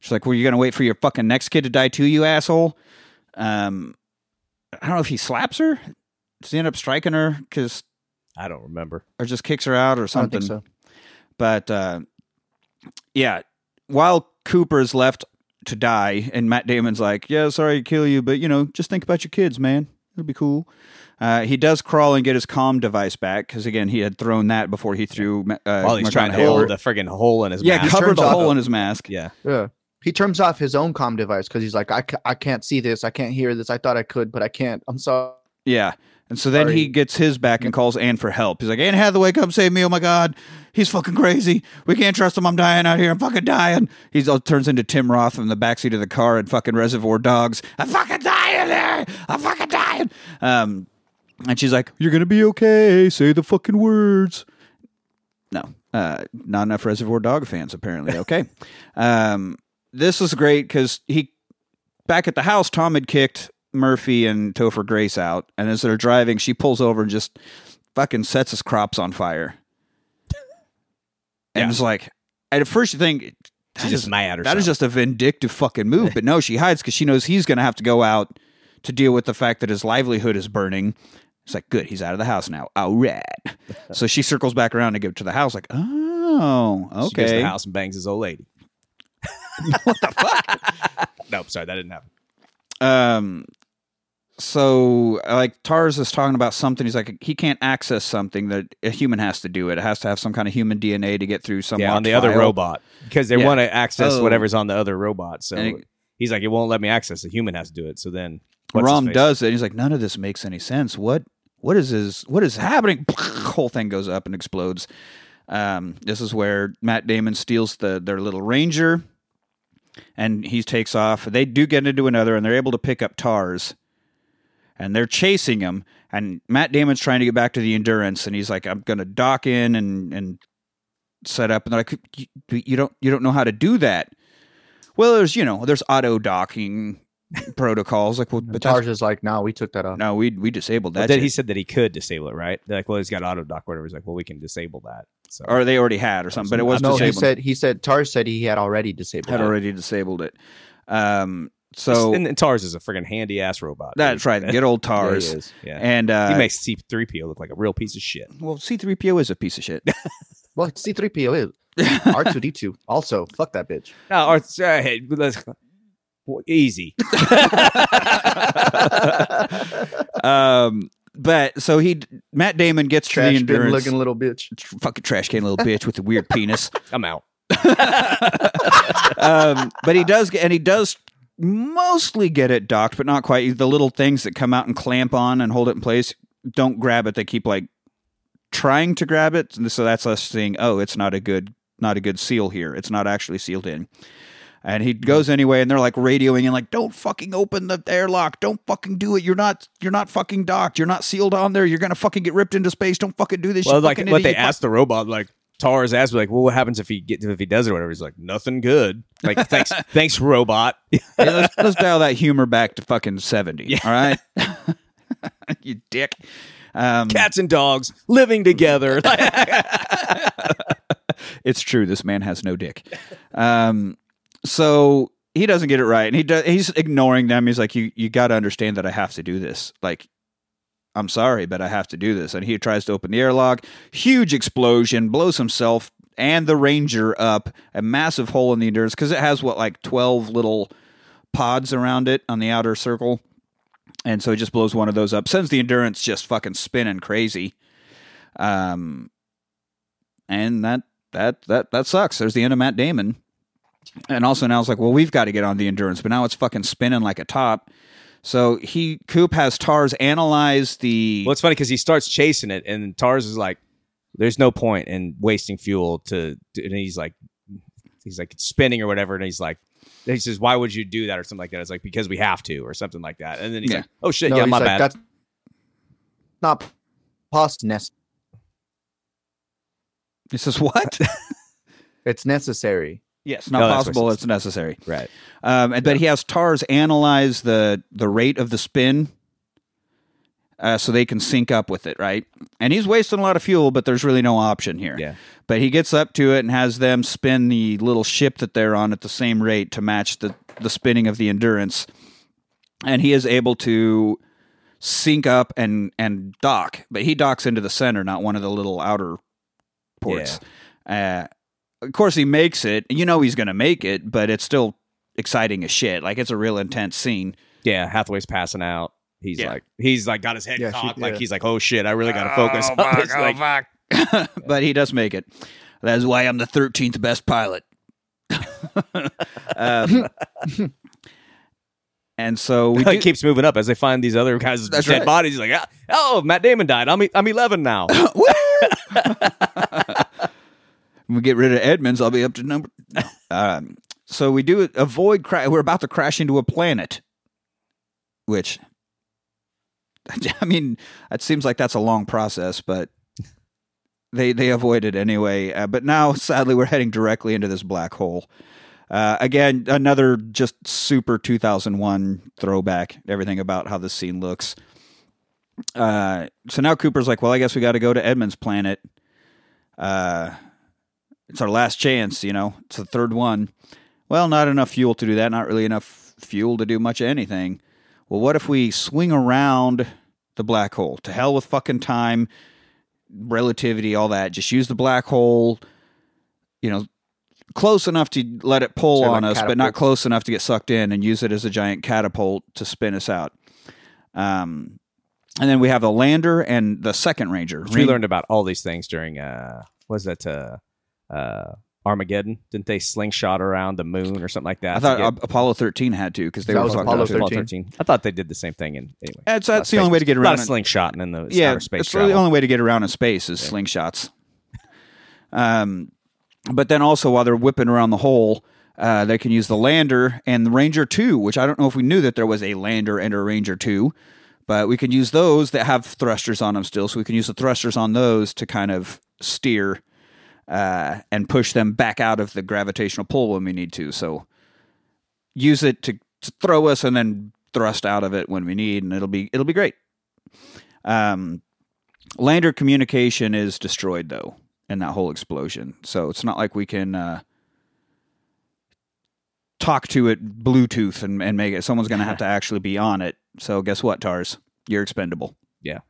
She's like, "Well, you're gonna wait for your fucking next kid to die too, you asshole?" Um, I don't know if he slaps her. Does he end up striking her because I don't remember. or just kicks her out or I don't something? think so. But uh, yeah, while Cooper's left to die, and Matt Damon's like, "Yeah, sorry to kill you, but you know, just think about your kids, man. It'll be cool." Uh, he does crawl and get his comm device back because again, he had thrown that before he threw. Uh, While he's trying to McConaughey hold the friggin' hole in his yeah, mask. cover turns the off- hole in his mask. Yeah. Yeah. He turns off his own comm device because he's like, I, ca- I can't see this. I can't hear this. I thought I could, but I can't. I'm sorry. Yeah. And so then he gets his back and calls Anne for help. He's like, Anne Hathaway, come save me. Oh my God. He's fucking crazy. We can't trust him. I'm dying out here. I'm fucking dying. He all turns into Tim Roth in the backseat of the car and fucking Reservoir Dogs. I'm fucking dying there. I'm fucking dying. Um, and she's like, You're going to be okay. Say the fucking words. No, uh, not enough Reservoir Dog fans, apparently. Okay. um, this is great because he, back at the house, Tom had kicked Murphy and Topher Grace out. And as they're driving, she pulls over and just fucking sets his crops on fire. And Yeah. it's like, at first you think, She's just mad or that is just a vindictive fucking move. But no, she hides because she knows he's going to have to go out to deal with the fact that his livelihood is burning. It's like, good, he's out of the house now. All right. so she circles back around to go to the house, like, oh, She okay. the house and bangs his old lady. what the fuck? nope, sorry, that didn't happen. Um, so like TARS is talking about something. He's like, he can't access something that a human has to do it. It has to have some kind of human DNA to get through some. yeah, on the other robot because they Yeah. want to access Oh. whatever's on the other robot. So it- he's like, it won't let me access. A human has to do it. So then Rom does it. He's like, none of this makes any sense. What? What is his? What is happening? Whole thing goes up and explodes. Um, this is where Matt Damon steals the their little Ranger, and he takes off. They do get into another, and they're able to pick up TARS, and they're chasing him. And Matt Damon's trying to get back to the Endurance, and he's like, "I'm going to dock in and and set up." And they're like, "You, you don't you don't know how to do that." Well, there's you know there's auto docking protocols. Like, well, but that's TARS is like, no, we took that off. no, we we disabled But that. then shit. he said that he could disable it, right? They're like, well, he's got auto dock, whatever. He's like, well, we can disable that. So or they already had or something, but it was no, he said he said TARS said he had already disabled. It. Had it. already disabled it. Um, so and, and TARS is a friggin' handy ass robot. that's dude. right. Good old Yeah, he TARS. is. Yeah, and uh, he makes C three PO look like a real piece of shit. well, C three PO is a piece of shit. Well, C three PO is R two D two. Also, fuck that bitch. No, or, uh, hey, let's well, easy. um, but so he Matt Damon gets to Trash the bin endurance. looking little bitch. fucking trash can little bitch with the weird penis. I'm out. um, but he does get, and he does mostly get it docked, but not quite. The little things that come out and clamp on and hold it in place don't grab it. They keep like trying to grab it, so that's us seeing. Oh, it's not a good, not a good seal here. It's not actually sealed in. And he mm-hmm. goes anyway, and they're like radioing and like, "Don't fucking open the airlock! Don't fucking do it! You're not, you're not fucking docked! You're not sealed on there! You're gonna fucking get ripped into space! Don't fucking do this!" Well, like what they asked the robot, like TARS asked, me like, well, what happens if he get if he does it or whatever? He's like, nothing good. Like, thanks, thanks, robot. Let's, let's dial that humor back to fucking 70. All right. you dick. Um, Cats and dogs living together. it's true. This man has no dick. Um, so he doesn't get it right. And he does, he's ignoring them. He's like, you, you got to understand that I have to do this. Like, I'm sorry, but I have to do this. And he tries to open the airlock. Huge explosion, blows himself and the Ranger up. A massive hole in the Endurance because it has what, like 12 little pods around it on the outer circle. And so he just blows one of those up, sends the Endurance just fucking spinning crazy. Um, and that that that that sucks. There's the end of Matt Damon. And also now it's like, well, we've got to get on the endurance, but now it's fucking spinning like a top. So he Coop has TARS analyze the well, it's funny because he starts chasing it, and TARS is like, "There's no point in wasting fuel to." to and he's like, he's like it's spinning or whatever, and he's like. He says, "Why would you do that?" or something like that. It's like because we have to, or something like that. And then he's Yeah. like, "Oh shit, No, yeah, my like, bad." That's not possible. He says, "What? It's necessary. Yes, not No, that's what possible. It's necessary." Right. Um, and but he has TARS analyze the the rate of the spin, uh, so they can sync up with it, right? And he's wasting a lot of fuel, but there's really no option here. Yeah. But he gets up to it and has them spin the little ship that they're on at the same rate to match the the spinning of the endurance, and he is able to sync up and and dock. But he docks into the center, not one of the little outer ports. Uh, of course, he makes it. You know he's going to make it, but it's still exciting as shit. Like it's a real intense scene. Yeah. Hathaway's passing out. He's Yeah. like he's like got his head Yeah, she- cocked, like yeah. he's like, oh shit, I really got to focus on this. Like, but he does make it. That's why I'm the 13th best pilot. um, and so we he do, keeps moving up as they find these other guys' That's dead right. bodies. He's like, ah, oh, Matt Damon died. I'm e- I'm 11 now. When we get rid of Edmunds, I'll be up to number. Um, so we do avoid. We're about to crash into a planet, which I mean, it seems like that's a long process, but they they avoid it anyway. Uh, but now, sadly, we're heading directly into this black hole. Uh, again, another just super 2001 throwback. Everything about how this scene looks. Uh, so now Cooper's like, well, I guess we got to go to Edmunds' planet. Uh, it's our last chance, you know. It's the third one. Well, not enough fuel to do that. Not really enough fuel to do much of anything. Well, what if we swing around the black hole? To hell with fucking time, relativity, all that. Just use the black hole, you know, close enough to let it pull of on like us, but not close enough to get sucked in and use it as a giant catapult to spin us out. Um, and then we have the lander and the second ranger. we Ran- learned about all these things during uh was that uh uh Armageddon? Didn't they slingshot around the moon or something like that? I thought get- Apollo 13 had to because they That were was talking Apollo about it. Apollo 13. 13. I thought they did the same thing in anyway. That's, Not that's the only way to get around. of it. slingshotting in the yeah, outer space it's really travel. the only way to get around in space is slingshots. Um, but then also while they're whipping around the hole, uh, they can use the lander and the Ranger Two, which I don't know if we knew that there was a lander and a Ranger Two, but we can use those that have thrusters on them still, so we can use the thrusters on those to kind of steer uh, and push them back out of the gravitational pull when we need to. So use it to, to throw us and then thrust out of it when we need, and it'll be it'll be great. Um, lander communication is destroyed though in that whole explosion, so it's not like we can uh, talk to it Bluetooth and, and make it. Someone's going to have to actually be on it. So guess what, TARS? You're expendable. Yeah.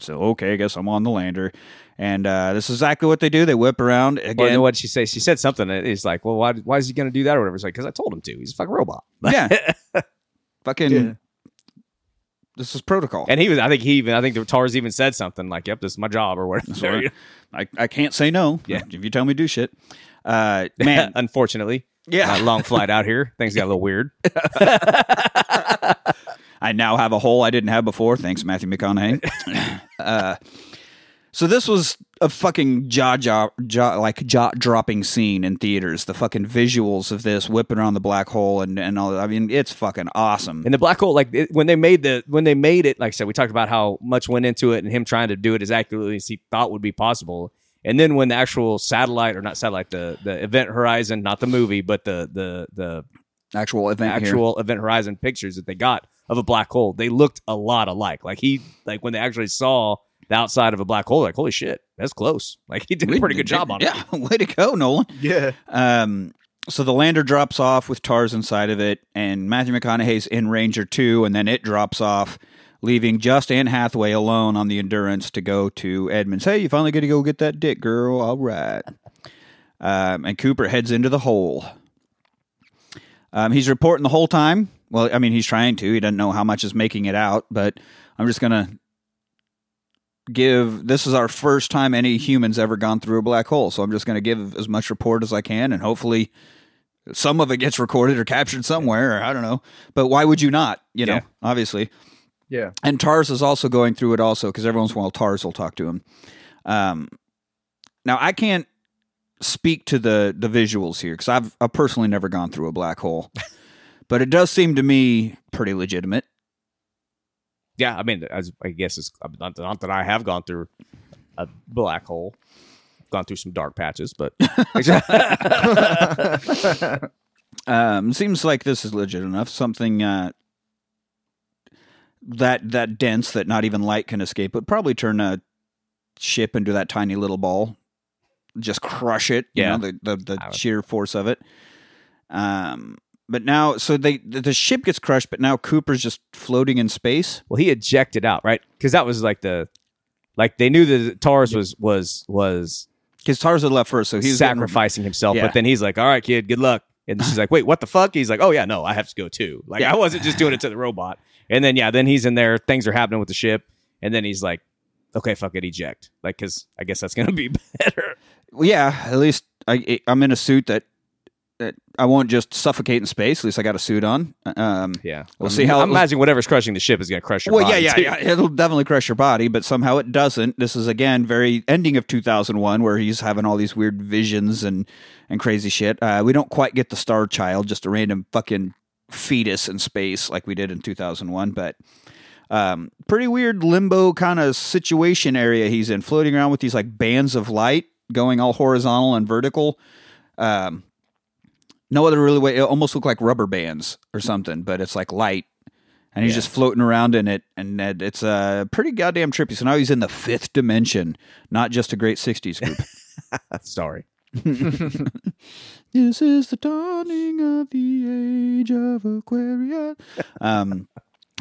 So okay, I guess I'm on the lander, and uh, this is exactly what they do. They whip around Well, again. then what she say? She said something. that is like, well, why? Why is he going to do that or whatever? It's like because I told him to. He's a fucking robot. yeah, fucking. Yeah. This is protocol. And he was. I think he even. I think the TARS even said something like, "Yep, this is my job" or whatever. Sorry. I, I can't say no. Yeah. If you tell me to do shit. Uh, man, Unfortunately, Yeah. uh, long flight out here. Things got a little weird. I now have a hole I didn't have before. Thanks, Matthew McConaughey. uh, so this was a fucking jaw jaw, jaw like jaw dropping scene in theaters. The fucking visuals of this whipping around the black hole and and all. I mean, it's fucking awesome. And the black hole, like it, when they made the when they made it, like I said, we talked about how much went into it and him trying to do it as accurately as he thought would be possible. And then when the actual satellite or not satellite, the the Event Horizon, not the movie, but the the the Actual event here. actual Event Horizon pictures that they got of a black hole, they looked a lot alike. Like he, like when they actually saw the outside of a black hole, like holy shit, that's close. Like he did a pretty good job on it. Yeah, way to go, Nolan. Yeah. Um, so the lander drops off with TARS inside of it, and Matthew McConaughey's in Ranger 2, and then it drops off, leaving just Anne Hathaway alone on the Endurance to go to Edmunds. Hey, you finally get to go get that dick, girl. All right. Um, and Cooper heads into the hole. Um, he's reporting the whole time. Well, I mean, he's trying to. He doesn't know how much is making it out, but I'm just going to give this is our first time any humans ever gone through a black hole so i'm just going to give as much report as i can and hopefully some of it gets recorded or captured somewhere or i don't know but why would you not you know Yeah. obviously Yeah. and TARS is also going through it also because every once in a while TARS will talk to him um, now i can't speak to the the visuals here because I've, I've personally never gone through a black hole but it does seem to me pretty legitimate Yeah, I mean, as I guess it's not, not that I have gone through a black hole. gone through some dark patches, but Um, seems like this is legit enough. Something uh, that that dense that not even light can escape would probably turn a ship into that tiny little ball. Just crush it. You Yeah. know, the the, the sheer force of it. Um, but now, so they the, ship gets crushed, but now Cooper's just floating in space. well, he ejected out right because that was like the like they knew that TARS was was was Because Tarzan left first, so he's getting- sacrificing himself, Yeah. but then he's like, "All right, kid, good luck." And she's like, "Wait, what the fuck?" He's like, "Oh yeah, no, I have to go too. Like Yeah. I wasn't just doing it to the robot." And then yeah, then he's in there. Things are happening with the ship, and then he's like, "Okay, fuck it, eject." Like because I guess that's gonna be better. Well, yeah, at least I, I'm in a suit that I won't just suffocate in space. At least I got a suit on. Um, Yeah, We'll I see how I'm imagining whatever's crushing the ship is gonna crush your well, body. yeah, too. yeah, yeah. It'll definitely crush your body, but somehow it doesn't. This is again very ending of 2001, where he's having all these weird visions and and crazy shit. Uh, we don't quite get the Star Child, just a random fucking fetus in space like we did in 2001, but. Um, pretty weird limbo kind of situation area he's in, floating around with these like bands of light going all horizontal and vertical. Um, no other really way. It almost look like rubber bands or something, but it's like light, and he's Yeah. just floating around in it, and it- it's uh, pretty goddamn trippy. So now he's in the fifth dimension, not just a great '60s group. Sorry. this is the dawning of the age of Aquarius. Um,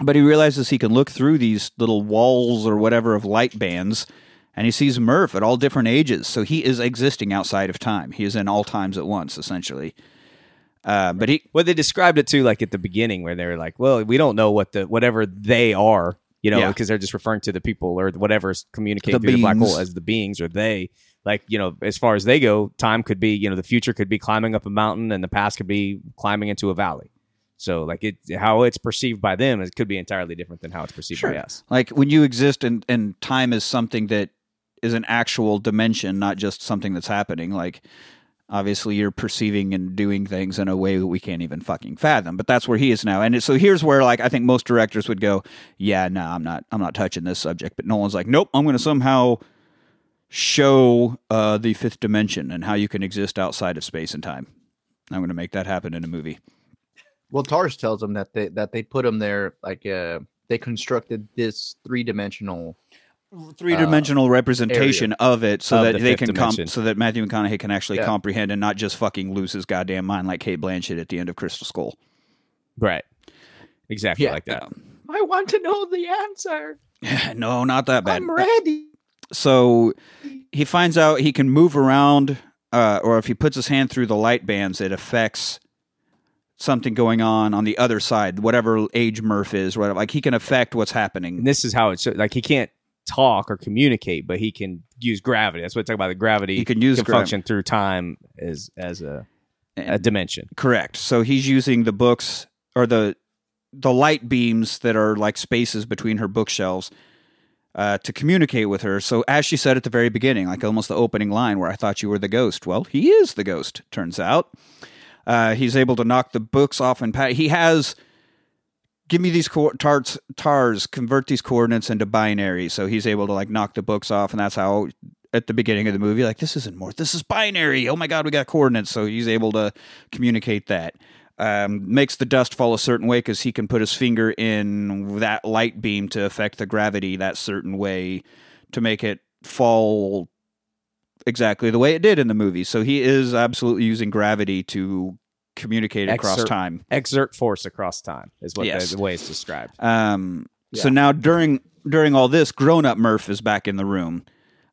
but he realizes he can look through these little walls or whatever of light bands, and he sees Murph at all different ages. So he is existing outside of time. He is in all times at once, essentially. Uh, but he, Well, they described it too, like at the beginning, where they were like, "Well, we don't know what the whatever they are, you know, Yeah. because they're just referring to the people or whatever's communicating The through the black hole as the beings or they." Like you know, as far as they go, time could be, you know, the future could be climbing up a mountain, and the past could be climbing into a valley. So, like it, how it's perceived by them, it could be entirely different than how it's perceived by us. like when you exist and, and time is something that is an actual dimension, not just something that's happening. Like obviously you're perceiving and doing things in a way that we can't even fucking fathom. But that's where he is now. And so here's where like I think most directors would go, yeah, no, I'm not I'm not touching this subject. But Nolan's like, nope, I'm going to somehow show uh, the fifth dimension and how you can exist outside of space and time. I'm going to make that happen in a movie. Well, TARS tells them that they that they put him there like uh they constructed this three dimensional. Three dimensional representation of it, so Of that the they can com- dimension. so that Matthew McConaughey can actually Yeah. comprehend and not just fucking lose his goddamn mind like Cate Blanchett at the end of Crystal Skull. Right. Exactly Yeah. like that. I want to know the answer. no, not that bad. I'm ready. So he finds out he can move around, uh, or if he puts his hand through the light bands, it affects something going on on the other side, whatever age Murph is, whatever. Like he can affect what's happening. And this is how it's like he can't talk or communicate, but he can use gravity. That's what they talk about. The gravity He can use can grav- function through time as as a, a dimension. Correct. So he's using the books or the the light beams that are like spaces between her bookshelves uh, to communicate with her. So as she said at the very beginning, like almost the opening line where I thought you were the ghost. Well, he is the ghost. Turns out uh, he's able to knock the books off and pat. He has. Give me these co- TARS, TARS, convert these coordinates into binary. So he's able to like knock the books off, and that's how at the beginning of the movie, like this isn't more, this is binary. Oh my god, we got coordinates. So he's able to communicate that. Um, makes the dust fall a certain way because he can put his finger in that light beam to affect the gravity that certain way to make it fall exactly the way it did in the movie. So he is absolutely using gravity to communicate across Exert- time. Exert force across time is what Yes. the, the way it's described. Um, So now during during all this, grown up Murph is back in the room.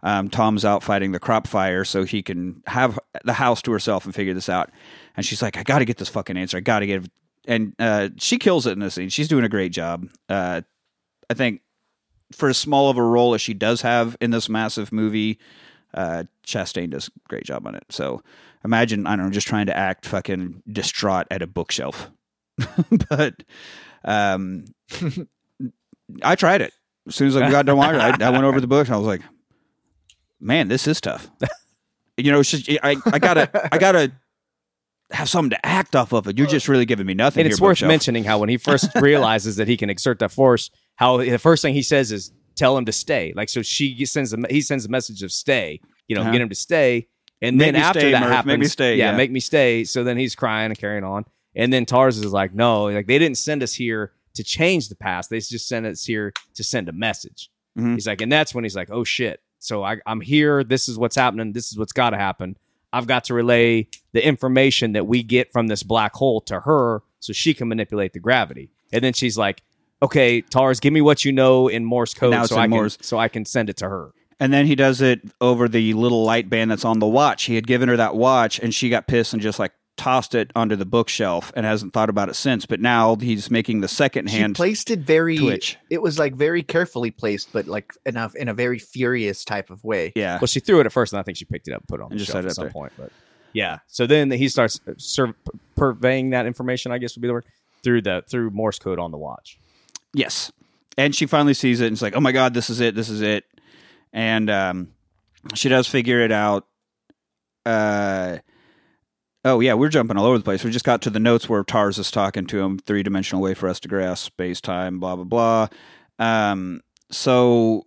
Um, Tom's out fighting the crop fire, so he can have the house to herself and figure this out. And she's like, "I got to get this fucking answer. I got to get." And uh, she kills it in this scene. She's doing a great job. Uh, I think for as small of a role as she does have in this massive movie, uh, Chastain does a great job on it. So imagine, I don't know, just trying to act fucking distraught at a bookshelf. but um, I tried it. As soon as I got done watching, I, I went over the book and I was like, "Man, this is tough." you know, it's just I, I gotta, I gotta have something to act off of it. You're just really giving me nothing. And here, it's worth bookshelf. mentioning how when he first realizes that he can exert that force, how the first thing he says is tell him to stay. Like so, she sends a, he sends a message of stay, you know, Uh-huh. get him to stay. And then after stay, that Murph. happens, Make me stay, yeah. make me stay. So then he's crying and carrying on. And then TARS is like, no, like they didn't send us here to change the past. They just sent us here to send a message. Mhm. He's like, and that's when he's like, oh shit. So I, I'm here. This is what's happening. This is what's got to happen. I've got to relay the information that we get from this black hole to her so she can manipulate the gravity. And then she's like, okay, TARS, give me what you know in Morse code so I, can, Morse. so I can send it to her. And then he does it over the little light band that's on the watch. He had given her that watch, and she got pissed and just like tossed it under the bookshelf and hasn't thought about it since. But now he's making the second She hand placed it very. twitch. It was like very carefully placed, but like enough in a very furious type of way. Yeah. Well, she threw it at first, and I think she picked it up and put it on And the just shelf set it at some there. point. But yeah, so then he starts uh, sur- purveying that information. I guess would be the word through the through Morse code on the watch. Yes. And she finally sees it and it's like, oh my God, this is it. This is it. And um, she does figure it out. Uh, oh, yeah, we're jumping all over the place. We just got to the notes where TARS is talking to him, three dimensional way for us to grasp space, time, blah, blah, blah. Um, so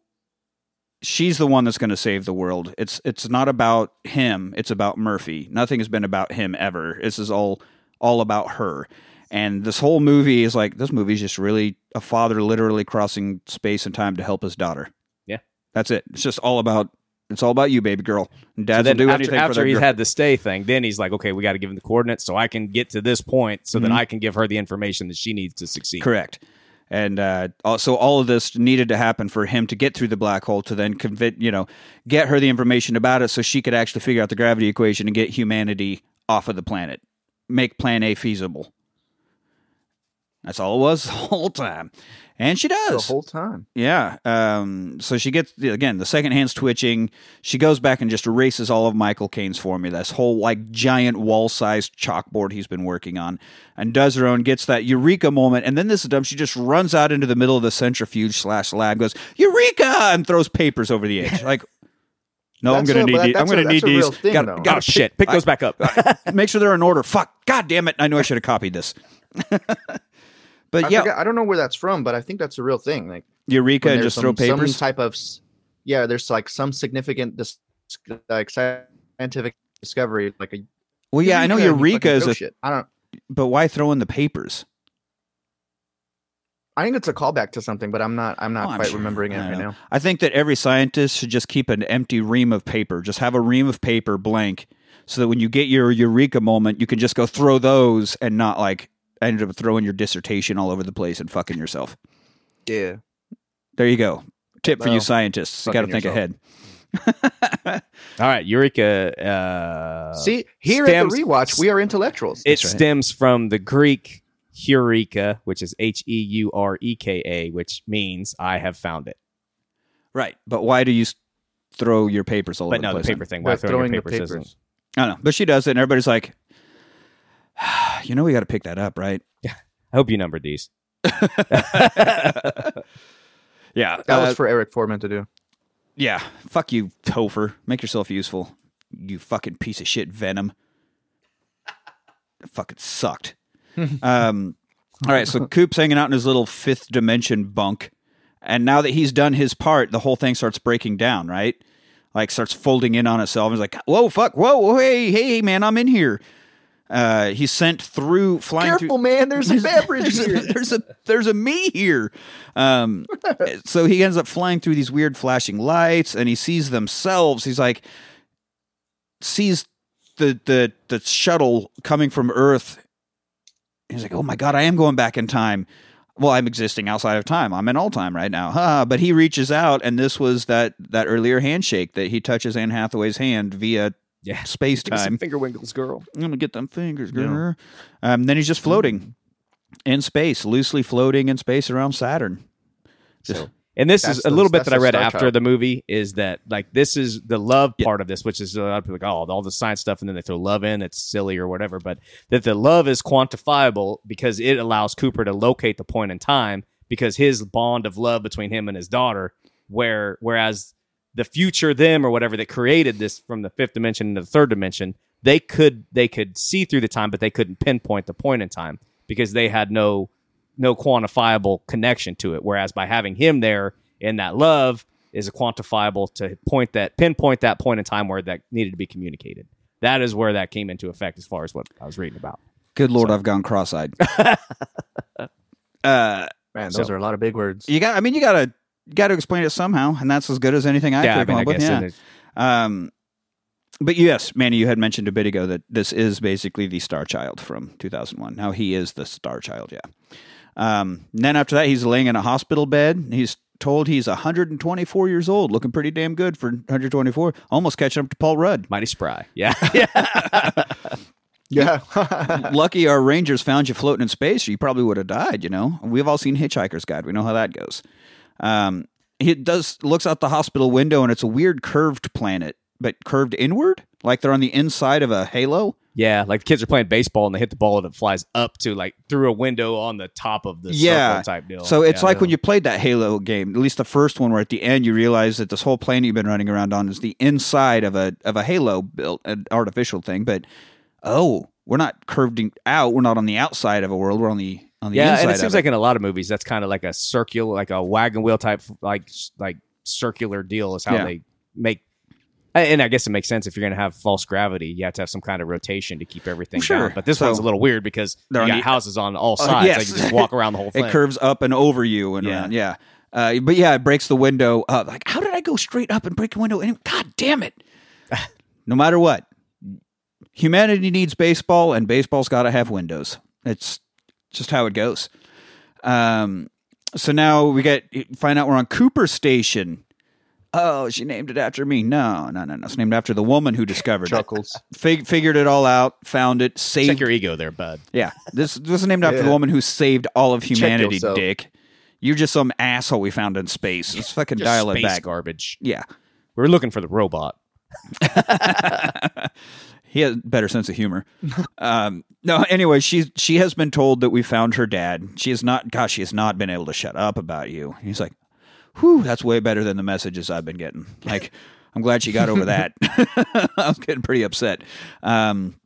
she's the one that's going to save the world. It's it's not about him. It's about Murphy. Nothing has been about him ever. This is all all about her. And this whole movie is like this movie is just really a father literally crossing space and time to help his daughter. That's it. It's just all about it's all about you, baby girl. Dads so do after, anything after he's girl. had the stay thing, then he's like, okay, we got to give him the coordinates so I can get to this point, so that Mhm. I can give her the information that she needs to succeed. Correct. And uh, so all of this needed to happen for him to get through the black hole to then convince, you know, get her the information about it so she could actually figure out the gravity equation and get humanity off of the planet, make Plan A feasible. That's all it was the whole time, and she does The whole time. Yeah. Um, so she gets again the second hand's twitching. She goes back and just erases all of Michael Caine's formula, this whole like giant wall sized chalkboard he's been working on, and does her own. Gets that eureka moment, and then this is dumb. She just runs out into the middle of the centrifuge slash lab, goes eureka, and throws papers over the edge. Like, no, I'm gonna a- need. but these. I'm gonna a- need these. thing, Gotta- gotta Oh shit! Pick those back up. Make sure they're in order. Fuck. God damn it! I knew I should have copied this. but I, yeah, forgot- I don't know where that's from, but I think that's a real thing. Like eureka, when and there's just throw some, some papers. type of yeah. There's like some significant dis- like scientific discovery, like a well, yeah, I know eureka is throw a. shit. I don't. But why throw in the papers? I think it's a callback to something, but I'm not. I'm not Oh, I'm quite sure. remembering it right know. now. I think that every scientist should just keep an empty ream of paper. Just have a ream of paper blank so that when you get your eureka moment, you can just go throw those and not like end up throwing your dissertation all over the place and fucking yourself. Yeah. There you go. Tip for you scientists. You got to think yourself. ahead. All right, Eureka. Uh, See, here stems- at the rewatch, we are intellectuals. it right. stems from the Greek Eureka, which is H E U R E K A, which means I have found it. Right. But why do you throw your papers all But over no, the the place? paper thing. Why By throwing throwing your the papers? papers. isn't- I don't know. But she does it, and everybody's like, you know, we got to pick that up, right? I hope you numbered these. Yeah. That uh, was for Eric Forman to do. Yeah, fuck you, Topher. Make yourself useful. You fucking piece of shit, Venom. It fucking sucked. um, all right, so Coop's hanging out in his little fifth dimension bunk, and now that he's done his part, the whole thing starts breaking down. Right, like starts folding in on itself. He's like, "Whoa, fuck, whoa, hey, hey, man, I'm in here." Uh, he's sent through flying through Careful, man. There's a beverage there's here. A, there's a there's a me here. Um, so he ends up flying through these weird flashing lights, and he sees themselves. He's like, sees the the the shuttle coming from Earth. He's like, oh my god, I am going back in time. Well, I'm existing outside of time. I'm in all time right now. Huh. But he reaches out, and this was that that earlier handshake that he touches Anne Hathaway's hand via Yeah. space Give me some time. finger wiggles, girl. I'm gonna get them fingers, Yeah. girl. Um, then he's just floating in space, loosely floating in space around Saturn. Just- So, and this is a the- little bit that I read after Child. the movie is that like this is the love Yeah. part of this, which is a lot of people like, oh, all the science stuff, and then they throw love in, it's silly or whatever. But that the love is quantifiable because it allows Cooper to locate the point in time because his bond of love between him and his daughter, where whereas the future them or whatever that created this from the fifth dimension into the third dimension, they could they could see through the time, but they couldn't pinpoint the point in time because they had no no quantifiable connection to it. Whereas by having him there in that love, is a quantifiable to point that pinpoint that point in time where that needed to be communicated. That is where that came into effect as far as what I was reading about. Good lord, I've gone cross-eyed. uh, Man, those So- are a lot of big words. you got. I mean, you gotta you gotta explain it somehow, and that's as good as anything I yeah, I could mean, come I up with. Yeah. Um, but yes, Manny, you had mentioned a bit ago that this is basically the Star Child from 2001. Now he is the Star Child, yeah. Um, and then after that, he's laying in a hospital bed. He's told he's 124 years old, looking pretty damn good for 124, almost catching up to Paul Rudd. mighty spry. Yeah, yeah. Yeah. Lucky our Rangers found you floating in space, or you probably would have died. You know, we've all seen Hitchhiker's Guide. We know how that goes. Um, he does looks out the hospital window, and it's a weird curved planet, but curved inward, like they're on the inside of a halo. Yeah, like the kids are playing baseball and they hit the ball and it flies up to like through a window on the top of the Yeah. type deal. So it's Yeah. like when you played that Halo game, at least the first one, where at the end you realize that this whole planet you've been running around on is the inside of a of a Halo built an artificial thing. But oh, we're not curved out. We're not on the outside of a world. We're on the on the yeah, inside. and it seems like in a lot of movies that's kind of like a circular, like a wagon wheel type, like like circular deal is how Yeah. they make. And I guess it makes sense if you're going to have false gravity, you have to have some kind of rotation to keep everything Sure. down. But this So- one's a little weird because you They're got the- houses on all Uh, sides. yes. Like you just walk around the whole thing. it curves up and over you and Yeah. around. Yeah. Uh, but yeah, it breaks the window up. Like, how did I go straight up and break a window? And God damn it! no matter what, humanity needs baseball, and baseball's got to have windows. It's just how it goes. Um, so now we get find out we're on Cooper Station. Oh, she named it after me. No, no, no, no. It's named after the woman who discovered it. Chuckles. Fig- figured it all out, found it, saved Check your ego there, bud. yeah, this this is named after the woman who saved all of humanity. yourself. Dick, you're just some asshole we found in space. Let's fucking Just dial it back. garbage. Yeah, We're looking for the robot. he has better sense of humor. um, no, anyway, she she has been told that we found her dad. She has not. Gosh, she has not been able to shut up about you. He's like, whew, that's way better than the messages I've been getting. Like, I'm glad she got over that. I was getting pretty upset. Um,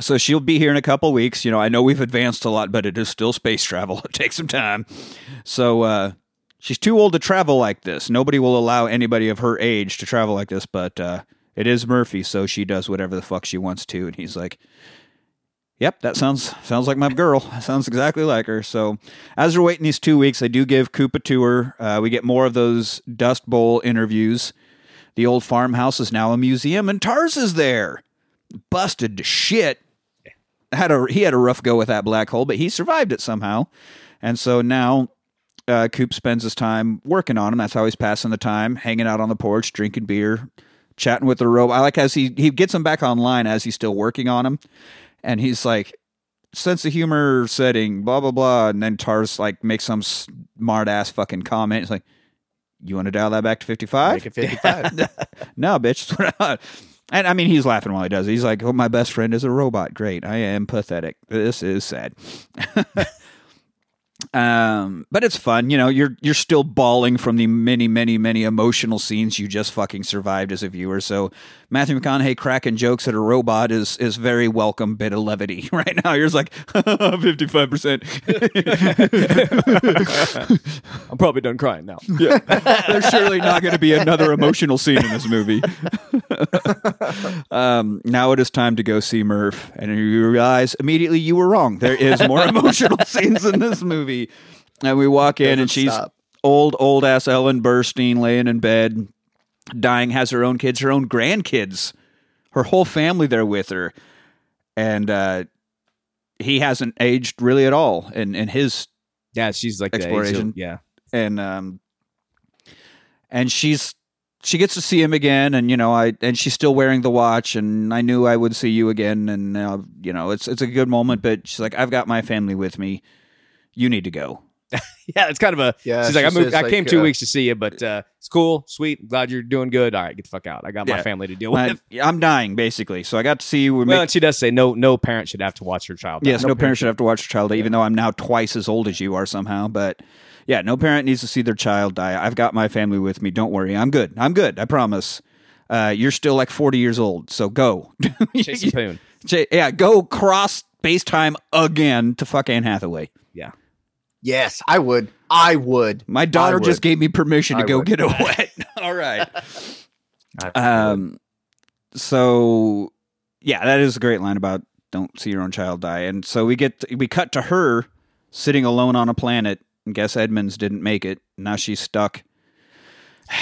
so she'll be here in a couple weeks. You know, I know we've advanced a lot, but it is still space travel. It takes some time. So uh, she's too old to travel like this. Nobody will allow anybody of her age to travel like this, but uh, it is Murphy, so she does whatever the fuck she wants to. And he's like, Yep, that sounds sounds like my girl. Sounds exactly like her. So, as we're waiting these two weeks, I do give Coop a tour. Uh, we get more of those Dust Bowl interviews. The old farmhouse is now a museum, and TARS is there, busted to shit. Had a he had a rough go with that black hole, but he survived it somehow. And so now uh, Coop spends his time working on him. That's how he's passing the time, hanging out on the porch, drinking beer, chatting with the robot. I like as he he gets him back online as he's still working on him, and he's like, sense of humor setting, blah blah blah, and then TARS like makes some smart ass fucking comment. He's like, "You want to dial that back to fifty five? Make it 55. no, bitch. And I mean, he's laughing while he does it. He's like, "Oh, my best friend is a robot. Great. I am pathetic. This is sad." um, but it's fun. You know, you're you're still bawling from the many, many, many emotional scenes you just fucking survived as a viewer. So Matthew McConaughey cracking jokes at a robot is is very welcome bit of levity right now. You're just like fifty five percent. I'm probably done crying now. There's surely not going to be another emotional scene in this movie. um, now it is time to go see Murph, and you realize immediately you were wrong. There is more emotional scenes in this movie. And we walk in, and she's stop. old, old ass Ellen Burstyn laying in bed, dying, has her own kids, her own grandkids, her whole family there with her. And uh, he hasn't aged really at all in, in his Yeah, she's like the of- Exploration. yeah, and um and she's she gets to see him again and you know i and she's still wearing the watch and i knew i would see you again and uh, you know it's it's a good moment but she's like i've got my family with me you need to go yeah. It's kind of a. Yeah, she's like, I moved. I came like, two uh, weeks to see you, but uh, it's cool, sweet. Glad you're doing good. All right, get the fuck out. I got my family to deal I, with. i'm dying basically so i got to see you we Well, make, and she does say no. No parent should have to watch her child. die. yes no, parent should have to watch their child die, even though i'm now twice as old as you are somehow but yeah no parent needs to see their child die i've got my family with me don't worry i'm good i'm good i promise uh, you're still like 40 years old so go Jason Poon. Yeah, go cross space time again to fuck Anne Hathaway. Yeah. yes, I would. I would. My daughter I just gave me permission to I go would. get a wet. All right. Um, so yeah, that is a great line about don't see your own child die. And so we get we cut to her sitting alone on a planet. And guess Edmunds didn't make it. Now she's stuck.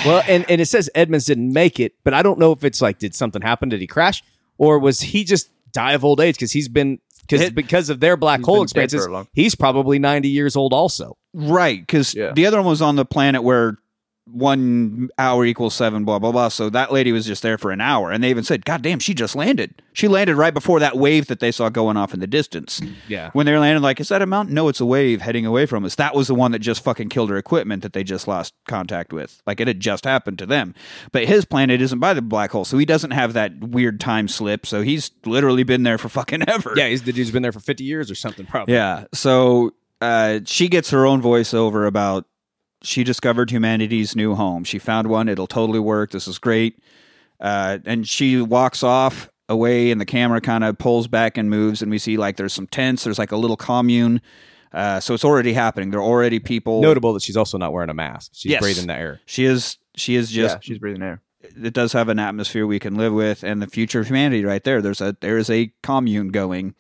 Well, and, and it says Edmunds didn't make it, but I don't know if it's like, did something happen? Did he crash? Or was he just die of old age? Because he's been, because because of their black hole been experiences, he's probably 90 years old also. Right, because Yeah. the other one was on the planet where one hour equals seven, blah blah blah. So that lady was just there for an hour, and they even said, "God damn, she just landed. She landed right before that wave that they saw going off in the distance." Yeah. When they were landing, like, is that a mountain? No, it's a wave heading away from us. That was the one that just fucking killed her equipment that they just lost contact with. Like it had just happened to them. But his planet isn't by the black hole, so he doesn't have that weird time slip. So he's literally been there for fucking ever. Yeah, he's the dude's been there for 50 years or something, probably. Yeah. So uh, she gets her own voiceover about she discovered humanity's new home. She found one. It'll totally work. This is great. Uh, and she walks off away, and the camera kind of pulls back and moves, and we see like there's some tents. There's like a little commune. Uh, so it's already happening. There are already people. Notable that she's also not wearing a mask. She's Yes. breathing the air. She is. She is just. yeah, she's breathing air. It does have an atmosphere we can live with, and the future of humanity right there. There's a there is a commune going,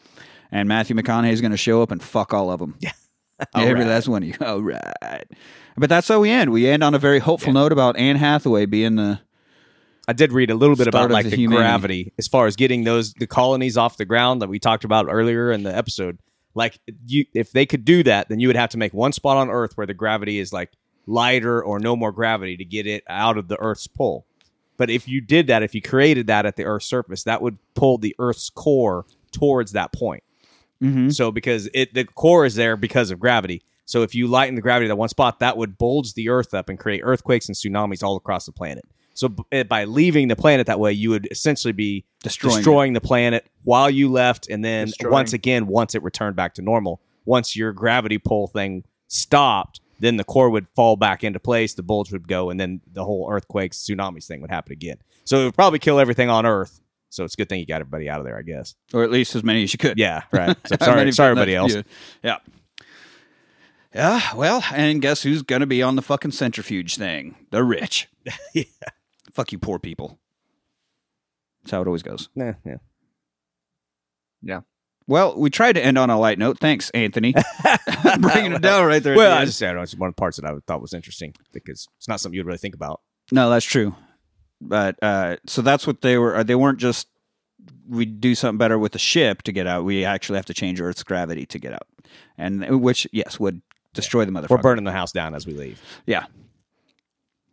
and Matthew McConaughey is going to show up and fuck all of them. Yeah, every right. last one of you. All right, but that's how we end. We end on a very hopeful note about Anne Hathaway being the I did read a little bit about like the the, gravity as far as getting those the colonies off the ground that we talked about earlier in the episode. Like you, if they could do that, then you would have to make one spot on Earth where the gravity is like lighter or no more gravity to get it out of the Earth's pull. But if you did that, if you created that at the Earth's surface, that would pull the Earth's core towards that point. Mhm. So because it the core is there because of gravity. So if you lighten the gravity at one spot, that would bulge the Earth up and create earthquakes and tsunamis all across the planet. So b- eh, by leaving the planet that way, you would essentially be Destroying destroying, the planet while you left, and then Destroying. once again, once it returned back to normal, once your gravity pull thing stopped, then the core would fall back into place, the bulge would go, and then the whole earthquakes, tsunamis thing would happen again. So it would probably kill everything on Earth. So it's a good thing you got everybody out of there, I guess. or at least as many as you could. Yeah, right. So sorry, sorry, everybody else. Yeah. yeah. Yeah, well, and guess who's going to be on the fucking centrifuge thing? The rich. Yeah. Fuck you, poor people. That's how it always goes. Nah, yeah. Yeah. Well, we tried to end on a light note. Thanks, Anthony. Bringing it down right there. Well, the I just said it's one of the parts that I thought was interesting because it's not something you'd really think about. No, that's true. But uh, so that's what they were. uh, They weren't just we do something better with the ship to get out. We actually have to change Earth's gravity to get out, and which yes would destroy the motherfucker. We're burning the house down as we leave. Yeah.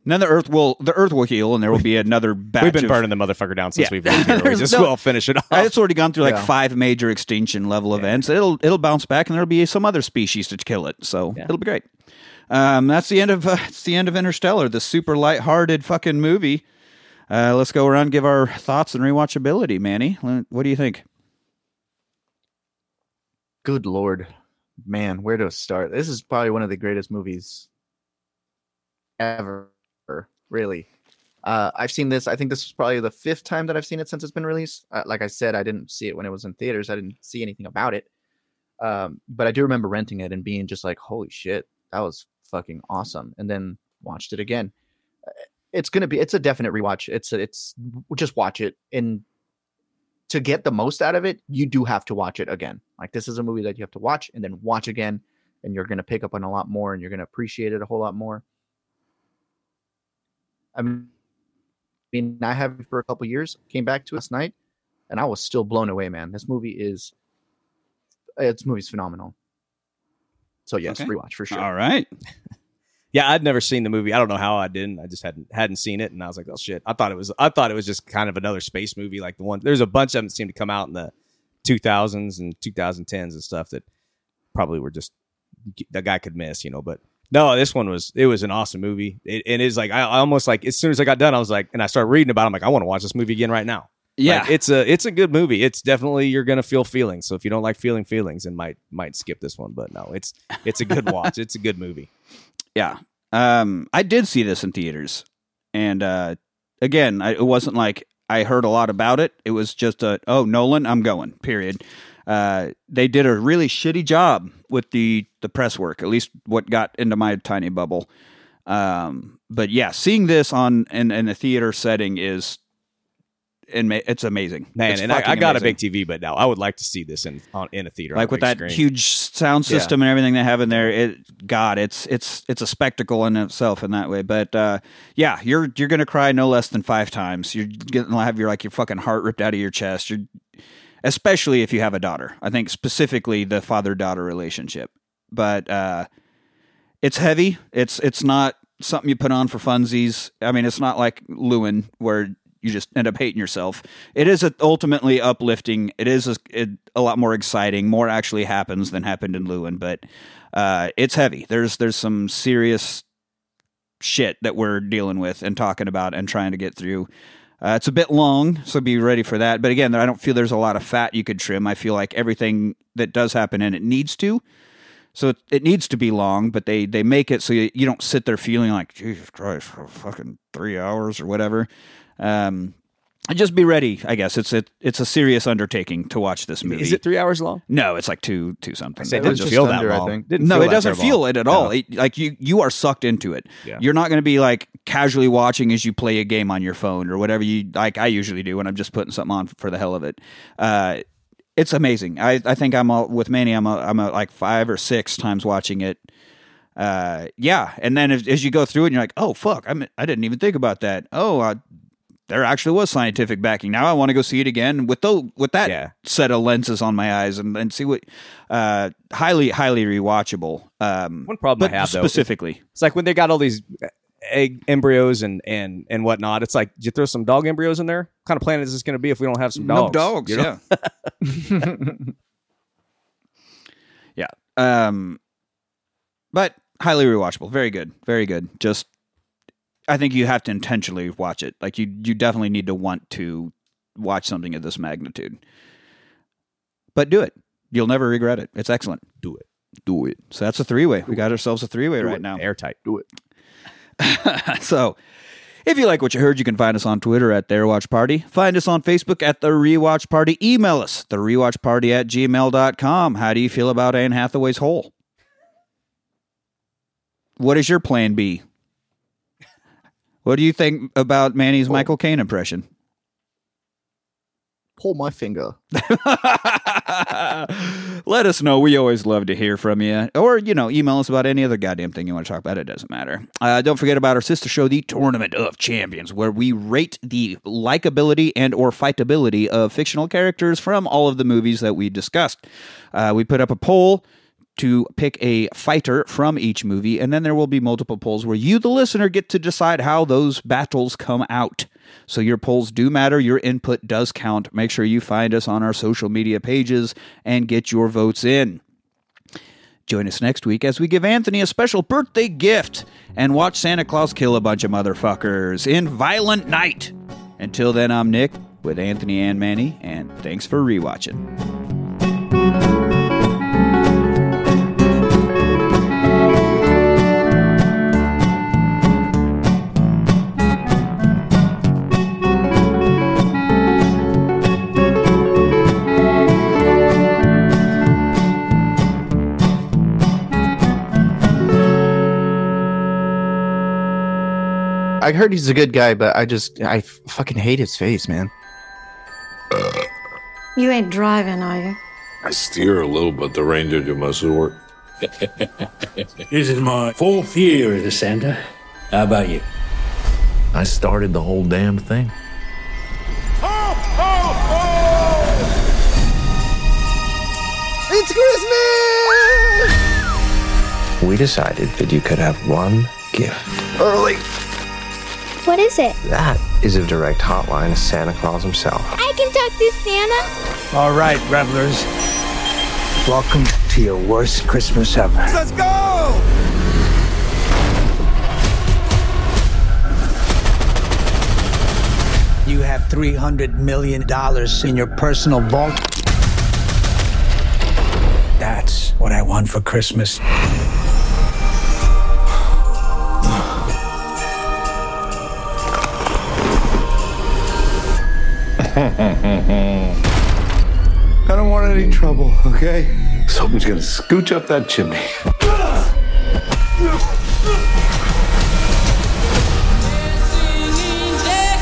And then the Earth will the Earth will heal, and there will be another batch. We've been of, burning the motherfucker down since Yeah. we've left here. We just no, will finish it off. It's already gone through like Yeah. five major extinction level events. It'll it'll bounce back, and there'll be some other species to kill it. So Yeah. it'll be great. Um, that's the end of uh, it's the end of Interstellar, the super lighthearted fucking movie. Uh, let's go around and give our thoughts and rewatchability. Manny, what do you think? Good lord, man, where to start? This is probably one of the greatest movies ever. Really, uh, I've seen this. I think this is probably the fifth time that I've seen it since it's been released. Uh, like I said, I didn't see it when it was in theaters. I didn't see anything about it, um, but I do remember renting it and being just like, "Holy shit, that was fucking awesome!" And then watched it again. Uh, It's gonna be. It's a definite rewatch. It's a, it's just watch it and to get the most out of it, you do have to watch it again. Like this is a movie that you have to watch and then watch again, and you're gonna pick up on a lot more, and you're gonna appreciate it a whole lot more. I mean, I have it for a couple years. Came back to it last night, and I was still blown away, man. This movie is, it's movie's phenomenal. So yes, Okay. rewatch for sure. All right. Yeah, I'd never seen the movie. I don't know how I didn't. I just hadn't hadn't seen it, and I was like, "Oh shit!" I thought it was. I thought it was just kind of another space movie, like the one. There's a bunch of them that seem to come out in the 2000s and 2010s and stuff that probably were just the guy could miss, you know. But no, this one was. It was an awesome movie. It, it is like I, I almost like as soon as I got done, I was like, and I started reading about. it, I'm like, I want to watch this movie again right now. Yeah. Like, it's a it's a good movie. It's definitely you're gonna feel feelings. So if you don't like feeling feelings, then might might skip this one. But no, it's it's a good watch. it's a good movie. Yeah. Um, I did see this in theaters, and uh, again, I, it wasn't like I heard a lot about it. It was just a oh Nolan, I'm going. Period. Uh, they did a really shitty job with the the press work. At least what got into my tiny bubble. Um, but yeah, seeing this on in, in a theater setting is, and it's amazing. Man, It's and I, I got a big TV, but now I would like to see this in on, in a theater, like with that screen. huge sound Yeah. system and everything they have in there. It, God, it's it's it's a spectacle in itself in that way. But uh, yeah, you're you're gonna cry no less than five times. You're gonna have your like your fucking heart ripped out of your chest. You're especially if you have a daughter. I think specifically the father daughter relationship. But uh, it's heavy. It's it's not something you put on for funsies. I mean, it's not like Lewin where you just end up hating yourself. It is ultimately uplifting. It is a, it, a lot more exciting. More actually happens than happened in Lewin, but uh, it's heavy. There's there's some serious shit that we're dealing with and talking about and trying to get through. Uh, it's a bit long, so be ready for that. But again, I don't feel there's a lot of fat you could trim. I feel like everything that does happen and it needs to. So it, it needs to be long, but they they make it so you, you don't sit there feeling like Jesus Christ, for fucking three hours or whatever. Um, just be ready. I guess it's it, it's a serious undertaking to watch this movie. Is it three hours long? No, it's like two two something. It just feel that I long. think. Didn't no, it doesn't feel it at all. No. It, like you, you are sucked into it. Yeah. You're not going to be like casually watching as you play a game on your phone or whatever you like. I usually do when I'm just putting something on for the hell of it. Uh, it's amazing. I, I think I'm all, with Manny. I'm a, I'm a, like five or six times watching it. Uh, yeah, and then as, as you go through it, you're like, oh fuck, I'm, I didn't even think about that. Oh, uh, there actually was scientific backing. Now I want to go see it again with the with that Yeah. set of lenses on my eyes and, and see what uh highly highly rewatchable. Um, One problem I have, though, specifically, It's like when they got all these egg embryos and and and whatnot. It's like, did you throw some dog embryos in there? What kind of planet is this going to be if we don't have some dogs? you know? yeah, yeah. Um, but highly rewatchable. Very good, very good. Just, I think you have to intentionally watch it. Like you, you definitely need to want to watch something of this magnitude. But do it. You'll never regret it. It's excellent. Do it. Do it. So that's a three way. We got ourselves a three way right now. Airtight. Do it. so if you like what you heard, you can find us on Twitter at The Rewatch Party. Find us on Facebook at The Rewatch Party. Email us, The Rewatch Party at gmail.com. How do you feel about Anne Hathaway's hole? What is your plan B? What do you think about Manny's Michael Caine impression? Pull my finger. Let us know. We always love to hear from you. Or, you know, email us about any other goddamn thing you want to talk about. It doesn't matter. Uh, don't forget about our sister show, The Tournament of Champions, where we rate the likability and or fightability of fictional characters from all of the movies that we discussed. Uh, we put up a poll to pick a fighter from each movie, and then there will be multiple polls where you, the listener, get to decide how those battles come out. So your polls do matter, your input does count. Make sure you find us on our social media pages and get your votes in. Join us next week as we give Anthony a special birthday gift and watch Santa Claus kill a bunch of motherfuckers in Violent Night. Until then, I'm Nick with Anthony and Manny, and thanks for rewatching. I heard he's a good guy, but I just I fucking hate his face, man. You ain't driving, are you? I steer a little, but the ranger do most of the work. This is my fourth year as a Santa. How about you? I started the whole damn thing. It's Christmas! We decided that you could have one gift. Early. What is it? That is a direct hotline to Santa Claus himself. I can talk to Santa. All right, revelers. Welcome to your worst Christmas ever. Let's go! You have $300 million in your personal vault. That's what I want for Christmas. I don't want any trouble, okay? Something's gonna scooch up that chimney.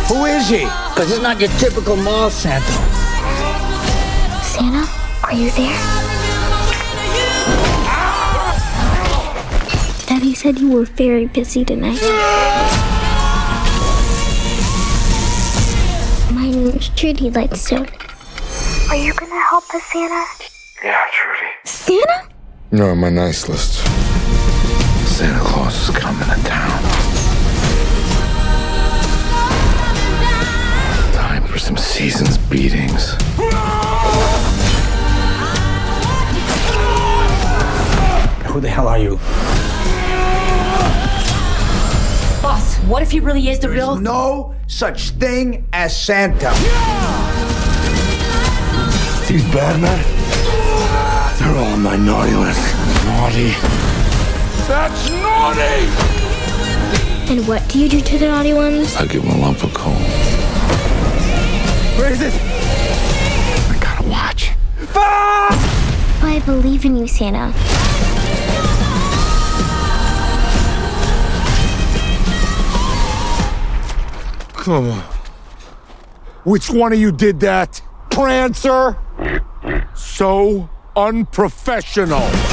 Who is he? Because it's not your typical mall Santa. Santa, are you there? Daddy said you were very busy tonight. My name's Trudy Lightstone. Are you gonna help us, Santa? Yeah, Trudy. Santa? You're on my nice list. Santa Claus is coming to town. Time for some season's beatings. Who the hell are you? Boss, what if he really is the real? No such thing as Santa. These bad men, they're all on my naughty list. Naughty. That's naughty! And what do you do to the naughty ones? I give them a lump of coal. Where is it? I gotta watch. I believe in you, Santa. Come on. Which one of you did that? Prancer? So unprofessional.